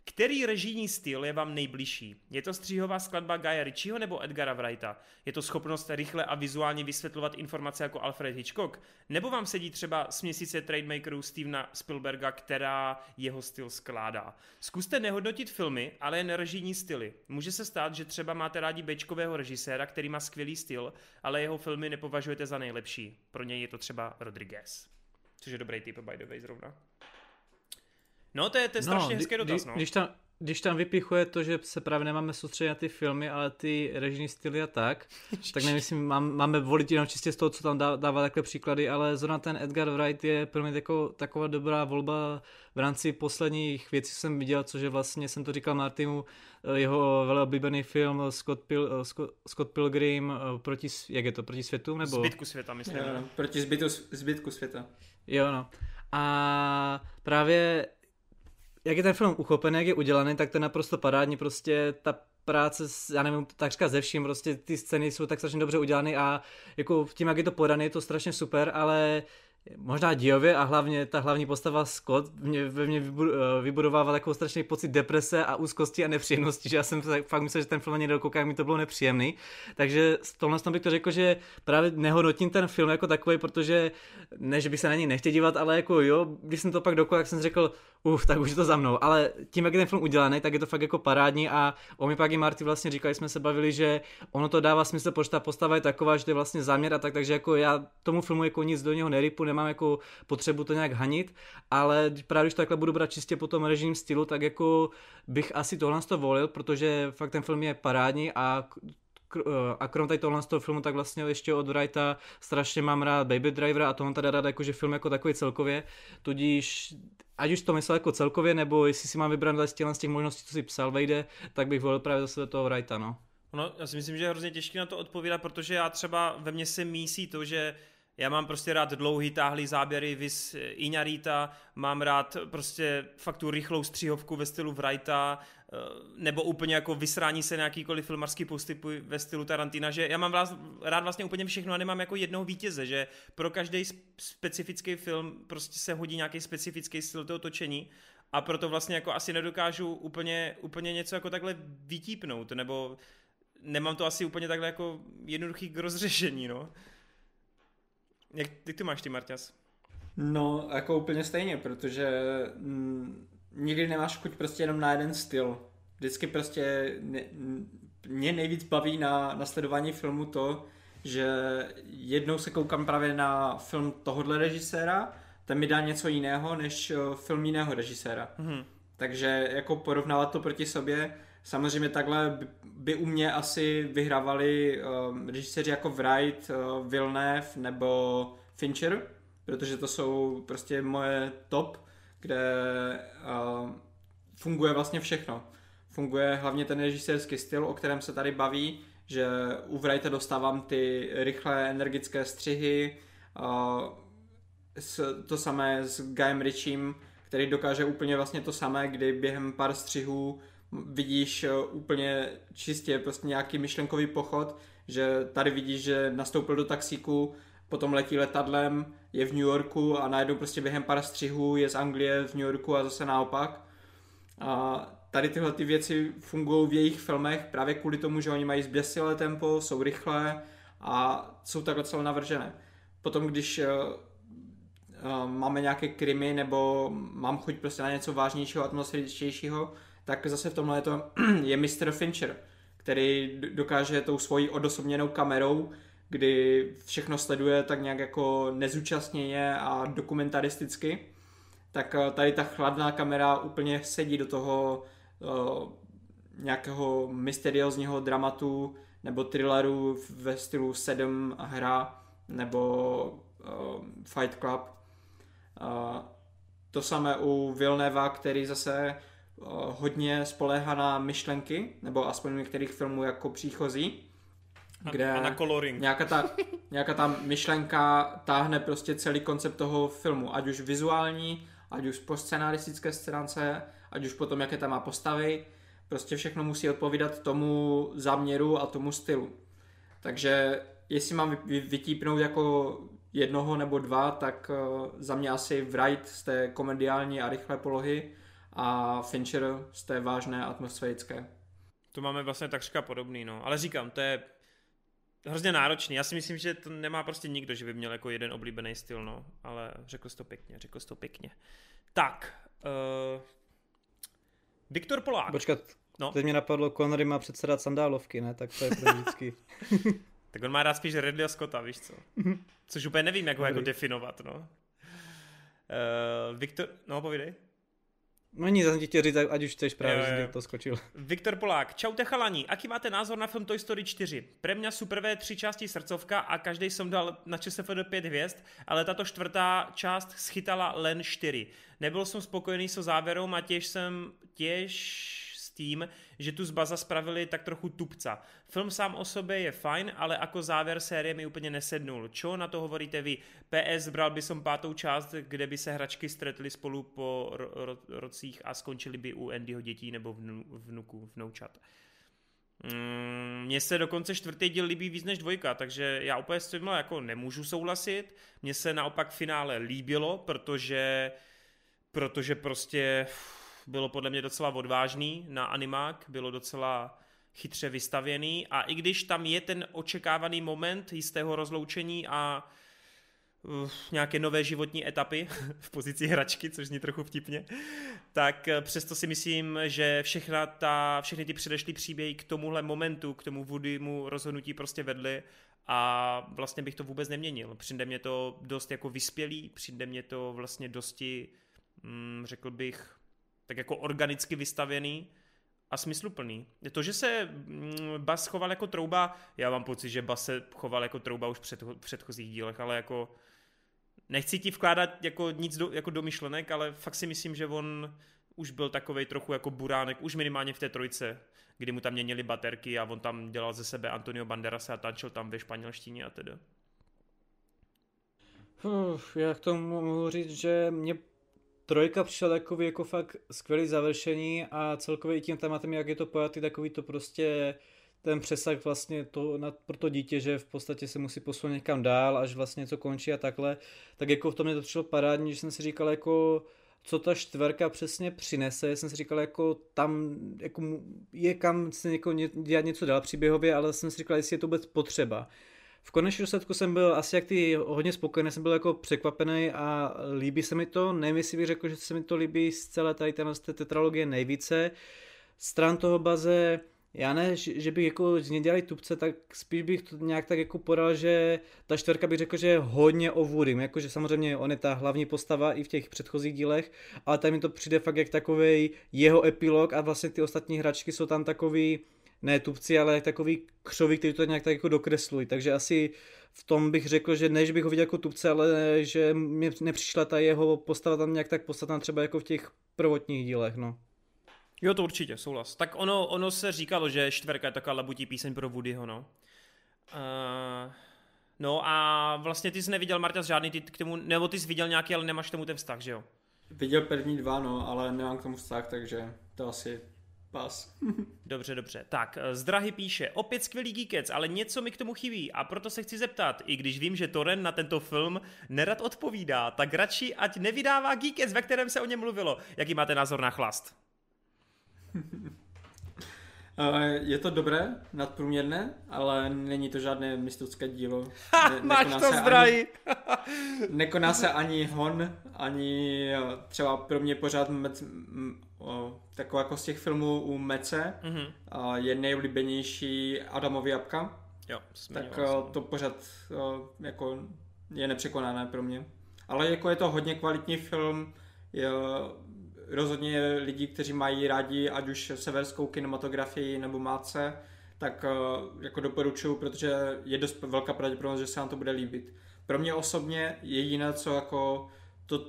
Který režijní styl je vám nejbližší? Je to stříhová skladba Guya Ritchieho nebo Edgara Wrighta? Je to schopnost rychle a vizuálně vysvětlovat informace jako Alfred Hitchcock? Nebo vám sedí třeba směsice trademakerů Stevena Spielberga, která jeho styl skládá? Zkuste nehodnotit filmy, ale jen režijní styly. Může se stát, že třeba máte rádi bečkového režiséra, který má skvělý styl, ale jeho filmy nepovažujete za nejlepší. Pro něj je to třeba Rodriguez. Což je dobrý typ, by the way, zrovna. No, to je, to je no, strašně no, hezký dotaz, no. Když tam, když tam vypichuje to, že se právě nemáme soustředit na ty filmy, ale ty režijní styly a tak, tak nemyslím, mám, máme volit jenom čistě z toho, co tam dá, dává takhle příklady, ale zrovna ten Edgar Wright je pro mě tako, taková dobrá volba v rámci posledních věcí, co jsem viděl, což je vlastně, jsem to říkal Martimu, jeho velmi film Scott, Pil, Scott, Scott Pilgrim eh, proti, jak je to, proti světu? Nebo? Zbytku světa, myslím. Jo, proti zbytu, zbytku světa. Jo, no. A právě jak je ten film uchopený, jak je udělaný, tak to je naprosto parádní, prostě ta práce, já nevím, takřka ze vším, prostě ty scény jsou tak strašně dobře udělány a jako tím, jak je to podaný, je to strašně super, ale možná díjově a hlavně ta hlavní postava Scott mě, ve mně eh, vybudovával takovou strašný pocit deprese a úzkosti a nepříjemnosti, že já jsem fakt myslel, že ten film někdo kouká, mi to bylo nepříjemný. Takže z tohle bych to řekl, že právě nehodnotím ten film jako takový, protože ne, že bych se na něj nechtěl dívat, ale jako jo, když jsem to pak dokoukal, jak jsem řekl, uf, tak už je to za mnou. Ale tím, jak je ten film udělaný, tak je to fakt jako parádní a o mi pak i Marty vlastně říkali, jsme se bavili, že ono to dává smysl, protože ta postava je taková, že to je vlastně záměr a tak, takže jako já tomu filmu jako nic do něho nerypu, nemám jako potřebu to nějak hanit, ale právě když to takhle budu brát čistě po tom režim stylu, tak jako bych asi tohle to volil, protože fakt ten film je parádní a a krom tady tohle z toho filmu, tak vlastně ještě od Wrighta strašně mám rád Baby Driver a to mám tady rád jakože film jako takový celkově, tudíž ať už to myslel jako celkově, nebo jestli si mám vybrat z těch, z těch možností, co si psal, vejde, tak bych volil právě zase toho Wrighta, no. No, já si myslím, že je hrozně těžké na to odpovídat, protože já třeba ve mně se mísí to, že já mám prostě rád dlouhý, táhlý záběry, vis Iňarita, mám rád prostě fakt tu rychlou stříhovku ve stylu Wrighta, eh, nebo úplně jako vysrání se nějakýkoliv filmarský postup ve stylu Tarantina, že já mám rád vlastně úplně všechno a nemám jako jednoho vítěze, že pro každý specifický film prostě se hodí nějaký specifický styl toho točení a proto vlastně jako asi nedokážu úplně, úplně něco jako takhle vytípnout, nebo nemám to asi úplně takhle jako jednoduchý k rozřešení, no. Jak, jak ty máš ty, Marťas? No, jako úplně stejně, protože m, nikdy nemáš chuť prostě jenom na jeden styl. Vždycky prostě ne, mě nejvíc baví na, na sledování filmu to, že jednou se koukám právě na film tohohle režiséra, ten mi dá něco jiného než eh, film jiného režiséra. Mm-hmm. Takže jako porovnávat to proti sobě, samozřejmě takhle by u mě asi vyhrávali uh, režiséři jako Wright, uh, Villeneuve nebo Fincher, protože to jsou prostě moje top, kde uh, funguje vlastně všechno. Funguje hlavně ten režisérský styl, o kterém se tady baví, že u Wrighta dostávám ty rychlé energické střihy, uh, to samé s Guyem Richiem, který dokáže úplně vlastně to samé, kdy během pár střihů vidíš eh, úplně čistě prostě nějaký myšlenkový pochod, že tady vidíš, že nastoupil do taxíku, potom letí letadlem, je v New Yorku a najednou prostě během pár střihů je z Anglie v New Yorku a zase naopak. A tady tyhle ty věci fungují v jejich filmech právě kvůli tomu, že oni mají zběsilé tempo, jsou rychlé a jsou takhle celé navržené. Potom, když uh, uh, máme nějaké krimi nebo mám chuť prostě na něco vážnějšího, atmosféričtějšího, tak zase v tomhle je, to, je Mr. Fincher, který dokáže tou svojí odosobněnou kamerou, kdy všechno sleduje tak nějak jako nezúčastněně a dokumentaristicky, tak eh, tady ta chladná kamera úplně sedí do toho uh, nějakého mysteriózního dramatu nebo thrilleru ve stylu Sedm hra nebo uh, Fight Club. Uh, to samé u Vilneva, který zase hodně spoléhá na myšlenky, nebo aspoň u některých filmů jako příchozí, kde a na coloring. Nějaká ta, nějaká ta myšlenka táhne prostě celý koncept toho filmu, ať už vizuální, ať už po scenaristické stránce, ať už potom, jaké tam má postavy, prostě všechno musí odpovídat tomu záměru a tomu stylu. Takže jestli mám vytípnout jako jednoho nebo dva, tak eh, za mě asi Wright z té komediální a rychlé polohy a Fincher z té vážné atmosférické. To máme vlastně takřka podobný, no. Ale říkám, to je hrozně náročný. Já si myslím, že to nemá prostě nikdo, že by měl jako jeden oblíbený styl, no. Ale řekl jsi to pěkně, řekl jsi to pěkně. Tak, uh, Viktor Polák. Počkat, no. teď mě napadlo, Connery má předsedat sandálovky, ne? Tak to je pro vždycky. tak on má rád spíš Ridley Scotta, víš co? Což úplně nevím, jak ho jako definovat, no. Uh, Viktor, no povídej. No nic, jsem ti chtěl říct, ať už chceš právě, že to skočil. Viktor Polák, čaute chalani, aký máte názor na film Toy Story 4? Pre mňa sú prvé tři části srdcovka a každý som dal na ČSFD 5 hvězd, ale tato čtvrtá část schytala len 4. Nebyl som spokojený so záverom a tiež som tiež tým, že tu z Baza spravili tak trochu tupca. Film sám o sobě je fajn, ale jako závěr série mi úplně nesednul. Čo na to hovoríte vy? PS bral by som pátou část, kde by se hračky stretli spolu po ro- ro- rocích a skončili by u Andyho dětí nebo vnu- vnuku, vnoučat. Mm, mně se dokonce čtvrtý díl líbí víc než dvojka, takže já úplně s tím jako nemůžu souhlasit. Mně se naopak finále líbilo, protože protože prostě bylo podle mě docela odvážný na animák, bylo docela chytře vystavěný a i když tam je ten očekávaný moment jistého rozloučení a uh, nějaké nové životní etapy v pozici hračky, což zní trochu vtipně, tak eh, přesto si myslím, že všechna ta, všechny ty předešlý příběhy k tomuhle momentu, k tomu Woodymu rozhodnutí prostě vedly a vlastně bych to vůbec neměnil. Přijde mě to dost jako vyspělý, přijde mě to vlastně dosti, mm, řekl bych, tak jako organicky vystavěný a smysluplný. To, že se mm, Bas choval jako trouba, já mám pocit, že Bas se choval jako trouba už v předchozích dílech, ale jako nechci ti vkládat jako nic do, jako do myšlenek, ale fakt si myslím, že on už byl takovej trochu jako buránek, už minimálně v té trojce, kdy mu tam měnili baterky a on tam dělal ze sebe Antonio Banderasa a tančil tam ve španělštině a tedy. Uf, já k tomu mohu říct, že mě trojka přišla takový jako fakt skvělý završení a celkově i tím tématem, jak je to pojatý, takový to prostě ten přesah vlastně to, na, pro to dítě, že v podstatě se musí posunout někam dál, až vlastně něco končí a takhle, tak jako v tom mě to přišlo parádní, že jsem si říkal jako co ta čtverka přesně přinese, jsem si říkal jako tam jako je kam se něko dělat něco dál příběhově, ale jsem si říkal, jestli je to vůbec potřeba v konečném důsledku jsem byl asi jak ty hodně spokojený, jsem byl jako překvapený a líbí se mi to. Nevím, jestli bych řekl, že se mi to líbí z celé tady té tetralogie nejvíce. Stran toho baze, já ne, že bych jako z něj dělali tupce, tak spíš bych to nějak tak jako podal, že ta čtvrka bych řekl, že je hodně o Woodym, jakože samozřejmě on je ta hlavní postava i v těch předchozích dílech, ale tam mi to přijde fakt jak takový jeho epilog a vlastně ty ostatní hračky jsou tam takový, ne tupci, ale takový křoví, který to nějak tak jako dokreslují. Takže asi v tom bych řekl, že než bych ho viděl jako tupce, ale že mě nepřišla ta jeho postava tam nějak tak podstatná třeba jako v těch prvotních dílech, no. Jo, to určitě, souhlas. Tak ono, ono se říkalo, že čtverka je taková labutí píseň pro Woodyho, no. Uh, no a vlastně ty jsi neviděl, Marta, žádný ty k tomu, nebo ty jsi viděl nějaký, ale nemáš k tomu ten vztah, že jo? Viděl první dva, no, ale nemám k tomu vztah, takže to asi pas. Dobře, dobře. Tak, eh, Zdrahy píše, opět skvělý geekec, ale něco mi k tomu chybí a proto se chci zeptat, i když vím, že Toren na tento film nerad odpovídá, tak radši ať nevydává geekec, ve kterém se o něm mluvilo. Jaký máte názor na chlast? Eh, je to dobré, nadprůměrné, ale není to žádné mistrovské dílo. Ha, ne, máš to zdrahy! nekoná se ani hon, ani eh, třeba pro mě pořád mec, o, taková jako z těch filmů u Mece mm-hmm. je nejoblíbenější Adamovy jabka. Jo, tak o, to pořád o, jako je nepřekonané pro mě. Ale jako je to hodně kvalitní film, je, rozhodně lidi, kteří mají rádi ať už severskou kinematografii nebo máce, tak jako doporučuju, protože je dost velká pravděpodobnost, že se vám to bude líbit. Pro mě osobně jediné, co jako to,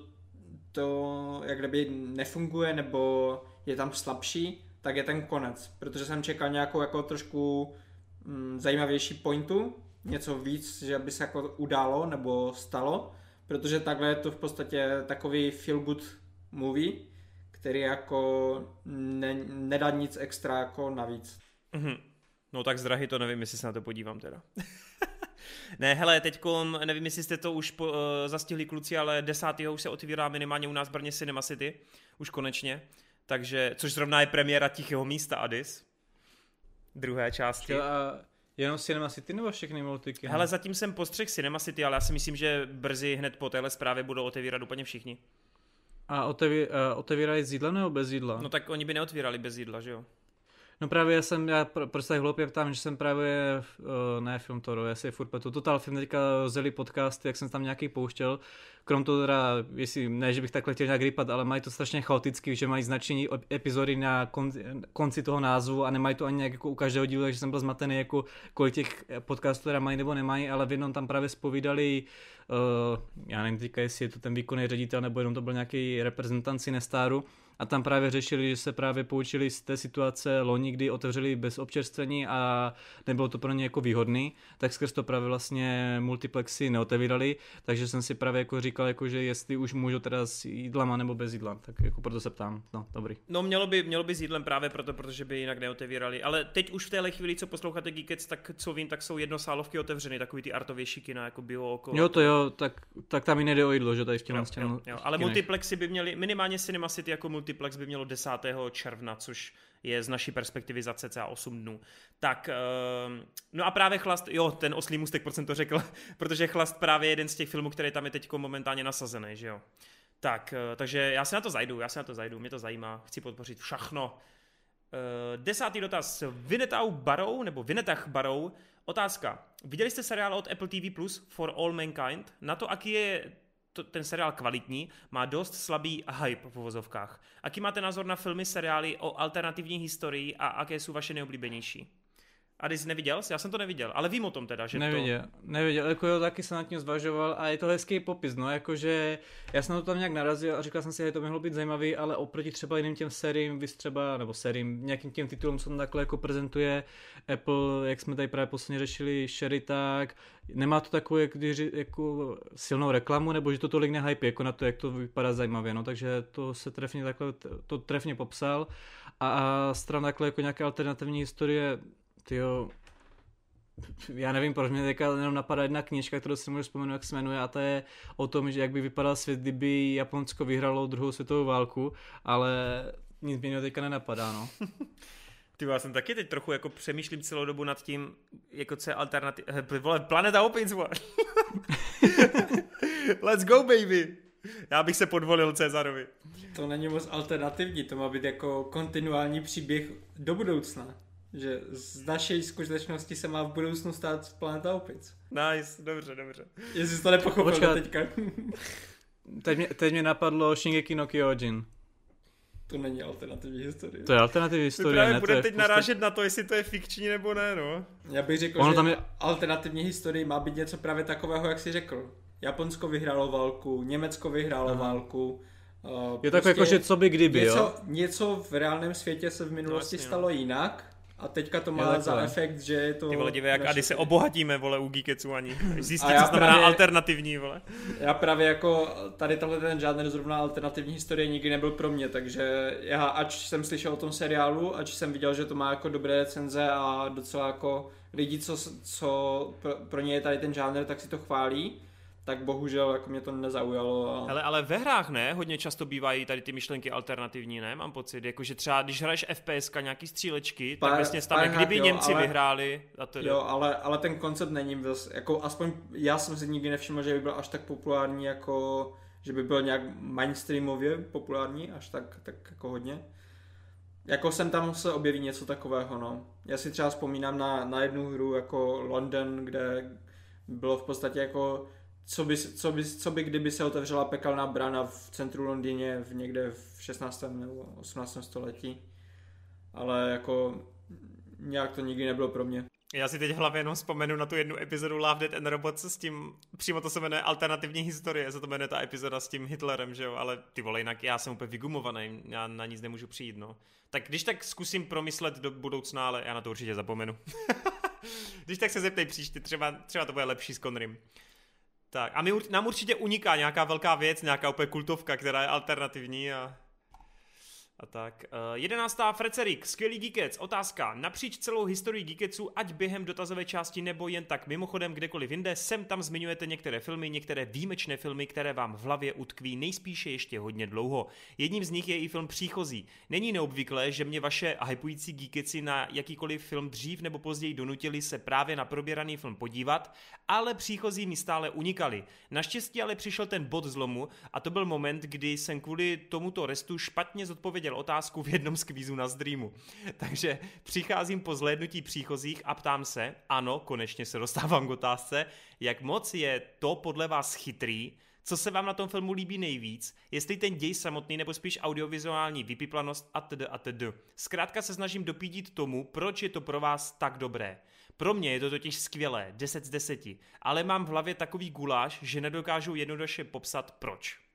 to jak kdyby nefunguje nebo je tam slabší, tak je ten konec, protože jsem čekal nějakou jako trošku mm, zajímavější pointu, něco víc, že by se jako událo nebo stalo, protože takhle je to v podstatě takový feel good movie, který jako ne, nedá nic extra jako navíc. Mm-hmm. No tak zdrahy to nevím, jestli se na to podívám teda. ne, hele, teď nevím, jestli jste to už po, uh, zastihli kluci, ale 10. už se otvírá minimálně u nás v Brně Cinema City, už konečně. Takže, což zrovna je premiéra Tichého místa Adis, druhé části. A jenom Cinema City nebo všechny multiky? Hele, zatím jsem postřeh Cinema City, ale já si myslím, že brzy hned po téhle zprávě budou otevírat úplně všichni. A oteví, otevírají s jídlem nebo bez jídla? No tak oni by neotvírali bez jídla, že jo? No právě já jsem, já prostě tak hloupě ptám, že jsem právě, uh, ne film Toro, já si furt petu, Total Film teďka rozjeli podcast, jak jsem tam nějaký pouštěl, krom toho teda, jestli, ne, že bych takhle chtěl nějak rypat, ale mají to strašně chaoticky, že mají značení epizody na konci, konci toho názvu a nemají to ani nějak jako u každého dílu, takže jsem byl zmatený, jako kolik těch podcastů teda mají nebo nemají, ale v jednom tam právě spovídali uh, já nevím teďka, jestli je to ten výkonný ředitel, nebo jenom to byl nějaký reprezentant Cinestáru, a tam právě řešili, že se právě poučili z té situace loni, kdy otevřeli bez občerstvení a nebylo to pro ně jako výhodný, tak skrz to právě vlastně multiplexy neotevírali, takže jsem si právě jako říkal, jako, že jestli už můžu teda s jídlama nebo bez jídla, tak jako proto se ptám, no dobrý. No mělo by, mělo by s jídlem právě proto, protože by jinak neotevírali, ale teď už v téhle chvíli, co posloucháte Geekets, tak co vím, tak jsou jednosálovky otevřeny, takový ty artovější kina, jako bio okolo. Jo to jo, tak, tak tam i nejde o jídlo, že tady v jo, jo, jo, ale multiplexy by měly, minimálně Cinema City jako multiplex by mělo 10. června, což je z naší perspektivy za cca 8 dnů. Tak, ehm, no a právě Chlast, jo, ten oslý můstek, proč jsem to řekl, protože Chlast právě je jeden z těch filmů, který tam je teď momentálně nasazený, že jo. Tak, eh, takže já se na to zajdu, já se na to zajdu, mě to zajímá, chci podpořit všechno. Eh, desátý dotaz. Vinetau Barou, nebo Vinetach Barou, otázka. Viděli jste seriál od Apple TV Plus For All Mankind? Na to, aký je to, ten seriál kvalitní, má dost slabý hype v uvozovkách. Aký máte názor na filmy, seriály o alternativní historii a jaké jsou vaše nejoblíbenější? A jsi neviděl? Já jsem to neviděl, ale vím o tom teda, že neviděl, to... Neviděl, jako jo, taky jsem nad tím zvažoval a je to hezký popis, no, jakože já jsem na to tam nějak narazil a říkal jsem si, že to mohlo být zajímavý, ale oproti třeba jiným těm seriím, vy třeba, nebo seriím, nějakým těm titulům, co tam takhle jako prezentuje Apple, jak jsme tady právě posledně řešili, Sherry tak, nemá to takovou jak, jako silnou reklamu, nebo že to tolik nehype, jako na to, jak to vypadá zajímavě, no, takže to se trefně takhle, to trefně popsal a, a stran takhle jako nějaké alternativní historie, tyjo, já nevím, proč mě teďka jenom napadá jedna knižka, kterou si můžu vzpomenout, jak se jmenuje, a to je o tom, že jak by vypadal svět, kdyby Japonsko vyhralo druhou světovou válku, ale nic mě teďka nenapadá, no. Ty já jsem taky teď trochu jako přemýšlím celou dobu nad tím, jako co je alternativ... Eh, vole, Planeta Opins, Let's go, baby! Já bych se podvolil Cezarovi. To není moc alternativní, to má být jako kontinuální příběh do budoucna. Že z naší skutečnosti se má v budoucnu stát planeta opic. Nice, dobře, dobře. Jestli jsi to nepochopil Počkat. teďka. teď, mě, teď mě napadlo Shingeki no Kyojin. To není alternativní historie. To je alternativní historie, právě ne? budeme teď narážet na to, jestli to je fikční nebo ne, no. Já bych řekl, ono že tam je... alternativní historie má být něco právě takového, jak jsi řekl. Japonsko vyhrálo válku, Německo vyhrálo Aha. válku, Uh, je prostě tak jako, že co by kdyby, něco, jo? Něco v reálném světě se v minulosti no, stalo jinak a teďka to má za efekt, že je to... Ty vole, dívej, jak Ady se obohatíme, vole, u Geeketsu ani. Zjistíte, co znamená právě, alternativní, vole. Já právě jako tady tohle ten žádný zrovna alternativní historie nikdy nebyl pro mě, takže já, ač jsem slyšel o tom seriálu, ač jsem viděl, že to má jako dobré recenze a docela jako lidi, co, co pro, pro ně je tady ten žánr, tak si to chválí, tak bohužel jako mě to nezaujalo. A... Ale, ale ve hrách ne, hodně často bývají tady ty myšlenky alternativní, ne, mám pocit, jakože třeba když hraješ FPS, nějaký střílečky, pár, tak vlastně stane, kdyby jo, Němci ale, vyhráli. A tedy. Jo, ale, ale ten koncept není, jako aspoň já jsem si nikdy nevšiml, že by byl až tak populární jako že by byl nějak mainstreamově populární, až tak, tak jako hodně. Jako jsem tam se objeví něco takového, no. Já si třeba vzpomínám na, na jednu hru jako London, kde bylo v podstatě jako co by, co, by, co by kdyby se otevřela pekelná brána v centru Londýně v někde v 16. nebo 18. století. Ale jako nějak to nikdy nebylo pro mě. Já si teď hlavě jenom vzpomenu na tu jednu epizodu Love, Dead and Robots s tím, přímo to se jmenuje alternativní historie, se to jmenuje ta epizoda s tím Hitlerem, že jo, ale ty vole, jinak já jsem úplně vygumovaný, já na nic nemůžu přijít, no. Tak když tak zkusím promyslet do budoucna, ale já na to určitě zapomenu. když tak se zeptej příště, třeba, třeba to bude lepší s Conrym. Tak a my, nám určitě uniká nějaká velká věc, nějaká úplně kultovka, která je alternativní a a tak. Uh, jedenáctá Frecerik, skvělý Geekec. Otázka. Napříč celou historii Geeketsu, ať během dotazové části nebo jen tak mimochodem kdekoliv jinde, sem tam zmiňujete některé filmy, některé výjimečné filmy, které vám v hlavě utkví nejspíše ještě hodně dlouho. Jedním z nich je i film Příchozí. Není neobvyklé, že mě vaše hypující Geekeci na jakýkoliv film dřív nebo později donutili se právě na proběraný film podívat, ale Příchozí mi stále unikali. Naštěstí ale přišel ten bod zlomu a to byl moment, kdy jsem kvůli tomuto restu špatně zodpověděl odpověděl otázku v jednom z kvízů na streamu. Takže přicházím po zhlédnutí příchozích a ptám se, ano, konečně se dostávám k otázce, jak moc je to podle vás chytrý, co se vám na tom filmu líbí nejvíc, jestli ten děj samotný nebo spíš audiovizuální vypiplanost a td. a td. Zkrátka se snažím dopídit tomu, proč je to pro vás tak dobré. Pro mě je to totiž skvělé, 10 z 10, ale mám v hlavě takový guláš, že nedokážu jednoduše popsat proč.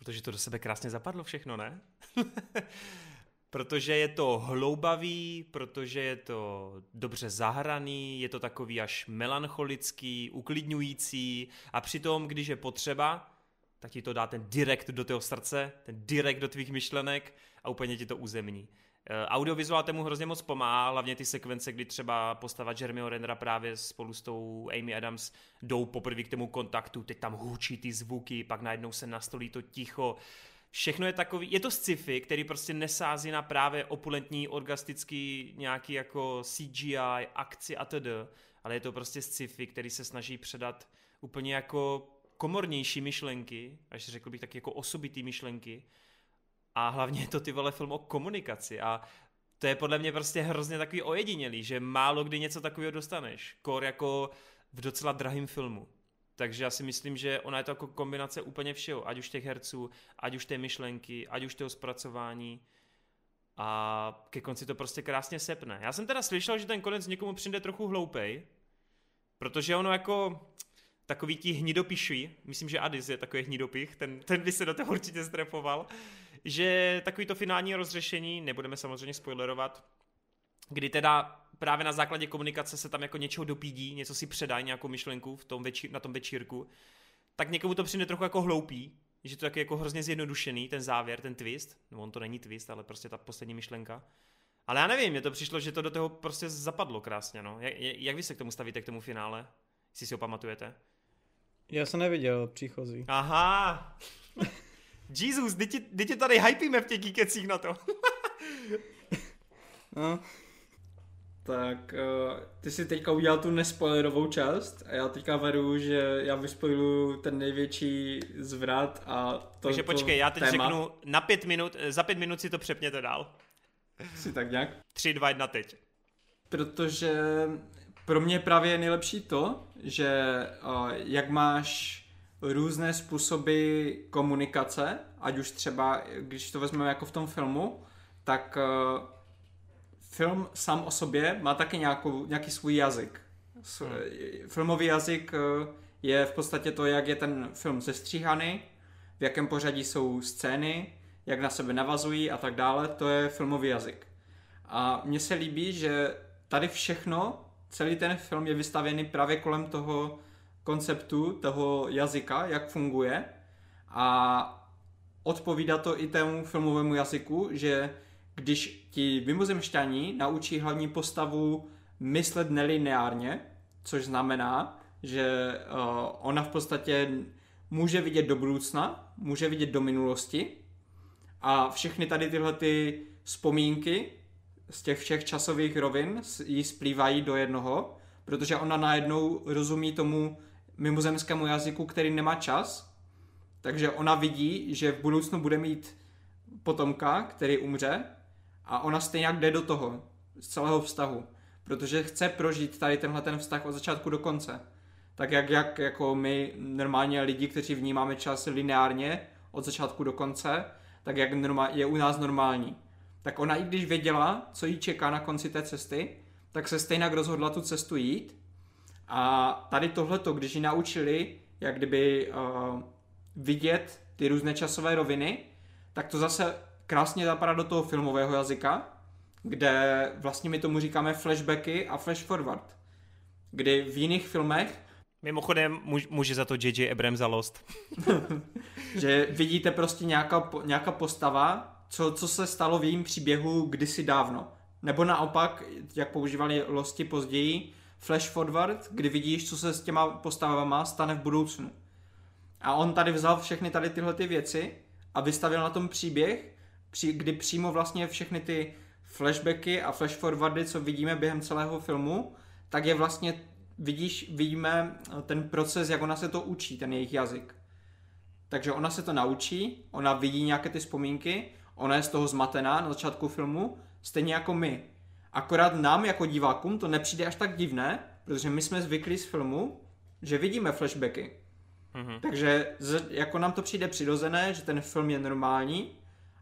Protože to do sebe krásně zapadlo všechno, ne? protože je to hloubavý, protože je to dobře zahraný, je to takový až melancholický, uklidňující a přitom, když je potřeba, tak ti to dá ten direkt do toho srdce, ten direkt do tvých myšlenek a úplně ti to uzemní. Eh, audiovizuál tomu hrozně moc pomáhá, hlavně ty sekvence, kdy třeba postava Jeremyho Rendera právě spolu s tou Amy Adams jdou poprvé k tomu kontaktu, teď tam hůčí ty zvuky, pak najednou se nastolí to ticho. Všechno je takový, je to sci-fi, který prostě nesází na právě opulentní, orgastický nějaký jako CGI, akci a td. Ale je to prostě sci-fi, který se snaží předat úplně jako komornější myšlenky, až řekl bych tak jako osobitý myšlenky, a hlavně je to ty vole film o komunikaci a to je podle mě prostě hrozně takový ojedinělý, že málo kdy něco takového dostaneš. Kor jako v docela drahém filmu. Takže já si myslím, že ona je to jako kombinace úplně všeho, ať už těch herců, ať už té myšlenky, ať už toho zpracování a ke konci to prostě krásně sepne. Já jsem teda slyšel, že ten konec někomu přijde trochu hloupej, protože ono jako takový ti hnidopišují, myslím, že Adis je takový hnidopich, ten, ten by se do toho určitě strepoval, že takový to finální rozřešení, nebudeme samozřejmě spoilerovat, kdy teda právě na základě komunikace se tam jako něčeho dopídí, něco si předají, nějakou myšlenku v tom večí, na tom večírku, tak někomu to přijde trochu jako hloupý, že to je jako hrozně zjednodušený, ten závěr, ten twist, no on to není twist, ale prostě ta poslední myšlenka. Ale já nevím, mně to přišlo, že to do toho prostě zapadlo krásně, no. Jak, jak vy se k tomu stavíte, k tomu finále? Jestli si ho pamatujete? Já jsem neviděl příchozí. Aha! Jesus, kdy tě tady hypíme v těch geekecích na to. no. Tak, uh, ty si teďka udělal tu nespoilerovou část a já teďka vedu, že já vyspoiluju ten největší zvrat a to Takže počkej, já teď téma. řeknu na pět minut, za pět minut si to přepněte dál. Si tak nějak? Tři, dva, jedna, teď. Protože pro mě právě je nejlepší to, že uh, jak máš různé způsoby komunikace, ať už třeba, když to vezmeme jako v tom filmu, tak uh, film sám o sobě má taky nějakou, nějaký svůj jazyk. Hmm. Filmový jazyk uh, je v podstatě to, jak je ten film sestříhaný, v jakém pořadí jsou scény, jak na sebe navazují a tak dále, to je filmový jazyk. A mně se líbí, že tady všechno, celý ten film je vystavěný právě kolem toho konceptu, toho jazyka, jak funguje. A odpovídá to i tému filmovému jazyku, že když ti vymozemšťaní naučí hlavní postavu myslet nelineárně, což znamená, že uh, ona v podstatě může vidět do budoucna, může vidět do minulosti. A všechny tady tyhle ty vzpomínky z těch všech časových rovin jí splývají do jednoho, protože ona najednou rozumí tomu mimozemskému jazyku, který nemá čas, takže ona vidí, že v budoucnu bude mít potomka, který umře a ona stejně jak jde do toho, z celého vztahu, protože chce prožít tady tenhle ten vztah od začátku do konce. Tak jak, jak jako my normálně lidi, kteří vnímáme čas lineárně od začátku do konce, tak jak je u nás normální. Tak ona i když věděla, co jí čeká na konci té cesty, tak se stejně rozhodla tu cestu jít. A tady tohleto, když ji naučili, jak kdyby uh, vidět ty různé časové roviny, tak to zase krásně zapadá do toho filmového jazyka, kde vlastně my tomu říkáme flashbacky a flash forward. Kdy v jiných filmech Mimochodem může za to J.J. Abrams za Lost. že vidíte prostě nějaká, nějaká postava, co, co se stalo v jejím příběhu kdysi dávno. Nebo naopak, jak používali Losti později, flash forward, kdy vidíš, co se s těma postavama stane v budoucnu. A on tady vzal všechny tady tyhle ty věci a vystavil na tom příběh, kdy přímo vlastně všechny ty flashbacky a flash forwardy, co vidíme během celého filmu, tak je vlastně, vidíš, vidíme ten proces, jak ona se to učí, ten jejich jazyk. Takže ona se to naučí, ona vidí nějaké ty vzpomínky, ona je z toho zmatená na začátku filmu, stejně jako my. Akorát nám jako divákům to nepřijde až tak divné, protože my jsme zvyklí z filmu, že vidíme flashbacky. Mm-hmm. Takže jako nám to přijde přirozené, že ten film je normální,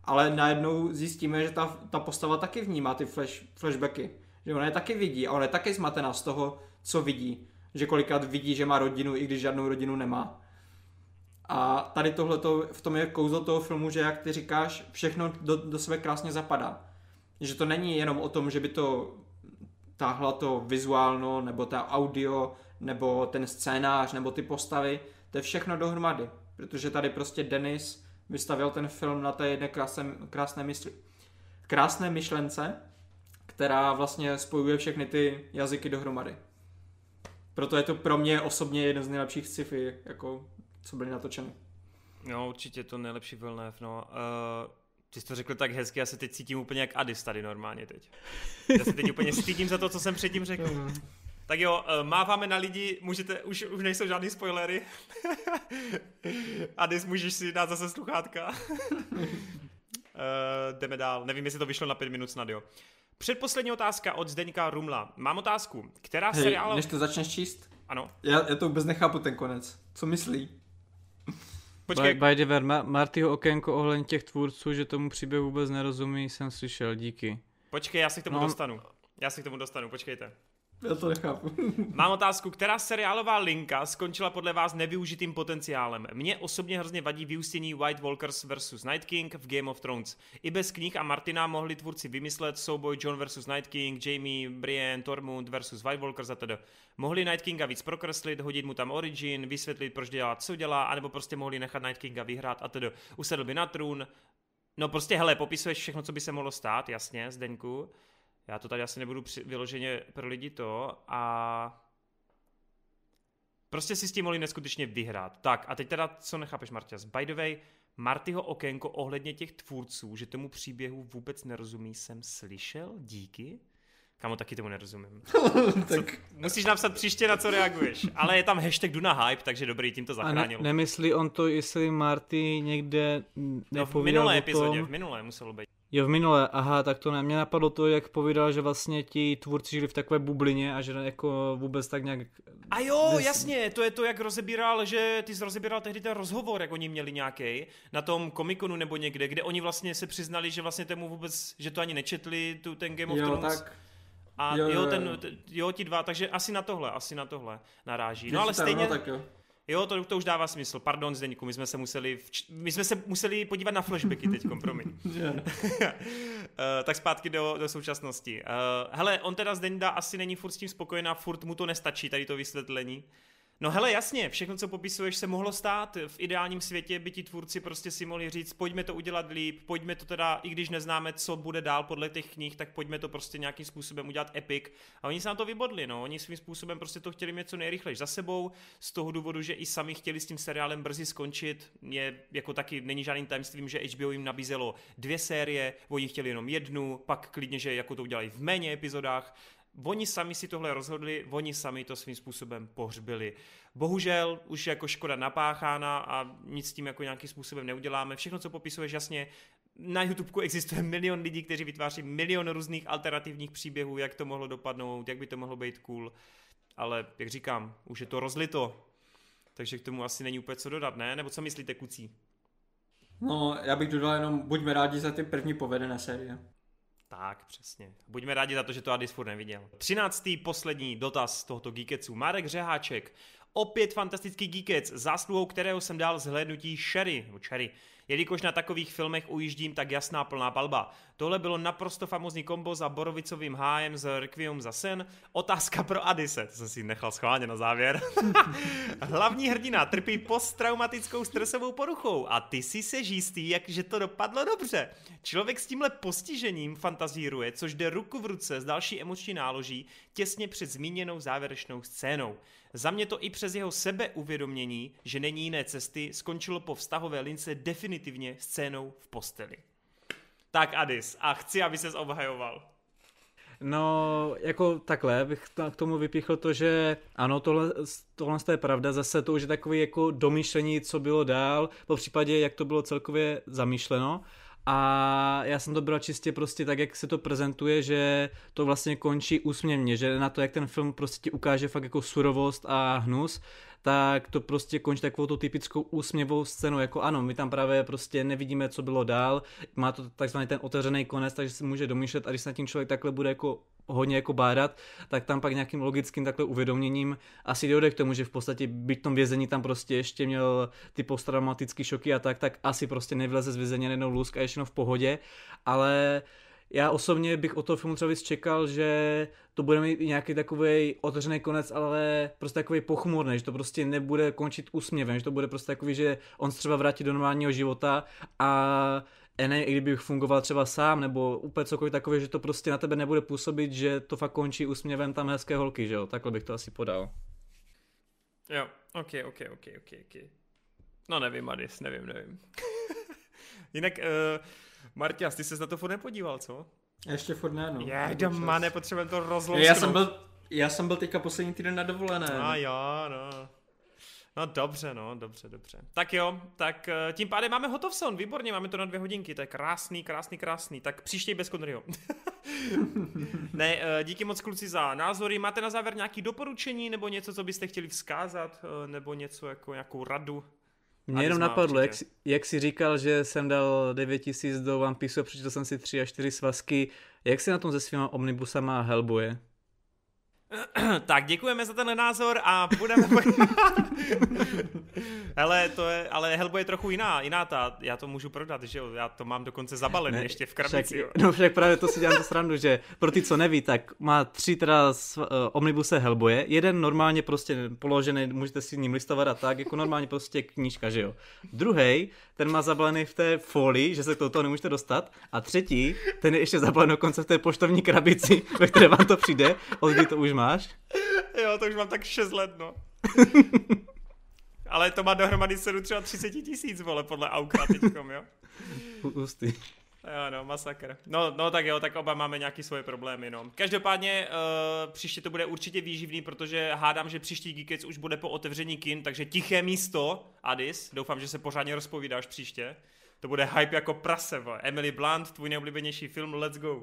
ale najednou zjistíme, že ta, ta postava taky vnímá ty flash, flashbacky. Že ona je taky vidí a ona je taky zmatená z toho, co vidí. Že kolikrát vidí, že má rodinu, i když žádnou rodinu nemá. A tady tohle v tom je kouzlo toho filmu, že jak ty říkáš, všechno do, do sebe krásně zapadá. Že to není jenom o tom, že by to táhla to vizuálno, nebo ta audio, nebo ten scénář, nebo ty postavy, to je všechno dohromady. Protože tady prostě Denis vystavil ten film na té jedné krásné, krásné, mysli, krásné myšlence, která vlastně spojuje všechny ty jazyky dohromady. Proto je to pro mě osobně jeden z nejlepších sci-fi, jako, co byly natočeny. No, určitě to nejlepší Villeneuve, no. Uh, ty jsi to řekl tak hezky, já se teď cítím úplně jak Adis tady normálně teď. Já se teď úplně stydím za to, co jsem předtím řekl. Tak jo, eh, máváme na lidi, můžete, už, už nejsou žádný spoilery. Adis, můžeš si dát zase sluchátka. uh, jdeme dál, nevím, jestli to vyšlo na pět minut snad, jo. Předposlední otázka od Zdeňka Rumla. Mám otázku, která Hej, seriál... než to začneš číst? Ano. Já, já to vůbec nechápu ten konec. Co myslí? Počkej. By, by the way, Martyho okénko ohledně těch tvůrců, že tomu příběhu vůbec nerozumí, jsem slyšel, díky. Počkej, já se k tomu no. dostanu. Já se k tomu dostanu, počkejte. Já to nechápu. Mám otázku, která seriálová linka skončila podle vás nevyužitým potenciálem? Mně osobně hrozně vadí vyústění White Walkers vs. Night King v Game of Thrones. I bez knih a Martina mohli tvůrci vymyslet souboj John vs. Night King, Jamie, Brienne, Tormund vs. White Walkers a tedy. Mohli Night Kinga víc prokreslit, hodit mu tam origin, vysvětlit, proč dělá, co dělá, anebo prostě mohli nechat Night Kinga vyhrát a tedy. Usedl by na trůn. No prostě, hele, popisuješ všechno, co by se mohlo stát, jasně, Zdeňku. Já to tady asi nebudu při, vyloženě pro lidi to a prostě si s tím mohli neskutečně vyhrát. Tak a teď teda, co nechápeš, Marťas? By the way, Martyho okénko ohledně těch tvůrců, že tomu příběhu vůbec nerozumí, jsem slyšel, díky. Kamo, taky tomu nerozumím. tak... Co, musíš napsat příště, na co reaguješ. Ale je tam hashtag Duna Hype, takže dobrý, tím to zachránil. A ne, nemyslí on to, jestli Marty někde no, v minulé epizodě, v minulé muselo být. Jo, v minulé, aha, tak to ne. Mě napadlo to, jak povídal, že vlastně ti tvůrci žili v takové bublině a že jako vůbec tak nějak... A jo, Vys... jasně, to je to, jak rozebíral, že ty jsi rozebíral tehdy ten rozhovor, jak oni měli nějaký na tom komikonu nebo někde, kde oni vlastně se přiznali, že vlastně tomu vůbec, že to ani nečetli, tu, ten Game of jo, Thrones. Tak... A jo, jo, ten, jo, ti dva, takže asi na tohle, asi na tohle naráží. No ale stejně, tak jo. Jo, to, to už dává smysl. Pardon, Zdeňku, my jsme se museli, vč- my jsme se museli podívat na flashbacky teď, promiň. uh, tak zpátky do, do současnosti. Uh, hele, on teda Zdeňda asi není furt s tím spokojená, furt mu to nestačí, tady to vysvětlení. No hele, jasně, všechno, co popisuješ, se mohlo stát. V ideálním světě by ti tvůrci prostě si mohli říct, pojďme to udělat líp, pojďme to teda, i když neznáme, co bude dál podle těch knih, tak pojďme to prostě nějakým způsobem udělat epic. A oni se na to vybodli, no. Oni svým způsobem prostě to chtěli mít co nejrychleji za sebou, z toho důvodu, že i sami chtěli s tím seriálem brzy skončit. Je jako taky není žádným tajemstvím, že HBO jim nabízelo dvě série, oni chtěli jenom jednu, pak klidně, že jako to udělají v méně epizodách. Oni sami si tohle rozhodli, oni sami to svým způsobem pohřbili. Bohužel už je jako škoda napáchána a nic s tím jako nějakým způsobem neuděláme. Všechno, co popisuješ jasně, na YouTube existuje milion lidí, kteří vytváří milion různých alternativních příběhů, jak to mohlo dopadnout, jak by to mohlo být cool. Ale, jak říkám, už je to rozlito. Takže k tomu asi není úplně co dodat, ne? Nebo co myslíte, kucí? No, já bych dodal jenom, buďme rádi za ty první povedené série. Tak, přesně. Buďme rádi za to, že to Adis furt neviděl. Třináctý poslední dotaz tohoto Geeketsu. Marek Řeháček. Opět fantastický Geekec, zásluhou kterého jsem dal zhlédnutí Sherry, nebo Cherry. Jelikož na takových filmech ujíždím, tak jasná plná palba. Tohle bylo naprosto famózní kombo za Borovicovým hájem z Requiem za sen. Otázka pro Adise, to jsem si nechal schválně na závěr. Hlavní hrdina trpí posttraumatickou stresovou poruchou a ty si se jistý, jak že to dopadlo dobře. Člověk s tímhle postižením fantazíruje, což jde ruku v ruce s další emoční náloží těsně před zmíněnou závěrečnou scénou. Za mě to i přes jeho sebeuvědomění, že není jiné cesty, skončilo po vztahové lince definitivně scénou v posteli. Tak Adis, a chci, aby ses obhajoval. No, jako takhle bych k tomu vypíchl to, že ano, tohle, tohle je pravda, zase to už je takový jako domýšlení, co bylo dál, po případě, jak to bylo celkově zamýšleno. A já jsem to bral čistě prostě tak, jak se to prezentuje, že to vlastně končí úsměvně, že na to, jak ten film prostě ti ukáže fakt jako surovost a hnus, tak to prostě končí takovou tu typickou úsměvou scénu, jako ano, my tam právě prostě nevidíme, co bylo dál, má to takzvaný ten otevřený konec, takže si může domýšlet a když se na tím člověk takhle bude jako hodně jako bádat, tak tam pak nějakým logickým takhle uvědoměním asi dojde k tomu, že v podstatě byť v tom vězení tam prostě ještě měl ty posttraumatické šoky a tak, tak asi prostě nevyleze z vězení jednou lusk a ještě v pohodě, ale já osobně bych od toho filmu třeba čekal, že to bude mít nějaký takový otevřený konec, ale prostě takový pochmurný, že to prostě nebude končit úsměvem, že to bude prostě takový, že on se třeba vrátí do normálního života a ne, i kdybych fungoval třeba sám, nebo úplně cokoliv takové, že to prostě na tebe nebude působit, že to fakt končí úsměvem tam hezké holky, že jo? Takhle bych to asi podal. Jo, ok, ok, ok, ok, ok. No nevím, Adis, nevím, nevím. Jinak, uh, Martias, ty se na to furt nepodíval, co? Ještě furt ne, no. Je, doma, nepotřebujeme to rozlousknout. Já jsem byl, já jsem byl teďka poslední týden na dovolené. A jo, no. No dobře, no, dobře, dobře. Tak jo, tak eh, tím pádem máme Hotovson, výborně, máme to na dvě hodinky, to je krásný, krásný, krásný. Tak příště bez Conryho. ne, eh, díky moc kluci za názory. Máte na závěr nějaké doporučení nebo něco, co byste chtěli vzkázat, eh, nebo něco jako nějakou radu? Mě jenom napadlo, jak, jak jsi říkal, že jsem dal 9000 do One Piece a přečetl jsem si 3 a 4 svazky. Jak si na tom se svýma omnibusama Hellboye? tak děkujeme za ten názor a budeme... Hele, to je, ale Hellboy je trochu jiná, jiná ta, já to můžu prodat, že jo, já to mám dokonce zabalené ne, ještě v krabici. Však, no však právě to si dělám to srandu, že pro ty, co neví, tak má tři teda uh, omnibuse Hellboye, jeden normálně prostě položený, můžete si ním listovat a tak, jako normálně prostě knížka, že jo. Druhý, ten má zabalený v té folii, že se k toho nemůžete dostat a třetí, ten je ještě zabalený dokonce v té poštovní krabici, ve které vám to přijde, od kdy to už máš? Jo, to už mám tak 6 let, no. Ale to má dohromady cenu třeba 30 tisíc, vole, podle Aukra teďkom, jo. Hustý. Jo, no, masakr. No, no, tak jo, tak oba máme nějaké svoje problémy, no. Každopádně uh, příště to bude určitě výživný, protože hádám, že příští Geekets už bude po otevření kin, takže tiché místo, Adis, doufám, že se pořádně rozpovídáš příště. To bude hype jako prase, vole. Emily Blunt, tvůj nejoblíbenější film, let's go.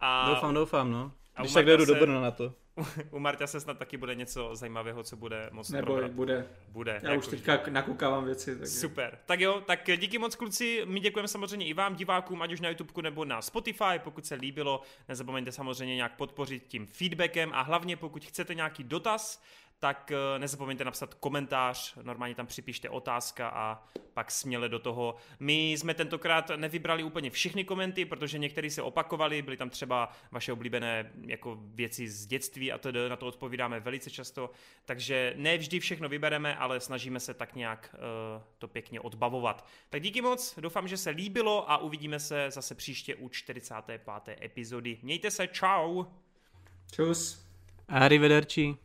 A... Doufám, doufám, no. A Když tak se... do Brna na to. u Marta se snad taky bude něco zajímavého, co bude moc Nebo probrat. bude. Bude. Já už teďka nakoukávám věci. Takže. Super. Tak jo, tak díky moc kluci, my děkujeme samozřejmě i vám divákům, ať už na YouTube nebo na Spotify, pokud se líbilo, nezapomeňte samozřejmě nějak podpořit tím feedbackem a hlavně pokud chcete nějaký dotaz, tak eh, nezapomeňte napsat komentář, normálně tam připište otázka a pak směle do toho. My jsme tentokrát nevybrali úplně všechny komenty, protože některé se opakovaly, byly tam třeba vaše oblíbené jako věci z dětství a tedy na to odpovídáme velice často, takže ne vždy všechno vybereme, ale snažíme se tak nějak uh, to pěkně odbavovat. Tak díky moc, doufám, že se líbilo a uvidíme se zase příště u 45. epizody. Mějte se, čau! Čus. Arrivederci.